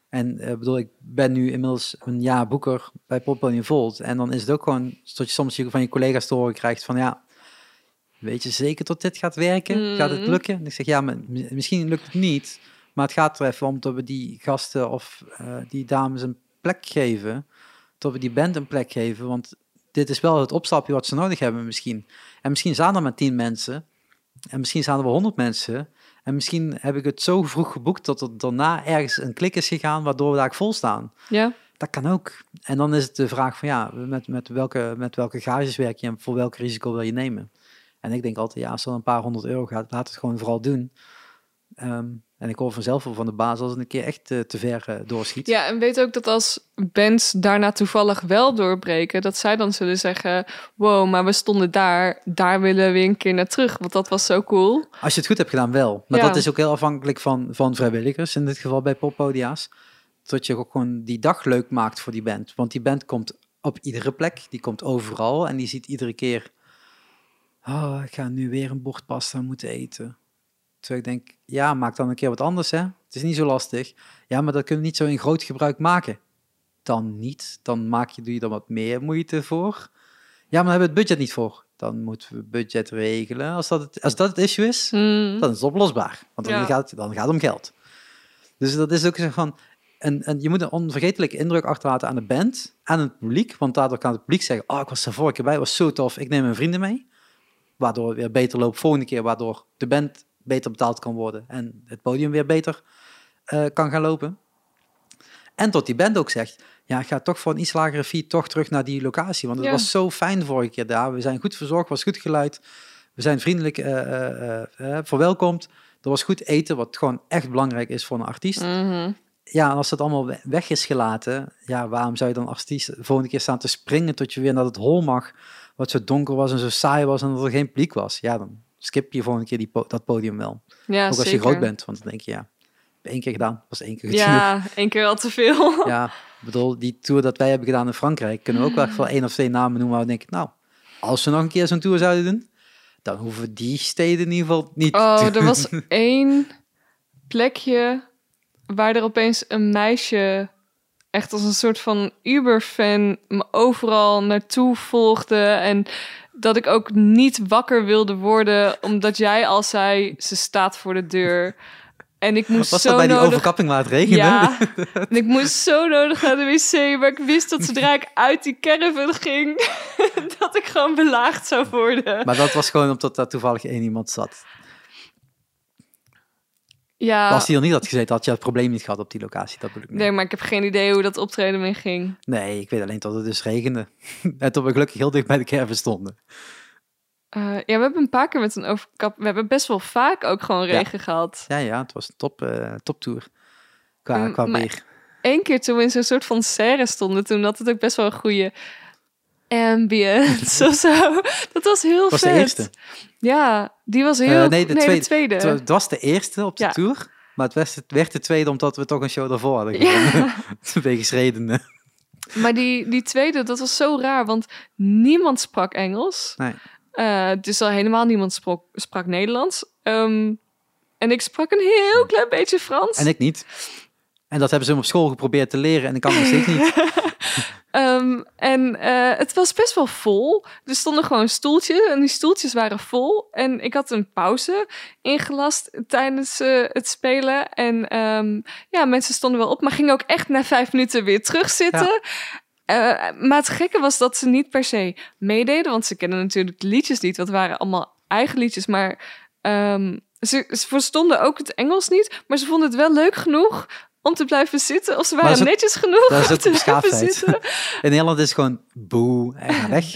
En eh bedoel, ik ben nu inmiddels een jaar boeker bij Poppodium Volt. En dan is het ook gewoon dat je soms van je collega's te horen krijgt van ja. Weet je zeker dat dit gaat werken? Gaat het Mhm. lukken? En ik zeg ja, maar mi- misschien lukt het niet. Maar het gaat er even om dat we die gasten of eh, die dames een plek geven. Dat we die band een plek geven. Want dit is wel het opstapje wat ze nodig hebben misschien. En misschien staan er maar tien mensen. En misschien staan er wel honderd mensen. En misschien heb ik het zo vroeg geboekt dat er daarna ergens een klik is gegaan waardoor we daar vol staan. ja. Dat kan ook. En dan is het de vraag van ja, met, met, welke, met welke gages werk je en voor welk risico wil je nemen? En ik denk altijd, ja, als er een paar honderd euro gaat, laat het gewoon vooral doen. Ehm, en ik hoor vanzelf wel van de baas als het een keer echt eh, te ver eh, doorschiet. ja, en weet ook dat als bands daarna toevallig wel doorbreken, dat zij dan zullen zeggen: Wow, maar we stonden daar, daar willen we een keer naar terug, want dat was zo cool. Als je het goed hebt gedaan, wel. Maar Ja. dat is ook heel afhankelijk van, van vrijwilligers, in dit geval bij poppodia's. Dat je ook gewoon die dag leuk maakt voor die band. Want die band komt op iedere plek, die komt overal en die ziet iedere keer... Oh, ik ga nu weer een bord pasta moeten eten. Terwijl ik denk, ja, maak dan een keer wat anders, hè. Het is niet zo lastig. Ja, maar dat kunnen we niet zo in groot gebruik maken. Dan niet. Dan maak je, doe je er wat meer moeite voor. Ja, maar dan hebben we het budget niet voor. Dan moeten we budget regelen. Als dat het, als dat het issue is, Hmm. dan is het oplosbaar. Want dan, Ja. gaat, het- dan gaat het om geld. Dus dat is ook zo van... En, en je moet een onvergetelijke indruk achterlaten aan de band, aan het publiek. Want daardoor kan het publiek zeggen, oh, ik was er vorige keer bij, was zo tof, ik neem mijn vrienden mee. Waardoor het weer beter loopt volgende keer, waardoor de band beter betaald kan worden. En het podium weer beter eh, kan gaan lopen. En tot die band ook zegt, ja, ik ga toch voor een iets lagere fee toch terug naar die locatie. Want het Ja. was zo fijn vorige keer daar. We zijn goed verzorgd, was goed geluid. We zijn vriendelijk eh, eh, verwelkomd. Er was goed eten, wat gewoon echt belangrijk is voor een artiest. Mhm. Ja, en als dat allemaal we- weg is gelaten, ja, waarom zou je dan artiest de volgende keer staan te springen tot je weer naar het hol mag, wat zo donker was en zo saai was en dat er geen publiek was? Ja, dan skip je volgende keer die po- dat podium wel. Ja, Ook als je groot bent, want dan denk je, ja, één keer gedaan, was één keer genoeg. Ja, één keer al te veel. Ja, ik bedoel, die tour dat wij hebben gedaan in Frankrijk, kunnen we ook wel echt wel één of twee namen noemen waar we denken, nou, als we nog een keer zo'n tour zouden doen, dan hoeven die steden in ieder geval niet Oh, er was één plekje waar er opeens een meisje echt als een soort van Uber-fan me overal naartoe volgde. En dat ik ook niet wakker wilde worden, omdat jij al zei, ze staat voor de deur. En ik moest Was zo dat bij die overkapping waar het regende? Ja, en ik moest zo nodig naar de wc, maar ik wist dat zodra ik uit die caravan ging, dat ik gewoon belaagd zou worden. Maar dat was gewoon omdat daar toevallig één iemand zat. Ja, Als die er niet had gezeten, had je het probleem niet gehad op die locatie. Dat bedoel ik niet. nee, maar ik heb geen idee hoe dat optreden mee ging. Nee, ik weet alleen dat het dus regende. en toen we gelukkig heel dicht bij de caravan stonden. Eh, ja, we hebben een paar keer met een overkap. We hebben best wel vaak ook gewoon Ja. regen gehad. Ja, ja, het was een top, eh toptour. Qua, qua maar- weer. Eén keer toen we in zo'n soort van serre stonden, toen had het ook best wel een goede ambience of zo. Dat was heel Dat was de eerste. Ja, die was heel... Eh, nee, de tweede. tweede. Het wa- Het was de eerste op de Ja. tour. Maar het werd, het werd de tweede omdat we toch een show ervoor hadden gewonnen. Ja. Wegens redenen. Maar die, die tweede, dat was zo raar, want niemand sprak Engels. Nee. Eh, dus al helemaal niemand sprak, sprak Nederlands. Ehm, en ik sprak een heel klein beetje Frans. En ik niet. En dat hebben ze hem op school geprobeerd te leren en ik kan nog steeds niet. Ehm, en eh, het was best wel vol. Er stonden gewoon stoeltjes en die stoeltjes waren vol. En ik had een pauze ingelast tijdens eh, het spelen. En ehm, ja, mensen stonden wel op, maar gingen ook echt na vijf minuten weer terugzitten. Eh, maar het gekke was dat ze niet per se meededen, want ze kennen natuurlijk de liedjes niet. Dat waren allemaal eigen liedjes, maar ehm, ze, ze verstonden ook het Engels niet. Maar ze vonden het wel leuk genoeg om te blijven zitten. Of ze waren ook- netjes genoeg dat is om te blijven zitten. In Nederland is het gewoon boe en ga weg.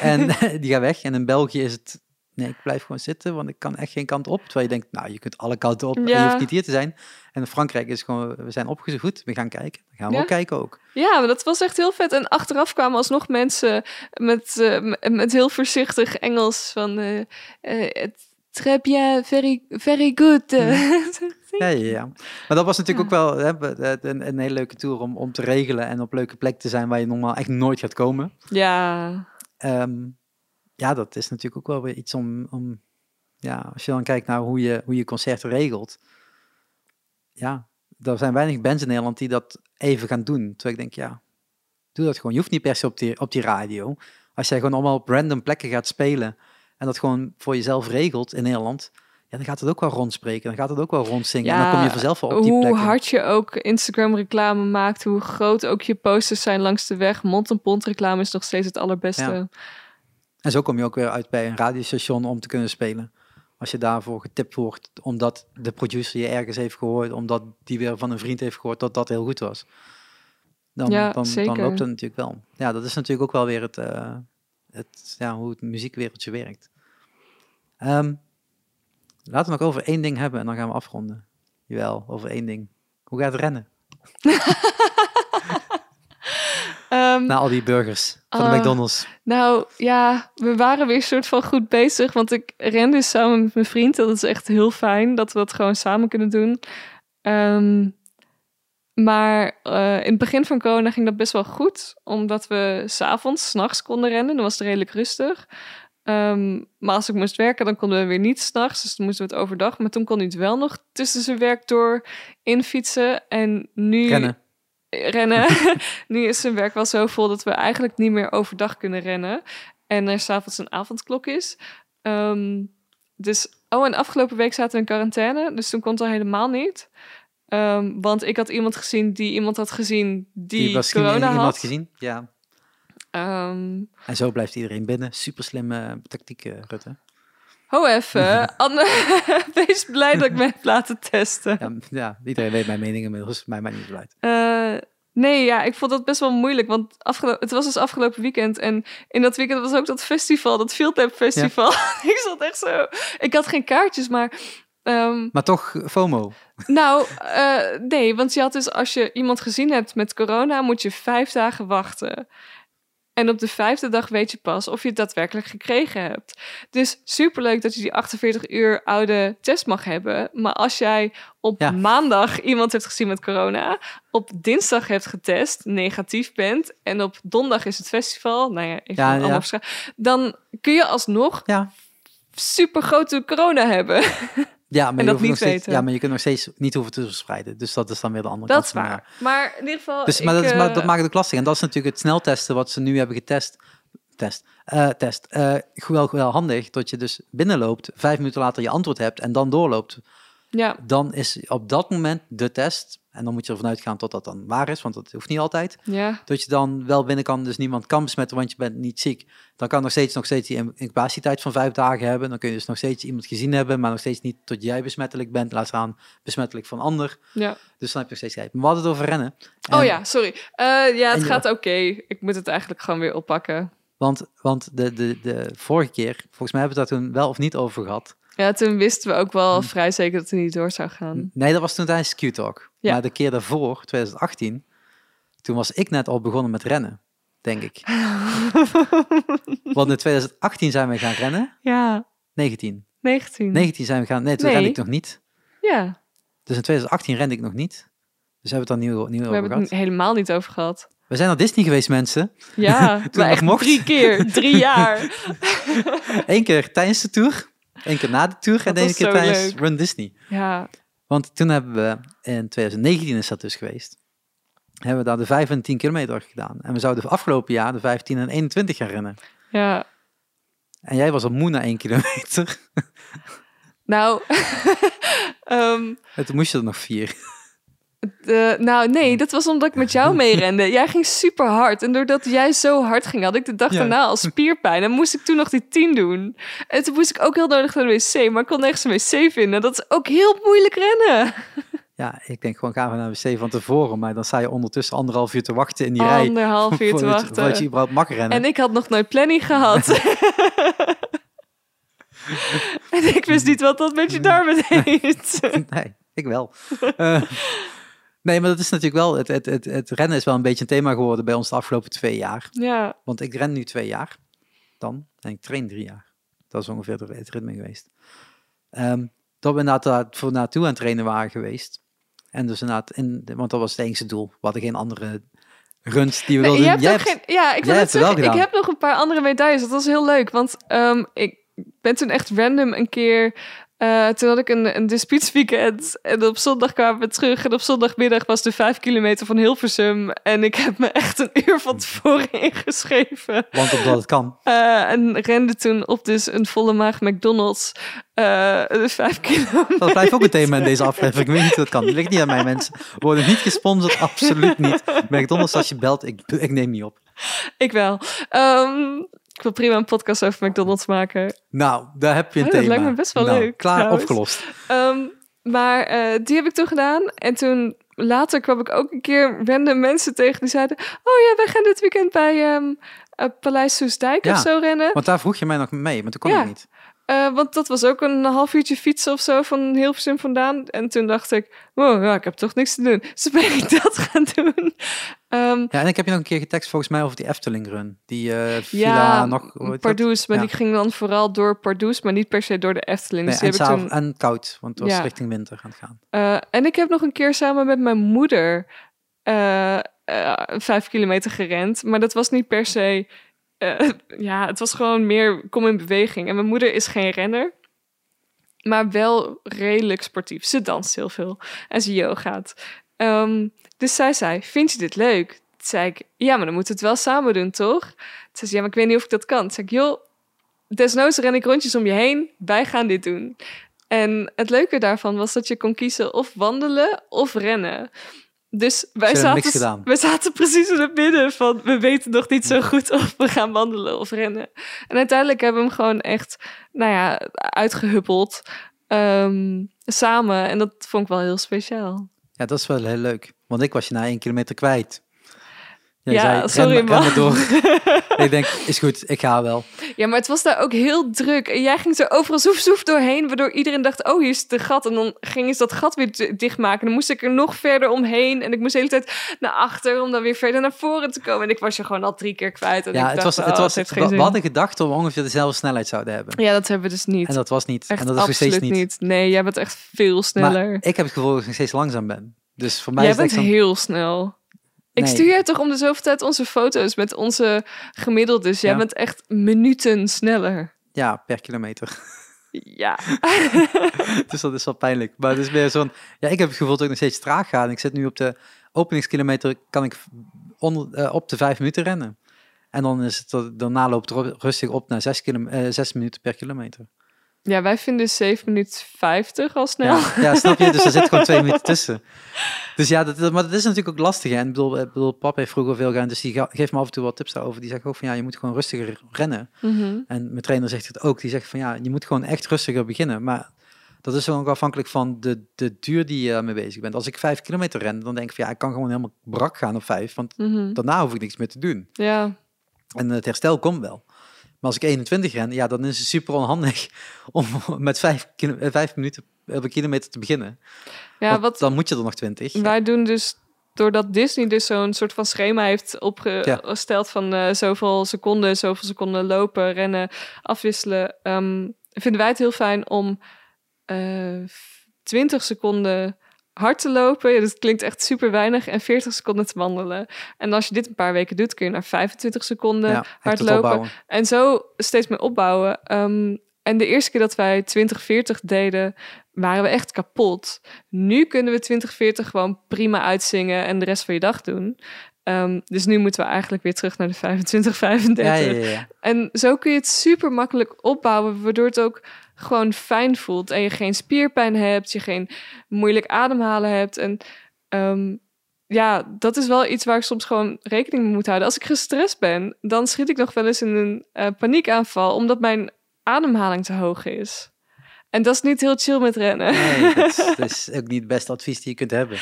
En die gaat weg. En in België is het, nee, ik blijf gewoon zitten, want ik kan echt geen kant op. Terwijl je denkt, nou, je kunt alle kanten op en je Ja. hoeft niet hier te zijn. En in Frankrijk is gewoon, we zijn opgezocht, we gaan kijken. Dan gaan we Ja. ook kijken ook. Ja, maar dat was echt heel vet. En achteraf kwamen alsnog mensen met, eh, met heel voorzichtig Engels van... eh eh, Très bien, very, very good. Ja, ja, ja. Maar dat was natuurlijk ook wel hè, een, een hele leuke tour om, om te regelen en op leuke plek te zijn waar je normaal echt nooit gaat komen. ja, Ehm, ja, dat is natuurlijk ook wel weer iets om, om ja, als je dan kijkt naar hoe je, hoe je concerten regelt. Ja, er zijn weinig bands in Nederland die dat even gaan doen. Terwijl ik denk, ja, doe dat gewoon. Je hoeft niet per se op die, op die radio. Als jij gewoon allemaal op random plekken gaat spelen en dat gewoon voor jezelf regelt in Nederland, ja, dan gaat het ook wel rondspreken. Dan gaat het ook wel rondzingen. en dan kom je Ja, vanzelf wel op die hoe plekken. hard je ook Instagram reclame maakt, hoe groot ook je posters zijn langs de weg. Mond en pond reclame is nog steeds het allerbeste. Ja. En zo kom je ook weer uit bij een radiostation om te kunnen spelen. Als je daarvoor getipt wordt, omdat de producer je ergens heeft gehoord, omdat die weer van een vriend heeft gehoord dat dat heel goed was. Dan, Ja, dan, dan loopt het natuurlijk wel. Ja, dat is natuurlijk ook wel weer het, eh, het, ja, hoe het muziekwereldje werkt. Ehm, laten we nog over één ding hebben en dan gaan we afronden. Jawel, over één ding. Hoe gaat het rennen? Ehm, Na al die burgers van de Ah. McDonald's. Nou ja, we waren weer soort van goed bezig. Want ik ren dus samen met mijn vriend. Dat is echt heel fijn dat we dat gewoon samen kunnen doen. Ehm, maar eh, in het begin van corona ging dat best wel goed. Omdat we s'avonds, s'nachts konden rennen. Dan was het redelijk rustig. Ehm, maar als ik moest werken, dan konden we weer niet s'nachts. Dus dan moesten we het overdag. Maar toen kon hij het wel nog tussen zijn werk door infietsen. En nu Rennen. rennen. nu is zijn werk wel zo vol dat we eigenlijk niet meer overdag kunnen rennen. En er s'avonds een avondklok is. Ehm, dus, oh, en afgelopen week zaten we in quarantaine. Dus toen kon het al helemaal niet. Ehm, want ik had iemand gezien die iemand had gezien die, Die was corona iemand had. gezien. Ja. Ehm, En zo blijft iedereen binnen. Super slimme tactiek, eh, Rutte. ho even. Anne, wees blij dat ik me heb laten testen. Ja, ja, iedereen weet mijn mening inmiddels. Mij maakt niet uit. Eh, nee, ja, ik vond dat best wel moeilijk. Want het was dus afgelopen weekend. En in dat weekend was ook dat festival, dat Field Lab Festival. ik zat echt zo. Ik had geen kaartjes, maar. ehm, Maar toch eh, FOMO. nou, nee, want je had dus als je iemand gezien hebt met corona, moet je vijf dagen wachten. En op de vijfde dag weet je pas of je het daadwerkelijk gekregen hebt. Dus superleuk dat je die 48 uur oude test mag hebben. Maar als jij op Ja. maandag iemand hebt gezien met corona, op dinsdag hebt getest, negatief bent, en op donderdag is het festival, nou ja, even Ja, allemaal ja. dan kun je alsnog Ja, super grote corona hebben. ja, maar, En dat niet steeds, weten. ja, maar je kunt nog steeds niet hoeven te verspreiden. Dus dat is dan weer de andere Dat kant is van, waar. Maar in ieder geval. Dus, maar, ik, dat, is, maar eh, dat maakt het lastig. En dat is natuurlijk het sneltesten wat ze nu hebben getest. Test. eh, test. Wel, wel handig dat je dus binnenloopt, vijf minuten later je antwoord hebt en dan doorloopt. Ja, Dan is op dat moment de test. En dan moet je ervan uitgaan dat dat dan waar is, want dat hoeft niet altijd. ja, Dat je dan wel binnen kan, dus niemand kan besmetten, want je bent niet ziek. Dan kan nog steeds, nog steeds die in- incubatietijd van vijf dagen hebben. Dan kun je dus nog steeds iemand gezien hebben, maar nog steeds niet tot jij besmettelijk bent. Laat staan besmettelijk van ander. ja. Dus dan heb je nog steeds tijd. Maar we hadden het over rennen. Oh ja, sorry. Eh, ja, het en gaat oké. Ik moet het eigenlijk gewoon weer oppakken. Want, want de, de, de vorige keer, volgens mij hebben we het daar toen wel of niet over gehad. Ja, toen wisten we ook wel Hm. vrij zeker dat het niet door zou gaan. Nee, dat was toen tijdens Q-Talk. Ja. Maar de keer daarvoor, 2018, toen was ik net al begonnen met rennen, denk ik. Want in 2018 zijn we gaan rennen. Ja, 19. 19. 19 zijn we gaan... Nee, toen Nee. ren ik nog niet. Ja, Dus in 2018 rende ik nog niet. Dus hebben we het dan nieuw, nieuw We over hebben gehad. het n- helemaal niet over gehad. We zijn naar Disney geweest, mensen. Ja, nog maar echt mocht. drie keer. Drie jaar. Eén keer tijdens de tour, één keer na de tour en één keer tijdens leuk. Run Disney. Ja, Want toen hebben we, in 2019 is dat dus geweest, hebben we daar de 5 en 10 kilometer gedaan. En we zouden afgelopen jaar de 15 en 21 gaan rennen. ja. En jij was al moe na 1 kilometer. Nou, ehm, En toen moest je er nog vier. De, nou nee, dat was omdat ik met jou meerende. Jij ging super hard. En doordat jij zo hard ging, had ik de dag Ja. daarna al spierpijn. En moest ik toen nog die 10 doen. En toen moest ik ook heel nodig naar de wc. Maar ik kon nergens een wc vinden. Dat is ook heel moeilijk rennen. Ja, ik denk gewoon gaan we naar de wc van tevoren. Maar dan sta je ondertussen anderhalf uur te wachten in die rij. Anderhalf uur te wachten. Voordat je überhaupt mag rennen. En ik had nog nooit planning gehad. en ik wist niet wat dat met je darmen deed. Nee, ik wel. Eh, nee, maar dat is natuurlijk wel... Het, het, het, het rennen is wel een beetje een thema geworden bij ons de afgelopen twee jaar. ja, Want ik ren nu twee jaar. Dan. En ik train drie jaar. Dat is ongeveer de- het ritme geweest. Ehm, dat we inderdaad voor naartoe aan het trainen waren geweest. En dus inderdaad, in, want dat was het enige doel. We hadden geen andere runs die we Nee, wilden je hebt geen, ja, ik wil jij het wel. Ik heb nog een paar andere medailles. Dat was heel leuk, want ehm, ik ben toen echt random een keer. Eh, toen had ik een, een dispuutsweekend en op zondag kwamen we terug. En op zondagmiddag was de vijf kilometer van Hilversum. En ik heb me echt een uur van tevoren ingeschreven. Want omdat het kan. Eh, en rende toen op dus een volle maag McDonald's eh, de vijf kilometer. Dat blijft ook een thema in deze aflevering. Ik weet niet dat kan. Het ligt niet aan mij, mensen. We worden niet gesponsord, absoluut niet. McDonald's, als je belt, ik, ik neem niet op. Ik wel. Ehm, ik wil prima een podcast over McDonald's maken. Nou, daar heb je een Oh, dat thema. lijkt me best wel Nou, leuk, Klaar, trouwens. opgelost. Ehm, maar eh, die heb ik toen gedaan. En toen later kwam ik ook een keer random mensen tegen die zeiden... Oh ja, wij gaan dit weekend bij eh, Paleis Soesdijk Ja, of zo rennen. Want daar vroeg je mij nog mee, maar toen kon Ja. ik niet. Eh, want dat was ook een half uurtje fietsen of zo van Hilversum vandaan. En toen dacht ik, wow, ja, ik heb toch niks te doen. Dus ben ik dat gaan doen. Ehm, Ja, en ik heb je nog een keer getekst volgens mij over die Efteling run. Die eh villa ja, nog... Pardoes. Maar Ja. die ging dan vooral door Pardoes, maar niet per se door de Efteling. Nee, Dus en, heb ik toen... en koud, want het was Ja. richting winter aan het gaan. Eh, en ik heb nog een keer samen met mijn moeder vijf kilometer gerend. Maar dat was niet per se. Eh, ja, het was gewoon meer kom in beweging. En mijn moeder is geen renner. Maar wel redelijk sportief. Ze danst heel veel. En ze yogaat. Ehm, dus zij zei, vind je dit leuk? Toen zei ik, ja, maar dan moeten we het wel samen doen, toch? Toen zei ze, ja, maar ik weet niet of ik dat kan. Toen zei ik, joh, desnoods ren ik rondjes om je heen. Wij gaan dit doen. En het leuke daarvan was dat je kon kiezen of wandelen of rennen. Dus wij zaten, wij zaten precies in het midden van... we weten nog niet zo goed of we gaan wandelen of rennen. En uiteindelijk hebben we hem gewoon echt, nou ja, uitgehuppeld. ehm, samen. En dat vond ik wel heel speciaal. Ja, dat is wel heel leuk. Want ik was je na één kilometer kwijt. Jij Ja, zei, sorry, ren man. door. ik denk, is goed, ik ga wel. Ja, maar het was daar ook heel druk. En jij ging zo overal zoef zoef doorheen, waardoor iedereen dacht, oh, hier is het gat. En dan ging ze dat gat weer di- dichtmaken. Dan moest ik er nog verder omheen. En ik moest de hele tijd naar achter om dan weer verder naar voren te komen. En ik was je gewoon al drie keer kwijt. En Ja, ik het dacht, was, het oh, was, we geen we hadden gedacht we ongeveer dezelfde snelheid zouden hebben. Ja, dat hebben we dus niet. En dat was niet. echt en dat is nog absoluut steeds niet. niet. Nee, jij bent echt veel sneller. Maar ik heb het gevoel dat ik nog steeds langzaam ben. Dus voor mij jij is het bent echt heel snel. Ik Nee. stuur je toch om de zoveel tijd onze foto's met onze gemiddeldes. Jij Ja. bent echt minuten sneller. Ja, per kilometer. Ja. dus dat is wel pijnlijk. Maar het is meer zo'n... Ja, ik heb het gevoel dat ik nog steeds traag ga. En ik zit nu op de openingskilometer, kan ik onder, eh, op de vijf minuten rennen. En dan is het, daarna loopt het ru- rustig op naar zes, kilo, eh, zes minuten per kilometer. Ja, wij vinden 7 minuten 50 al snel. Ja, ja, snap je? Dus er zit gewoon twee minuten tussen. Dus ja, dat, maar dat is natuurlijk ook lastig. Hè? En ik bedoel, ik bedoel, papa heeft vroeger veel gedaan, dus die geeft me af en toe wat tips daarover. Die zegt ook van ja, je moet gewoon rustiger rennen. Mhm. En mijn trainer zegt het ook. Die zegt van ja, je moet gewoon echt rustiger beginnen. Maar dat is ook afhankelijk van de, de duur die je mee bezig bent. Als ik vijf kilometer ren, dan denk ik van ja, ik kan gewoon helemaal brak gaan op vijf. Want Mhm. daarna hoef ik niks meer te doen. Ja. En het herstel komt wel. Maar als ik 21 ren, ja, dan is het super onhandig om met vijf, eh, vijf minuten op een kilometer te beginnen. ja, Want wat dan moet je er nog 20. wij doen dus... Doordat Disney dus zo'n soort van schema heeft opgesteld van eh, zoveel seconden, zoveel seconden lopen, rennen, afwisselen, ehm, vinden wij het heel fijn om eh 20 seconden hard te lopen. Ja, dat klinkt echt super weinig. En 40 seconden te wandelen. En als je dit een paar weken doet, kun je naar 25 seconden Ja, hardlopen. En zo steeds meer opbouwen. Ehm, en de eerste keer dat wij 2040 deden, waren we echt kapot. Nu kunnen we 2040 gewoon prima uitzingen en de rest van je dag doen. Ehm, dus nu moeten we eigenlijk weer terug naar de 25, 35. Ja, ja, ja, ja. En zo kun je het super makkelijk opbouwen, waardoor het ook gewoon fijn voelt. En je geen spierpijn hebt, je geen moeilijk ademhalen hebt. En ehm, ja, dat is wel iets waar ik soms gewoon rekening mee moet houden. Als ik gestrest ben, dan schiet ik nog wel eens in een eh, paniekaanval, omdat mijn ademhaling te hoog is. En dat is niet heel chill met rennen. Nee, dat is, dat is ook niet het beste advies die je kunt hebben.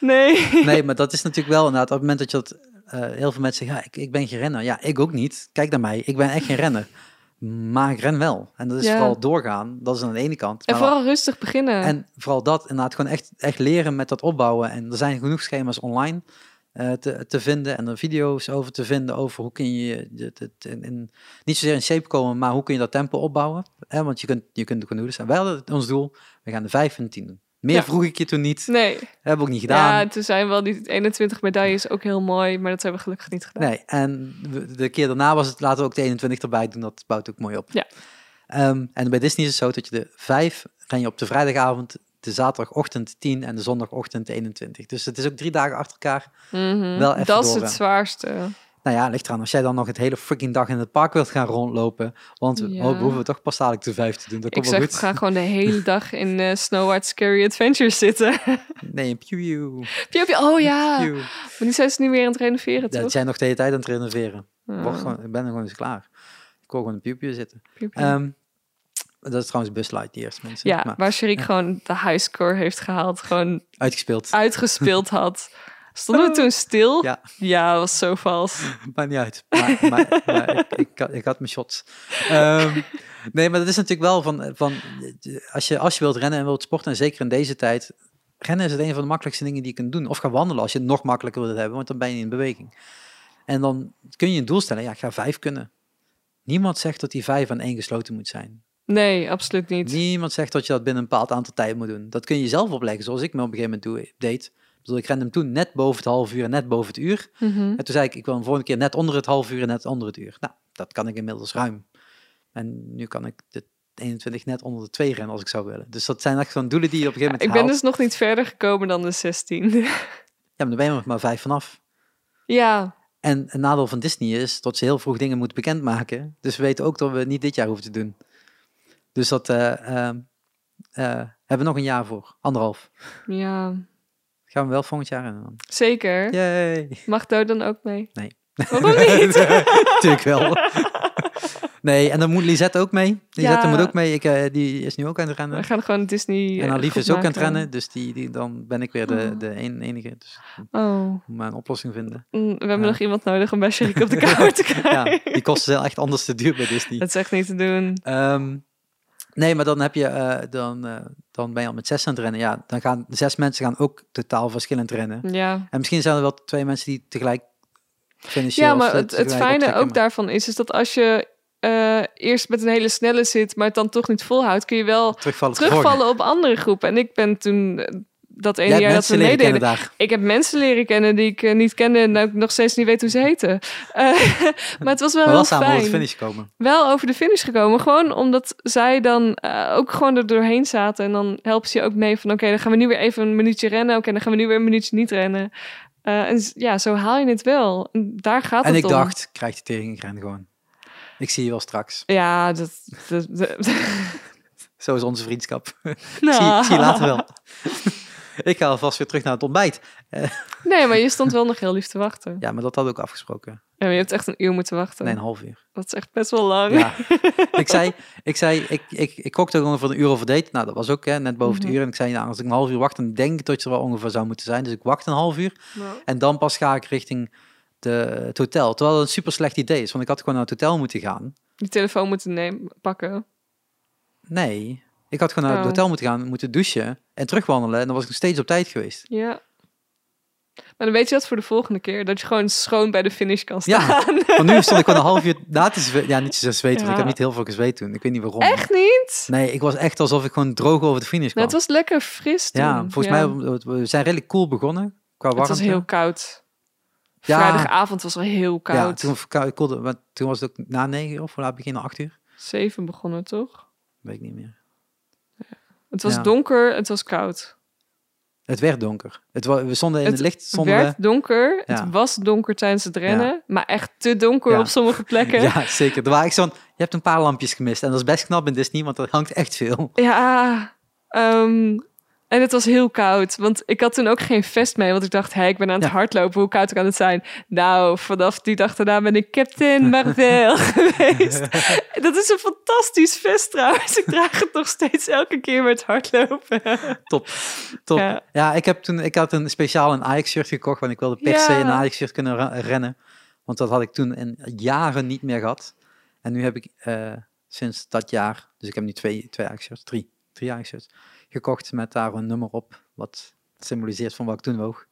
Nee. Nee, maar dat is natuurlijk wel inderdaad, op het moment dat je dat, eh, heel veel mensen zeggen, ja, ik, ik ben geen renner. Ja, ik ook niet. Kijk naar mij, ik ben echt geen renner. Maar ik ren wel. En dat is Ja. vooral doorgaan, dat is aan de ene kant. En vooral rustig beginnen. en vooral dat, inderdaad, gewoon echt, echt leren met dat opbouwen. En er zijn genoeg schema's online eh, te, te vinden en er video's over te vinden over hoe kun je het, het in, in- niet zozeer in shape komen, maar hoe kun je dat tempo opbouwen. Want je kunt, je kunt gewoon doen. Dus wij hadden ons doel, we gaan de vijf en tien doen. Meer Ja. vroeg ik je toen niet. nee. Hebben we ook niet gedaan. Ja, toen zijn wel die 21 medailles ook heel mooi, maar dat hebben we gelukkig niet gedaan. Nee, en de keer daarna was het, laten we ook de 21 erbij doen, dat bouwt ook mooi op. Ja. Ehm, en bij Disney is het zo dat je de 5 ren je op de vrijdagavond, de zaterdagochtend 10 en de zondagochtend 21. Dus het is ook drie dagen achter elkaar. Mhm. Wel even dat is het zwaarste. Nou ja, ligt eraan. Als jij dan nog het hele freaking dag in het park wilt gaan rondlopen, want Ja. oh, we hoeven toch pas dadelijk de 5 te doen. Dat Ik wel zeg, goed. gaan gewoon de hele dag in eh Snow White Scary Adventures zitten. Nee, een pew. Oh ja, pew. maar die zijn ze nu weer aan het renoveren, Ja, toch? die zijn nog de hele tijd aan het renoveren. Oh, gewoon, ik ben er gewoon eens klaar. Ik wil gewoon een pew pew zitten. Ehm, dat is trouwens Bus Lightyears, mensen. ja, Maar waar Sherik ja. gewoon de highscore heeft gehaald, gewoon uitgespeeld. uitgespeeld had. Stonden we toen stil? Ja. Ja, dat was zo vals. Maakt niet uit. Maar, maar, maar ik, ik, had- ik had mijn shots. Ehm, nee, maar dat is natuurlijk wel van... van als, je, als je wilt rennen en wilt sporten, en zeker in deze tijd... Rennen is het een van de makkelijkste dingen die je kunt doen. Of gaan wandelen als je het nog makkelijker wilt hebben, want dan ben je in beweging. En dan kun je een doel stellen. Ja, ik ga vijf kunnen. Niemand zegt dat die vijf aan één gesloten moet zijn. Nee, absoluut niet. Niemand zegt dat je dat binnen een bepaald aantal tijd moet doen. Dat kun je zelf opleggen, zoals ik me op een gegeven moment doe, deed. Ik bedoel, ik rende hem toen net boven het half uur en net boven het uur. Mhm. En toen zei ik, ik wil een volgende keer net onder het half uur en net onder het uur. Nou, dat kan ik inmiddels ruim. En nu kan ik de 21 net onder de 2 rennen als ik zou willen. Dus dat zijn echt gewoon doelen die je op een gegeven Ik moment ben haalt. dus nog niet verder gekomen dan de 16. Ja, maar dan ben je nog maar vijf vanaf. ja, En een nadeel van Disney is dat ze heel vroeg dingen moeten bekendmaken. Dus we weten ook dat we niet dit jaar hoeven te doen. Dus dat eh, ehm, eh, hebben we nog een jaar voor. Anderhalf. ja, Gaan we wel volgend jaar dan. zeker. Yay! Mag Do dan ook mee? Nee. Waarom niet? Tuurlijk wel. Nee, en dan moet Lisette ook mee. Lisette Ja. moet ook mee. Ik, eh, die is nu ook aan het We rennen. gaan gewoon Disney. En eh, Alief goed is ook aan het rennen. Dus die, die, dan ben ik weer de, Oh. de een- enige. Dus Oh, moet maar een oplossing vinden. mm, we hebben Ja. nog iemand nodig om bij Sherik op de kamer te krijgen. Ja, die kosten zijn echt anders te duur bij Disney. Dat is echt niet te doen. Ehm, nee, maar dan, heb je, eh, dan, eh, dan ben je al met zes aan het rennen. Ja, dan gaan zes mensen gaan ook totaal verschillend rennen. Ja. En misschien zijn er wel twee mensen die tegelijk finishen. Ja, maar het, het fijne ook maar- daarvan is, is dat als je eh, eerst met een hele snelle zit, maar het dan toch niet volhoudt, kun je wel Terugvallen, op terugvallen andere groepen. En ik ben toen dat ene jaar dat we meededen. Ik heb mensen leren kennen die ik eh, niet kende en ook nog steeds niet weet hoe ze heten. Eh, maar het was wel heel samen over de fijn. finish komen. Wel over de finish gekomen. Gewoon omdat zij dan eh, ook gewoon er doorheen zaten. En dan helpen ze je ook mee van... Oké, dan gaan we nu weer even een minuutje rennen. Oké, dan gaan we nu weer een minuutje niet rennen. En ja, zo haal je het wel. En daar gaat En het ik om. dacht, krijg je tegen, ik ren gewoon. Ik zie je wel straks. Ja, dat... dat, dat- Zo is onze vriendschap. Ik nou. zie, ik zie je later wel. Ik ga alvast weer terug naar het ontbijt. Nee, maar je stond wel nog heel lief te wachten. Ja, maar dat we ook afgesproken. Ja, je hebt echt een uur moeten wachten. Nee, een half uur. Dat is echt best wel lang. Ja. ik zei, ik, zei ik, ik, ik voor een uur over date. Nou, dat was ook hè, net boven Mhm. het uur. En ik zei, nou, als ik een half uur wacht, dan denk ik dat je er wel ongeveer zou moeten zijn. Dus ik wacht een half uur. Nou. En dan pas ga ik richting de, het hotel. Terwijl het een super slecht idee is. Want ik had gewoon naar het hotel moeten gaan. Die telefoon moeten nemen, pakken. Nee, ik had gewoon naar het Oh. hotel moeten gaan, moeten douchen en terugwandelen. En dan was ik nog steeds op tijd geweest. Ja. Maar dan weet je dat voor de volgende keer. Dat je gewoon schoon bij de finish kan Ja, staan. Want nu stond ik gewoon een half uur na te zweten. Ja, niet zo zweten, want ik Ja. heb niet heel veel gezweet toen. Ik weet niet waarom. Echt niet? Nee, ik was echt alsof ik gewoon droog over de finish kwam. Nou, het was lekker fris toen. ja, volgens mij, we- we zijn redelijk cool begonnen. Qua Het warmte. was heel koud. Ja. Vrijdagavond was wel heel Ja, koud. toen, kou- koelde, want toen was het ook na negen of laat beginnen? Acht uur? Zeven begonnen, toch? Weet ik niet meer. Het was Ja. donker, het was koud. Het werd donker. Het wa- we stonden in het, Het licht. Het werd we, donker, Ja. het was donker tijdens het rennen, maar echt te donker Ja. op sommige plekken. Ja. ja, zeker. Er waren echt zo'n, je hebt een paar lampjes gemist. En dat is best knap in Disney, want er hangt echt veel. ehm, en het was heel koud, want ik had toen ook geen vest mee, want ik dacht, hé, ik ben aan het Ja. hardlopen, hoe koud kan het zijn? Nou, vanaf die dag daarna ben ik Captain Marvel geweest. Dat is een fantastisch vest trouwens. Ik draag het nog steeds elke keer met hardlopen. Top. Top. Ja. Ja, ik, heb toen, ik had een speciaal een Ajax-shirt gekocht, want ik wilde per se Ja. een Ajax-shirt kunnen rennen. Want dat had ik toen in jaren niet meer gehad. En nu heb ik eh, sinds dat jaar, dus ik heb nu twee, twee Ajax-shirts, drie, drie Ajax-shirts, gekocht met daar een nummer op, wat symboliseert van wat ik toen woog.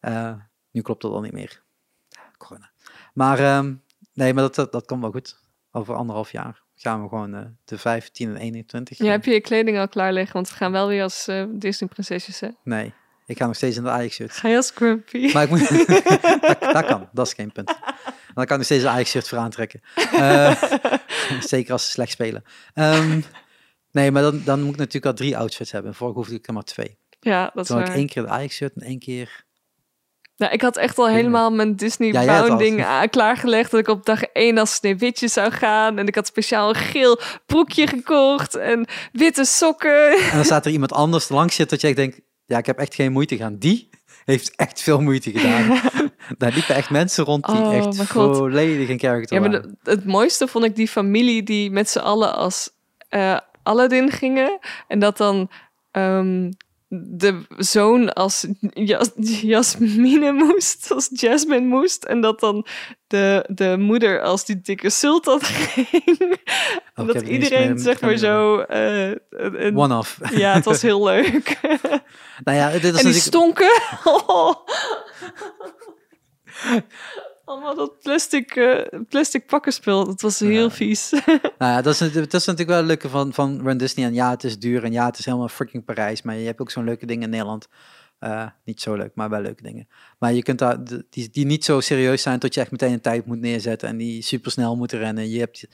Eh, nu klopt dat al niet meer. Corona. Maar ehm, nee, maar dat, dat, dat komt wel goed. Over anderhalf jaar gaan we gewoon eh, de 5, 10 en 21. Ja, heb je je kleding al klaar liggen? Want we gaan wel weer als eh, Disney-prinsesjes, hè? Nee, ik ga nog steeds in de Ajax-shirt. Ga je als Grumpy? Maar ik moet... dat, dat kan, dat is geen punt. Dan kan ik nog steeds een Ajax-shirt voor aantrekken. Zeker als ze slecht spelen. Ehm, nee, maar dan, dan moet ik natuurlijk al drie outfits hebben. Vorige hoefde ik er maar twee. Ja, dat is Toen waar. ik één keer de Ajax-shirt en één keer... Nou, ik had echt al helemaal mijn Disney Ja, jij bounding alles. aan- klaargelegd. Dat ik op dag één als Sneeuwwitje zou gaan. En ik had speciaal een geel broekje gekocht. En witte sokken. En dan staat er iemand anders langs zit dat je echt denkt... Ja, ik heb echt geen moeite gedaan. Die heeft echt veel moeite gedaan. Daar liepen echt mensen rond die Oh, echt volledig in character Ja, maar de- het mooiste vond ik die familie die met z'n allen als eh Aladdin gingen. En dat dan ehm, de zoon als Jas Jasmine moest, als Jasmine moest. En dat dan de, de moeder als die dikke sultan ging. En heb dat ik niet eens iedereen, zeg maar, zo... eh, One-off. ja, het was heel leuk. nou ja, dit is en die natuurlijk... stonken. Oh. Allemaal dat plastic, eh, plastic pakkenspul. Dat was heel Ja. vies. Nou ja, dat is, dat is natuurlijk wel het leuke van, van Run Disney. En ja, het is duur en ja, het is helemaal freaking Parijs. Maar je hebt ook zo'n leuke dingen in Nederland. Eh, niet zo leuk, maar wel leuke dingen. Maar je kunt daar, die, die niet zo serieus zijn tot je echt meteen een tijd moet neerzetten. En die super snel moeten rennen. Je hebt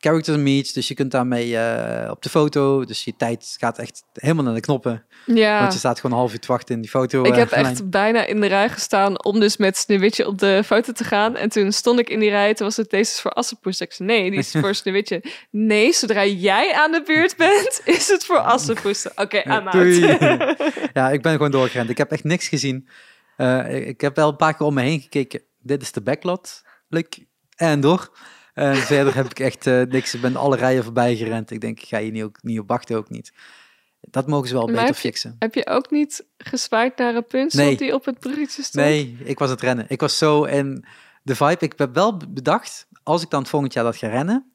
character meets, dus je kunt daarmee eh, op de foto. Dus je tijd gaat echt helemaal naar de knoppen. ja. Want je staat gewoon een half uur te wachten in die foto. Ik eh, heb lijn. echt bijna in de rij gestaan om dus met Sneeuwwitje op de foto te gaan. En toen stond ik in die rij, toen was het deze is voor Assepoes. Ik zei, nee, die is voor Sneeuwwitje. Nee, zodra jij aan de beurt bent, is het voor Assepoes. Oké, out. Doei. ja, ik ben gewoon doorgerend. Ik heb echt niks gezien. Eh, ik, ik heb wel een paar keer om me heen gekeken. Dit is de backlot. Leuk. En door. En verder heb ik echt eh, niks. Ik ben alle rijen voorbij gerend. Ik denk, ik ga hier niet, ook, niet op wachten, ook niet. Dat mogen ze wel Maar beter heb je- fixen. Heb je ook niet gezwaaid naar een punsel Nee. die op het bruggetje stond? Nee, ik was aan het rennen. Ik was zo in de vibe. Ik heb wel bedacht, als ik dan volgend jaar dat ga rennen,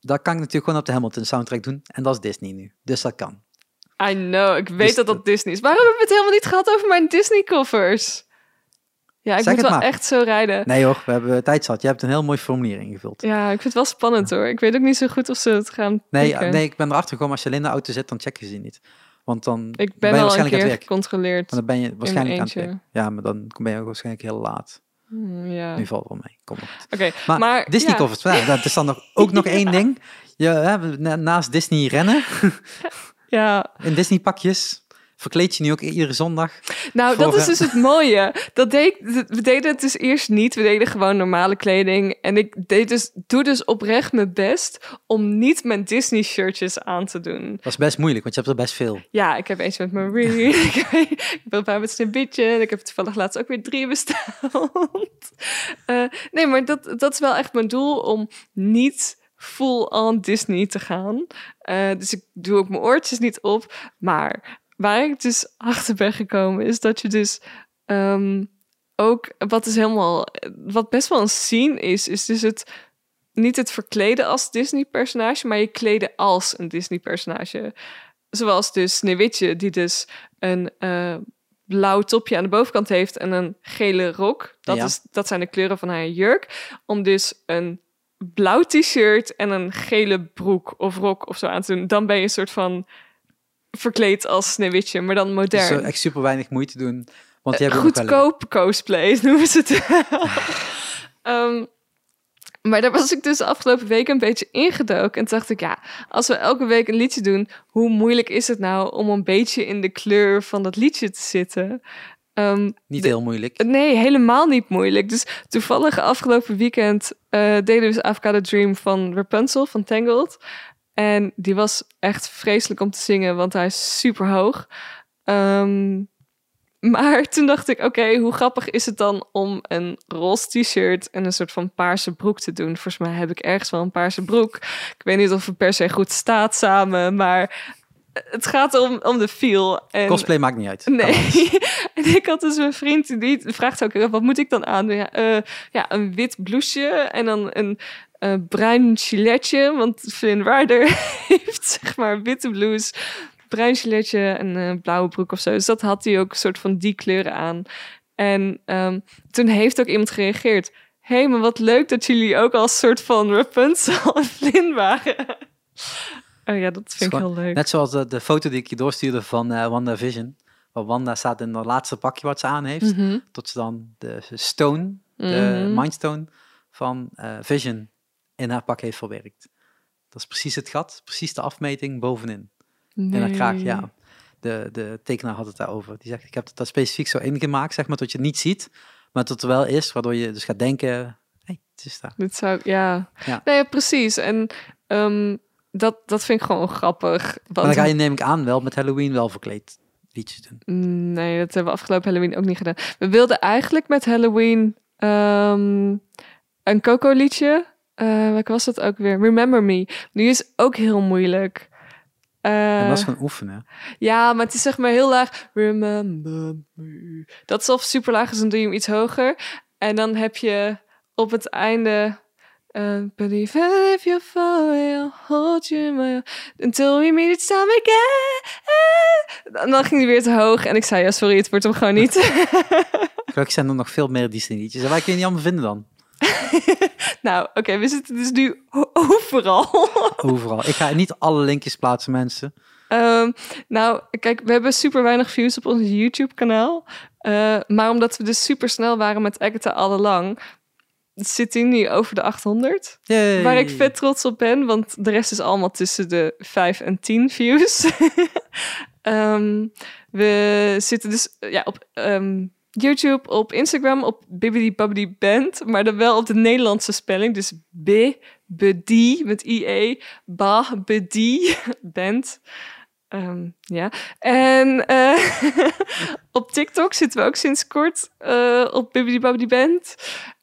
dan kan ik natuurlijk gewoon op de Hamilton soundtrack doen. En dat is Disney nu. Dus dat kan. I know, ik weet Dus dat dat- dat Disney is. Waarom hebben we het helemaal niet gehad over mijn Disney-koffers? Ja, ik Zeg moet het wel maar. echt zo rijden. Nee hoor, we hebben tijd zat. Je hebt een heel mooi formulier ingevuld. Ja, ik vind het wel spannend hoor. Ik weet ook niet zo goed of ze het gaan Nee, pikken. nee, ik ben erachter gekomen. Als je alleen in de auto zit, dan checken ze je niet. Want dan Ik ben ben je al een waarschijnlijk keer gecontroleerd. Dan ben je waarschijnlijk aan het werk. Ja, maar dan ben je ook waarschijnlijk heel laat. Hmm, Ja, Nu oké. valt wel mee. Kom op. Maar, Maar, Disney ja. covers. Ja, dat is dan nog, ook nog één ding. Je, naast Disney rennen, Ja, in Disney pakjes, verkleed je nu ook iedere zondag. nou Voor, dat is dus het mooie. Dat deed, we deden het dus eerst niet. We deden gewoon normale kleding. En ik deed dus, doe dus oprecht mijn best om niet mijn Disney shirtjes aan te doen. Dat is best moeilijk, want je hebt er best veel. Ja, ik heb eens met Marie. ik heb heb een paar met Sneeuwwitje. En ik heb toevallig laatst ook weer drie besteld. Eh, nee, maar dat, dat is wel echt mijn doel om niet full on Disney te gaan. Eh, dus ik doe ook mijn oortjes niet op. Maar waar ik dus achter ben gekomen is dat je dus ehm, ook wat is helemaal wat best wel een scene is, is dus het niet het verkleden als Disney personage, maar je kleden als een Disney personage. Zoals dus Sneeuwwitje, die dus een eh, blauw topje aan de bovenkant heeft en een gele rok. Dat, Ja. is, dat zijn de kleuren van haar jurk. Om dus een blauw t-shirt en een gele broek of rok of zo aan te doen. Dan ben je een soort van verkleed als Sneeuwwitje, maar dan modern. zo echt super weinig moeite doen. Want die hebben wel Goedkoop cosplay noemen ze het. Ehm, maar daar was ik dus de afgelopen week een beetje ingedoken. En toen dacht ik, ja, als we elke week een liedje doen, hoe moeilijk is het nou om een beetje in de kleur van dat liedje te zitten? Ehm, Niet heel moeilijk. Nee, helemaal niet moeilijk. Dus toevallig afgelopen weekend eh, deden we dus Avocado Dream van Rapunzel van Tangled. En die was echt vreselijk om te zingen, want hij is super hoog. Ehm, maar toen dacht ik, oké, hoe grappig is het dan om een roze t-shirt en een soort van paarse broek te doen? Volgens mij heb ik ergens wel een paarse broek. Ik weet niet of het per se goed staat samen, maar het gaat om, om de feel. En Cosplay maakt niet uit. Nee. en ik had dus een vriend die vraagt ook, wat moet ik dan aan? Ja, eh, ja een wit blouseje en dan een eh, bruin giletje. Want Flynn Rider heeft zeg maar witte blouse, bruin giletje en een blauwe broek of zo. Dus dat had hij ook een soort van die kleuren aan. En ehm, toen heeft ook iemand gereageerd. Hé, hey, maar wat leuk dat jullie ook als soort van Rapunzel en Flynn waren. Oh ja, dat vind ik heel leuk. Net zoals de, de foto die ik je doorstuurde van eh Wanda Vision. Waar Wanda staat in dat laatste pakje wat ze aan heeft. Mhm. Tot ze dan de stone, de Mhm. mindstone van eh, Vision in haar pak heeft verwerkt. Dat is precies het gat, precies de afmeting bovenin. In haar kraag, Nee. ja. De, de tekenaar had het daarover. Die zegt, ik heb het daar specifiek zo ingemaakt, zeg maar, dat je het niet ziet. Maar dat het er wel is, waardoor je dus gaat denken, hey, het is daar. Dit zou, ja. Ja. Nee, precies. En ehm, dat, dat vind ik gewoon grappig. Maar dan ga je, neem ik aan, wel met Halloween wel verkleed liedjes doen. Nee, dat hebben we afgelopen Halloween ook niet gedaan. We wilden eigenlijk met Halloween ehm, een Coco liedje. Eh welke was dat ook weer? Remember Me. Die is ook heel moeilijk. Eh, en dat is gewoon oefenen. Ja, maar het is zeg maar heel laag. Remember me. Dat is of super laag is, dan doe je hem iets hoger. En dan heb je op het einde... Uh, but even if you fall, I'll hold you my until we meet each time again. En dan ging hij weer te hoog en ik zei, ja sorry, het wordt hem gewoon niet. Gelukkig zijn er nog veel meer Disney liedjes. En waar kun je niet allemaal vinden dan? nou, oké, we zitten dus nu overal. Overal. Ik ga niet alle linkjes plaatsen, mensen. Ehm, nou, kijk, we hebben super weinig views op ons YouTube-kanaal. Eh, maar omdat we dus super snel waren met Agatha allang, zit hij nu over de 800. Yay. Waar ik vet trots op ben, want de rest is allemaal tussen de 5 en 10 views. Ehm, we zitten dus ja, op ehm, YouTube, op Instagram, op Bibbidi Band, maar dan wel op de Nederlandse spelling. Dus B, Bedi met IE, Ba, Bedi, Band. Ehm, ja. En eh, op TikTok zitten we ook sinds kort eh, op Bibbidi Band.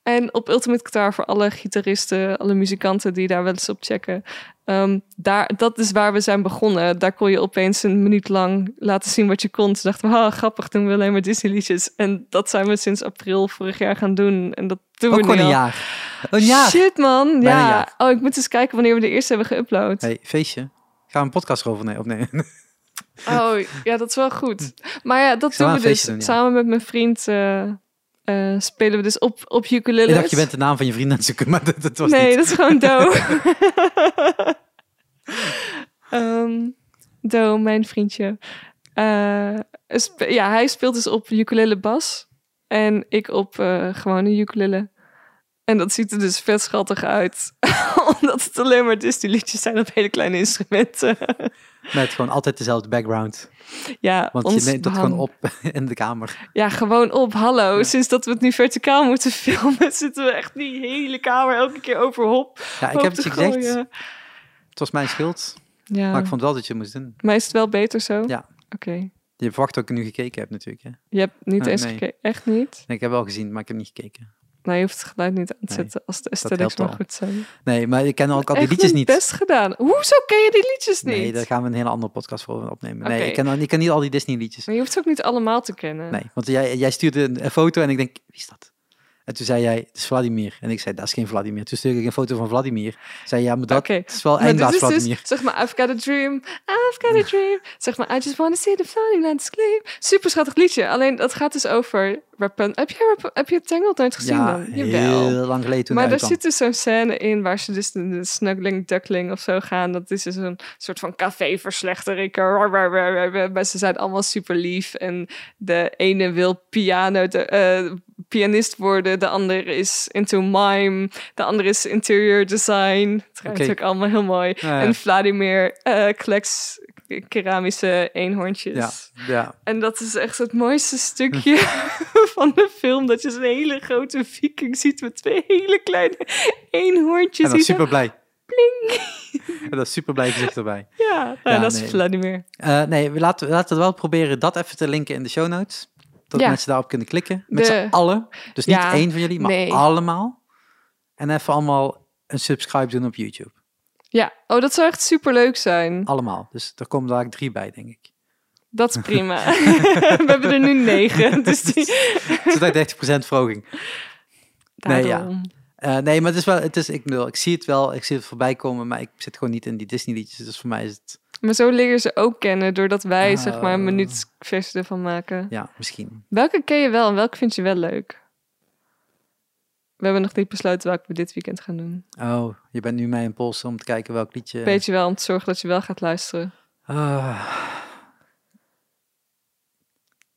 En op Ultimate Guitar voor alle gitaristen, alle muzikanten die daar wel eens op checken. Ehm, daar, dat is waar we zijn begonnen. Daar kon je opeens een minuut lang laten zien wat je kon. Toen dachten we, ah, grappig, doen we alleen maar Disney liedjes. En dat zijn we sinds april vorig jaar gaan doen. En dat doen Ook we nu gewoon een al. jaar. Een jaar. Shit man, Bijna ja. jaar. Oh, ik moet eens kijken wanneer we de eerste hebben geüpload. Hey, feestje. Gaan we een podcast erover opnemen? Oh, ja, dat is wel goed. Maar ja, dat doen we dus. feestje doen, ja? Samen met mijn vriend eh, eh, spelen we dus op, op ukulele. ik dacht, je bent de naam van je vriend aan het zoeken, maar dat, dat was nee, niet. dat is gewoon Do. Ehm, Do, mijn vriendje. Eh, ja, hij speelt dus op ukulele bas. En ik op eh gewone ukulele. En dat ziet er dus vet schattig uit. Omdat het alleen maar Disney liedjes zijn op hele kleine instrumenten. Met gewoon altijd dezelfde background. ja, Want je neemt dat gewoon op in de kamer. Ja, gewoon op. Hallo. Sinds dat we het nu verticaal moeten filmen, zitten we echt die hele kamer elke keer overhop. Ja, ik heb het gezegd. Het was mijn schuld. Ja. Maar ik vond wel dat je het moest doen. Maar is het wel beter zo? Ja. Oké. Je verwacht ook dat ik nu gekeken heb natuurlijk. Hè? Je hebt niet eens nee. gekeken? Echt niet? Nee, ik heb wel gezien, maar ik heb niet gekeken. Nou, je hoeft het geluid niet aan te Nee, zetten als de aesthetics maar al. goed zijn. Nee, maar ik ken ook al die liedjes niet. best gedaan. Hoezo ken je die liedjes niet? Nee, daar gaan we een hele andere podcast voor opnemen. Nee, ik ken, al- ik ken niet al die Disney liedjes. Maar je hoeft ze ook niet allemaal te kennen. Nee, want jij, jij stuurde een foto en ik denk, wie is dat? En toen zei jij, het is Vladimir. En ik zei, dat is geen Vladimir. Toen stuurde ik een foto van Vladimir. Zei ja, maar dat is wel eindbaas is dus, Vladimir. zeg maar, I've got a dream, I've got a dream. Zeg maar, I just want to see the floating landscape. Super schattig liedje. Alleen, dat gaat dus over. Heb je, heb je Tangled nooit gezien Ja, dan? Jawel. heel lang geleden toen Maar daar zit dus zo'n scène in waar ze dus de, de snuggling duckling of zo gaan. Dat is dus een soort van café-verslechterik. Maar ze zijn allemaal super lief. En de ene wil piano, de, eh, pianist worden. De andere is into mime. De andere is interior design. Het Oké. natuurlijk allemaal heel mooi. Ja, ja. En Vladimir eh kleks keramische eenhoorntjes. Ja, ja. En dat is echt het mooiste stukje van de film. Dat je zo'n hele grote viking ziet met twee hele kleine eenhoorntjes. En dat is super blij. Pling. En dat is super blij gezicht erbij. Ja, nou, Ja, dat is. Vladimir. Eh, nee, we laten, we laten wel proberen dat even te linken in de show notes. Dat Ja. mensen daarop kunnen klikken. Met De- z'n allen. Dus niet Ja, één van jullie, maar nee. allemaal. En even allemaal een subscribe doen op YouTube. Ja, oh, dat zou echt super leuk zijn. Allemaal. Dus er komen daar drie bij, denk ik. Dat is prima. We hebben er nu negen. Dus die... Zodat 30% verhoging. Nee, ja. Eh, nee, maar het is wel, het is, ik, bedoel, ik zie het wel, ik zie het voorbij komen, maar ik zit gewoon niet in die Disney liedjes. Dus voor mij is het, Maar zo leren ze ook kennen doordat wij zeg maar een Oh. minuutversie ervan maken. ja, misschien. Welke ken je wel en welke vind je wel leuk? We hebben nog niet besloten welke we dit weekend gaan doen. Oh, je bent nu mij in polsen om te kijken welk liedje. Weet je wel, om te zorgen dat je wel gaat luisteren. Ah.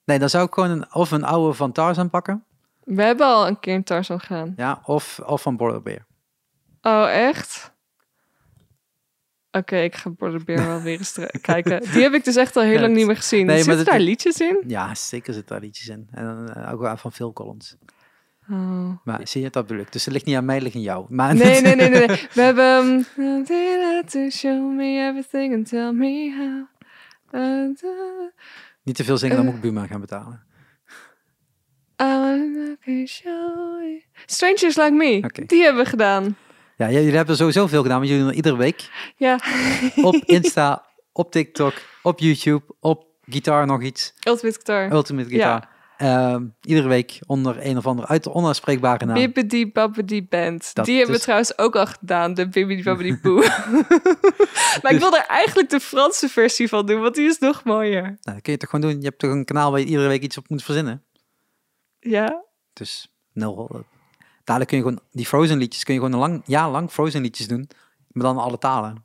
Nee, dan zou ik gewoon een, of een oude van Tarzan pakken. We hebben al een keer in Tarzan gaan. Ja, of, of van Border Bear. Oh, echt? Oké, ik ga Border Bear wel weer eens kijken. Die heb ik dus echt al heel Ja, lang niet meer gezien. nee, maar Zitten daar liedjes in? Ja, zeker zitten daar liedjes in. En dan eh, ook wel van Phil Collins. Oh. Maar zie je, dat ik. Dus het ligt niet aan mij, het ligt aan jou. Maar Nee, nee, nee, nee, nee. We hebben... um, To show me everything and tell me how. Uh, the- niet te veel zingen, dan Eh. moet ik Buma gaan betalen. I show you. Strangers Like Me. Die hebben we gedaan. Ja, jullie hebben sowieso veel gedaan, want jullie doen er iedere week. Ja. Op Insta, op TikTok, op YouTube, op gitaar nog iets. Ultimate Guitar. Ultimate Guitar. Ehm, iedere week onder een of andere uit de onuitspreekbare naam. Bibbidi Babbidi Band. Dat die hebben we trouwens ook al gedaan, de Bibbidi Babbidi Boo. maar ik wil er eigenlijk de Franse versie van doen, want die is nog mooier. Nou, dat kun je toch gewoon doen. Je hebt toch een kanaal waar je iedere week iets op moet verzinnen. Ja? Dus nul. Dadelijk kun je gewoon die Frozen liedjes kun je gewoon een lang, jaar lang Frozen liedjes doen, maar dan alle talen.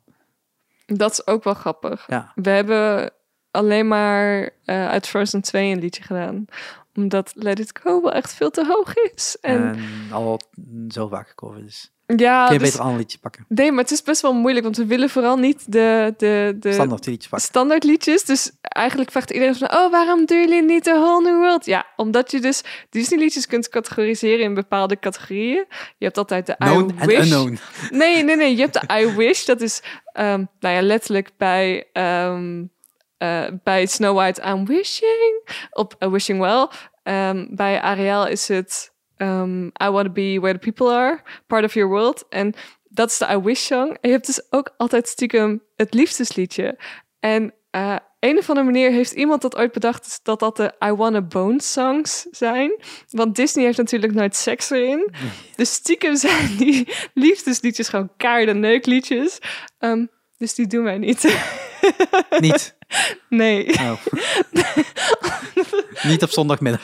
Dat is ook wel grappig. Ja, We hebben alleen maar eh, uit Frozen 2 een liedje gedaan. Omdat Let It Go wel echt veel te hoog is. En, en al zo vaak gecoverd is. Ja, Kun je dus- beter een liedje pakken. nee, maar het is best wel moeilijk. Want we willen vooral niet de, de, de Standaard liedjes pakken. standaard liedjes. Dus eigenlijk vraagt iedereen van, oh, waarom doen jullie niet de Whole New World? Ja, omdat je dus Disney liedjes kunt categoriseren in bepaalde categorieën. Je hebt altijd de Known I Wish. unknown. Nee, nee, nee. Je hebt de I Wish. Dat is, ehm, nou ja, letterlijk bij, ehm, eh, bij Snow White I'm wishing. Op eh, Wishing Well. Ehm, bij Ariel is het ehm, I want to be where the people are. Part of your world. En dat is de I Wish song. En je hebt dus ook altijd stiekem het liefdesliedje. En eh een of andere manier heeft iemand dat ooit bedacht dat dat de I Wanna Bone songs zijn. Want Disney heeft natuurlijk nooit seks erin. Dus stiekem zijn die liefdesliedjes gewoon kaarde neukliedjes. Ehm, dus die doen wij niet. Niet. nee, Oh. Niet op zondagmiddag.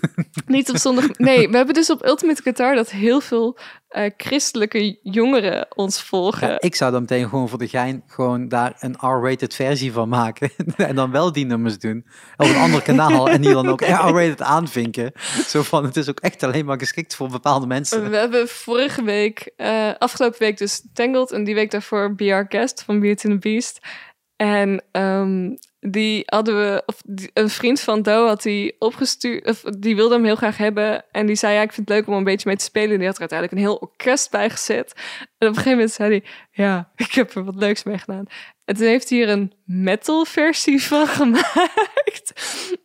niet op zondag. Nee, we hebben dus op Ultimate Guitar dat heel veel eh, christelijke jongeren ons volgen. Ja, ik zou dan meteen gewoon voor de gein gewoon daar een R-rated versie van maken. en dan wel die nummers doen. Op een ander kanaal. En die dan ook R-rated aanvinken. Zo van, het is ook echt alleen maar geschikt voor bepaalde mensen. We hebben vorige week, eh, afgelopen week dus Tangled en die week daarvoor Be Our Guest van Beauty and the Beast. En ehm, die hadden we, of een vriend van Do had die opgestuurd, of die wilde hem heel graag hebben. En die zei, ja, ik vind het leuk om een beetje mee te spelen. Die had er uiteindelijk een heel orkest bij gezet. En op een gegeven moment zei hij, ja, ik heb er wat leuks mee gedaan. En toen heeft hij er een metal versie van gemaakt.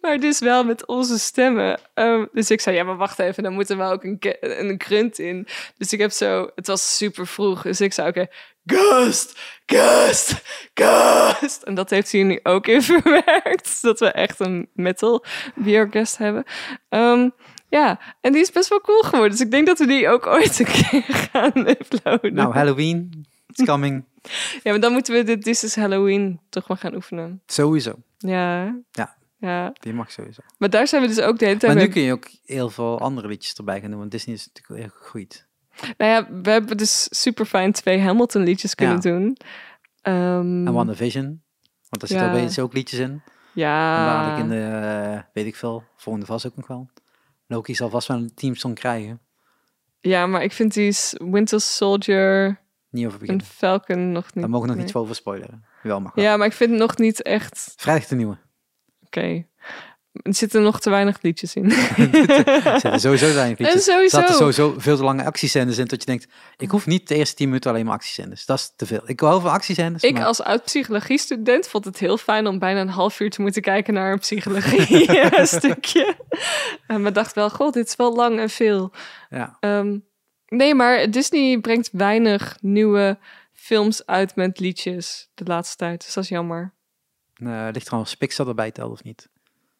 Maar dus wel met onze stemmen. Ehm, dus ik zei, ja, maar wacht even, dan moet er wel ook een, een grunt in. Dus ik heb zo, het was super vroeg. Dus ik zei, oké, ghost, ghost, ghost. En dat heeft hij nu ook in verwerkt. Dat we echt een metal beer guest hebben. Ehm, Ja, en die is best wel cool geworden. Dus ik denk dat we die ook ooit een keer gaan uploaden. Nou, Halloween, it's coming. ja, maar dan moeten we de This is Halloween toch maar gaan oefenen. Sowieso. Ja. Ja. Ja, Die mag sowieso. maar daar zijn we dus ook de hele tijd Maar nu mee- kun je ook heel veel andere liedjes erbij gaan doen, want Disney is natuurlijk heel gegroeid. Nou ja, we hebben dus super fijn twee Hamilton liedjes kunnen Ja. doen. Ehm, En WandaVision, want daar zitten Ja. opeens ook liedjes in. En ja. dadelijk in de, eh, weet ik veel, volgende vast ook nog wel. Loki zal vast wel een teamsong krijgen. ja, maar ik vind die Winter Soldier Niet over en beginnen. Falcon nog niet. Daar mogen we nog nee. niet over spoileren. Wel mag wel. Ja, maar ik vind het nog niet echt... Vrijdag de nieuwe. Oké. Er zitten nog te weinig liedjes in. Er zitten sowieso zijn en liedjes. Er sowieso. zaten sowieso veel te lange actiescènes in, dat je denkt, ik hoef niet de eerste 10 minuten alleen maar actiescènes. Dat is te veel. Ik hou van actiescènes, Ik maar als oud-psychologie-student vond het heel fijn om bijna een half uur te moeten kijken naar een psychologie-stukje. En me dacht wel, god, dit is wel lang en veel. ja. Ehm, nee, maar Disney brengt weinig nieuwe films uit met liedjes de laatste tijd. Dus dat is jammer. Eh, ligt er als Pixar erbij telt of niet?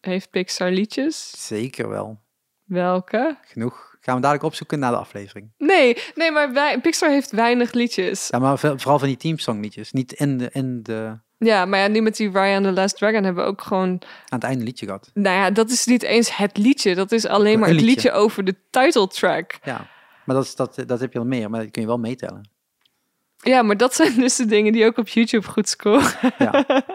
Heeft Pixar liedjes? Zeker wel. Welke? Genoeg. Gaan we dadelijk opzoeken na de aflevering. Nee, nee, maar wij, Pixar heeft weinig liedjes. Ja, maar vooral van die teamsongliedjes. Niet in de, in de, Ja, maar ja, nu met die Raya and the Last Dragon hebben we ook gewoon... aan het einde liedje gehad. Nou ja, dat is niet eens het liedje. Dat is alleen maar Een het liedje. liedje over de title track. Ja, maar dat, is, dat, dat heb je al meer, maar dat kun je wel meetellen. Ja, maar dat zijn dus de dingen die ook op YouTube goed scoren. Ja.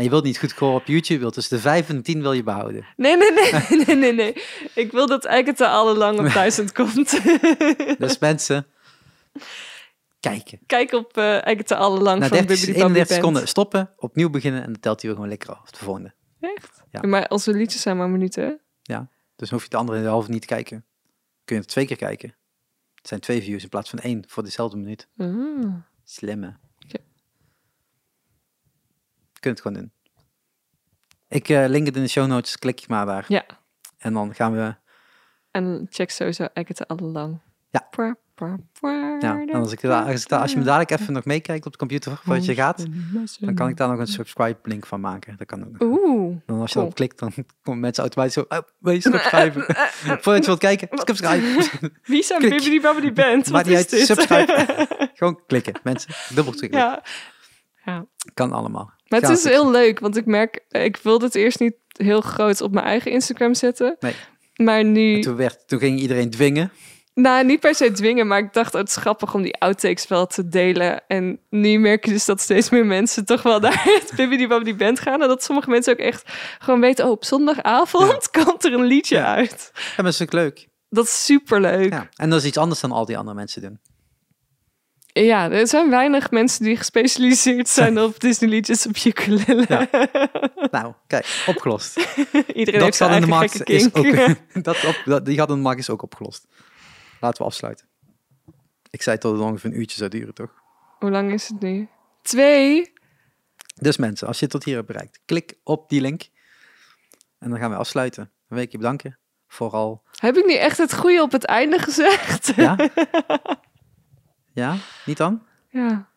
En je wilt niet goed scoren op YouTube, wilt dus de 5 en 10 wil je behouden. Nee, nee, nee, nee, nee, nee. Ik wil dat eigenlijk het alle lang op duizend komt. Dus mensen, kijken. Kijk op uh, eigenlijk te alle lang Na van 30, Bibbidi Bobbidi 31 Band. seconden stoppen, opnieuw beginnen en dan telt hij weer gewoon lekker af. De volgende. Echt? Ja. Maar onze liedjes zijn maar minuten. hè? Dus dan hoef je de andere halve niet te kijken. Kun je het twee keer kijken. Het zijn twee views in plaats van één voor dezelfde minuut. Ah. Slimme. Kunt het gewoon doen. Ik eh, link het in de show notes, klik je maar daar. Ja. En dan gaan we, En check sowieso te alle lang. Ja. Pwa, ja, en als, ik, da- als, ik da- als je me dadelijk even nog meekijkt op de computer voordat je gaat, dan kan ik daar nog een subscribe link van maken. Dat kan ook. Oeh. Dan als je cool. erop klikt, dan komen mensen automatisch zo, oh, wil je subscriben? Voordat je wilt kijken, subscribe. Wie zijn. Bibbidi Bobbidi Band? Wat is dit? subscribe. Gewoon klikken, mensen. Dubbel klikken. ja. ja. Kan allemaal. Maar het is heel leuk, want ik merk, ik wilde het eerst niet heel groot op mijn eigen Instagram zetten. Nee. Maar nu, Toen, werd, toen ging iedereen dwingen. nou niet per se dwingen, maar ik dacht, oh, het is grappig om die outtakes wel te delen. En nu merk je dus dat steeds meer mensen toch wel naar het Bibbidi Bobbidi Band gaan. En dat sommige mensen ook echt gewoon weten, oh, op zondagavond komt er een liedje Ja. uit. Ja, maar dat is ook leuk. Dat is superleuk. Ja. En dat is iets anders dan al die andere mensen doen. Ja, er zijn weinig mensen die gespecialiseerd zijn op Disney liedjes op ukulele. Ja. Nou, kijk, opgelost. Iedereen dat heeft de gekke is ook, dat op, dat, die gaat in de is ook opgelost. Laten we afsluiten. Ik zei tot het ongeveer een uurtje zou duren, toch? Hoe lang is het nu? Twee? Dus mensen, als je tot hier hebt bereikt, klik op die link. En dan gaan we afsluiten. Dan wil ik je bedanken. Vooral, Heb ik niet echt het goede op het einde gezegd? ja? Ja, niet dan? Ja.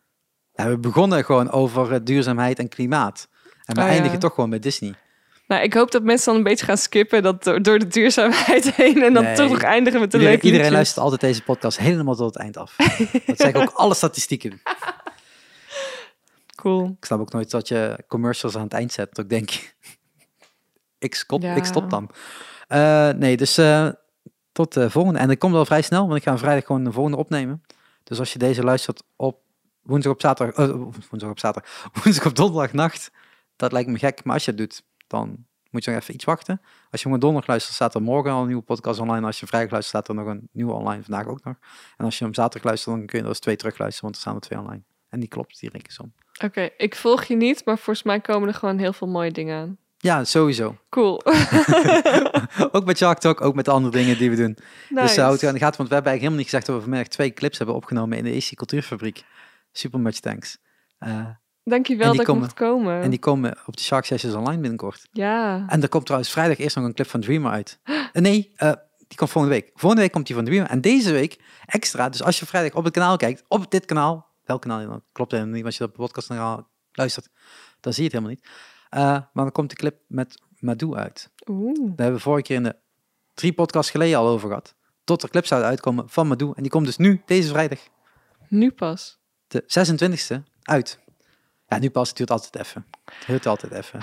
Ja, we begonnen gewoon over eh, duurzaamheid en klimaat. En we Oh, ja. eindigen toch gewoon met Disney. Nou, ik hoop dat mensen dan een beetje gaan skippen dat door, de duurzaamheid heen en dan Nee. toch nog eindigen met een Iedereen, leuk iedereen liedje. luistert altijd deze podcast helemaal tot het eind af. Dat zeggen ook alle statistieken. Cool. Ik snap ook nooit dat je commercials aan het eind zet. Dat ik denk, ik, stop, Ja. ik stop dan. Eh, nee, dus eh, tot de volgende. En ik kom wel vrij snel, want ik ga vrijdag gewoon de volgende opnemen. Dus als je deze luistert op woensdag op zaterdag, eh, woensdag op zaterdag, woensdag op donderdagnacht, dat lijkt me gek. Maar als je het doet, dan moet je nog even iets wachten. Als je op donderdag luistert, staat er morgen al een nieuwe podcast online. Als je vrijdag luistert, staat er nog een nieuwe online, vandaag ook nog. En als je hem zaterdag luistert, dan kun je er eens twee terugluisteren, want er staan er twee online. En die klopt, die rekensom. Oké, ik volg je niet, maar volgens mij komen er gewoon heel veel mooie dingen aan. Ja, sowieso. Cool. ook met Shark Talk, ook met de andere dingen die we doen. Dus Nice. uh, hoe het aan de gaat, want we hebben eigenlijk helemaal niet gezegd dat we vanmiddag twee clips hebben opgenomen in de AC Cultuurfabriek. Super much thanks. Uh, Dankjewel dat komen- ik mocht komen. En die komen op de Shark Sessions online binnenkort. Ja. En er komt trouwens vrijdag eerst nog een clip van Dreamer uit. Eh, nee, eh, die komt volgende week. Volgende week komt die van Dreamer. En deze week extra, dus als je vrijdag op het kanaal kijkt, op dit kanaal, welk kanaal dan? Klopt helemaal niet, als je op de podcast kanaal luistert, dan zie je het helemaal niet. Eh, maar dan komt de clip met Madou uit. Oeh. Dat hebben we vorige keer in de drie podcasts geleden al over gehad. Tot er clips zouden uitkomen van Madou. En die komt dus nu, deze vrijdag, Nu pas. de 26e, uit. Ja, nu pas, het duurt altijd even. Het duurt altijd even.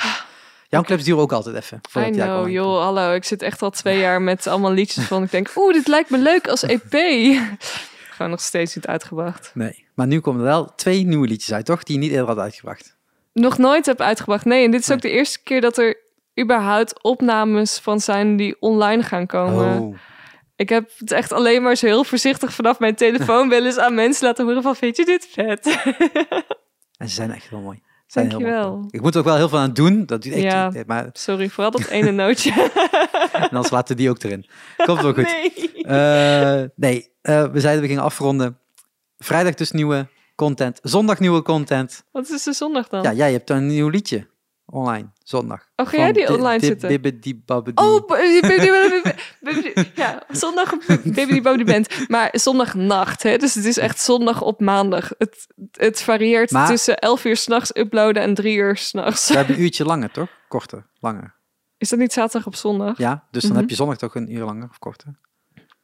Jouw clips duren ook altijd even. I know, joh, hallo. Ik zit echt al twee jaar met allemaal liedjes van. Ik denk, oeh, dit lijkt me leuk als EP. Gewoon nog steeds niet uitgebracht. Nee, maar nu komen er wel twee nieuwe liedjes uit, toch? Die je niet eerder had uitgebracht. Nog nooit heb uitgebracht. Nee, en dit is ook de eerste keer dat er überhaupt opnames van zijn die online gaan komen. Oh, Ik heb het echt alleen maar zo heel voorzichtig vanaf mijn telefoon wel eens aan mensen laten horen van, vind je dit vet? en ze zijn echt heel mooi. Ze Zijn heel Dankjewel. mooi. Ik moet er ook wel heel veel aan doen. Dat echt, Ja. Maar Sorry, vooral dat ene nootje. en anders laten die ook erin. Komt wel goed. Nee. Eh, nee, eh, we zeiden we gingen afronden. Vrijdag dus nieuwe content. Zondag nieuwe content. Wat is de zondag dan? Ja, jij hebt een nieuw liedje online. Zondag. Oh, ga jij die online zetten? Bibbidi Babbidi. Oh, ja, zondag Baby die Band. Maar zondagnacht, hè? dus het is echt zondag op maandag. Het, het varieert tussen 11 uur s'nachts uploaden en 3 uur s'nachts. We hebben een uurtje langer, toch? Korter, langer. Is dat niet zaterdag op zondag? Ja, dus dan Mhm. heb je zondag toch een uur langer of korter.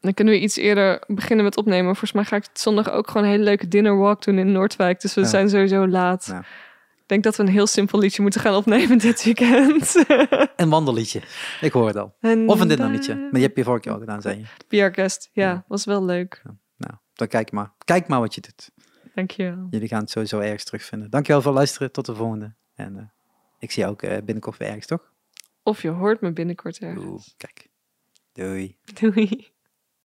Dan kunnen we iets eerder beginnen met opnemen. Volgens mij ga ik zondag ook gewoon een hele leuke dinnerwalk doen in Noordwijk. Dus we Ja. zijn sowieso laat. Ja. Ik denk dat we een heel simpel liedje moeten gaan opnemen dit weekend. Een wandelliedje. Ik hoor het al. En Of een dinnerliedje. Maar die heb je vorige keer al gedaan, zei je. Guest. Ja, Ja. was wel leuk. Nou, dan kijk maar. Kijk maar wat je doet. Dankjewel. Jullie gaan het sowieso ergens terugvinden. Dankjewel voor het luisteren. Tot de volgende. En eh, ik zie jou ook eh, binnenkort weer ergens, toch? Of je hoort me binnenkort ergens. Oeh, kijk. Doei. Doei.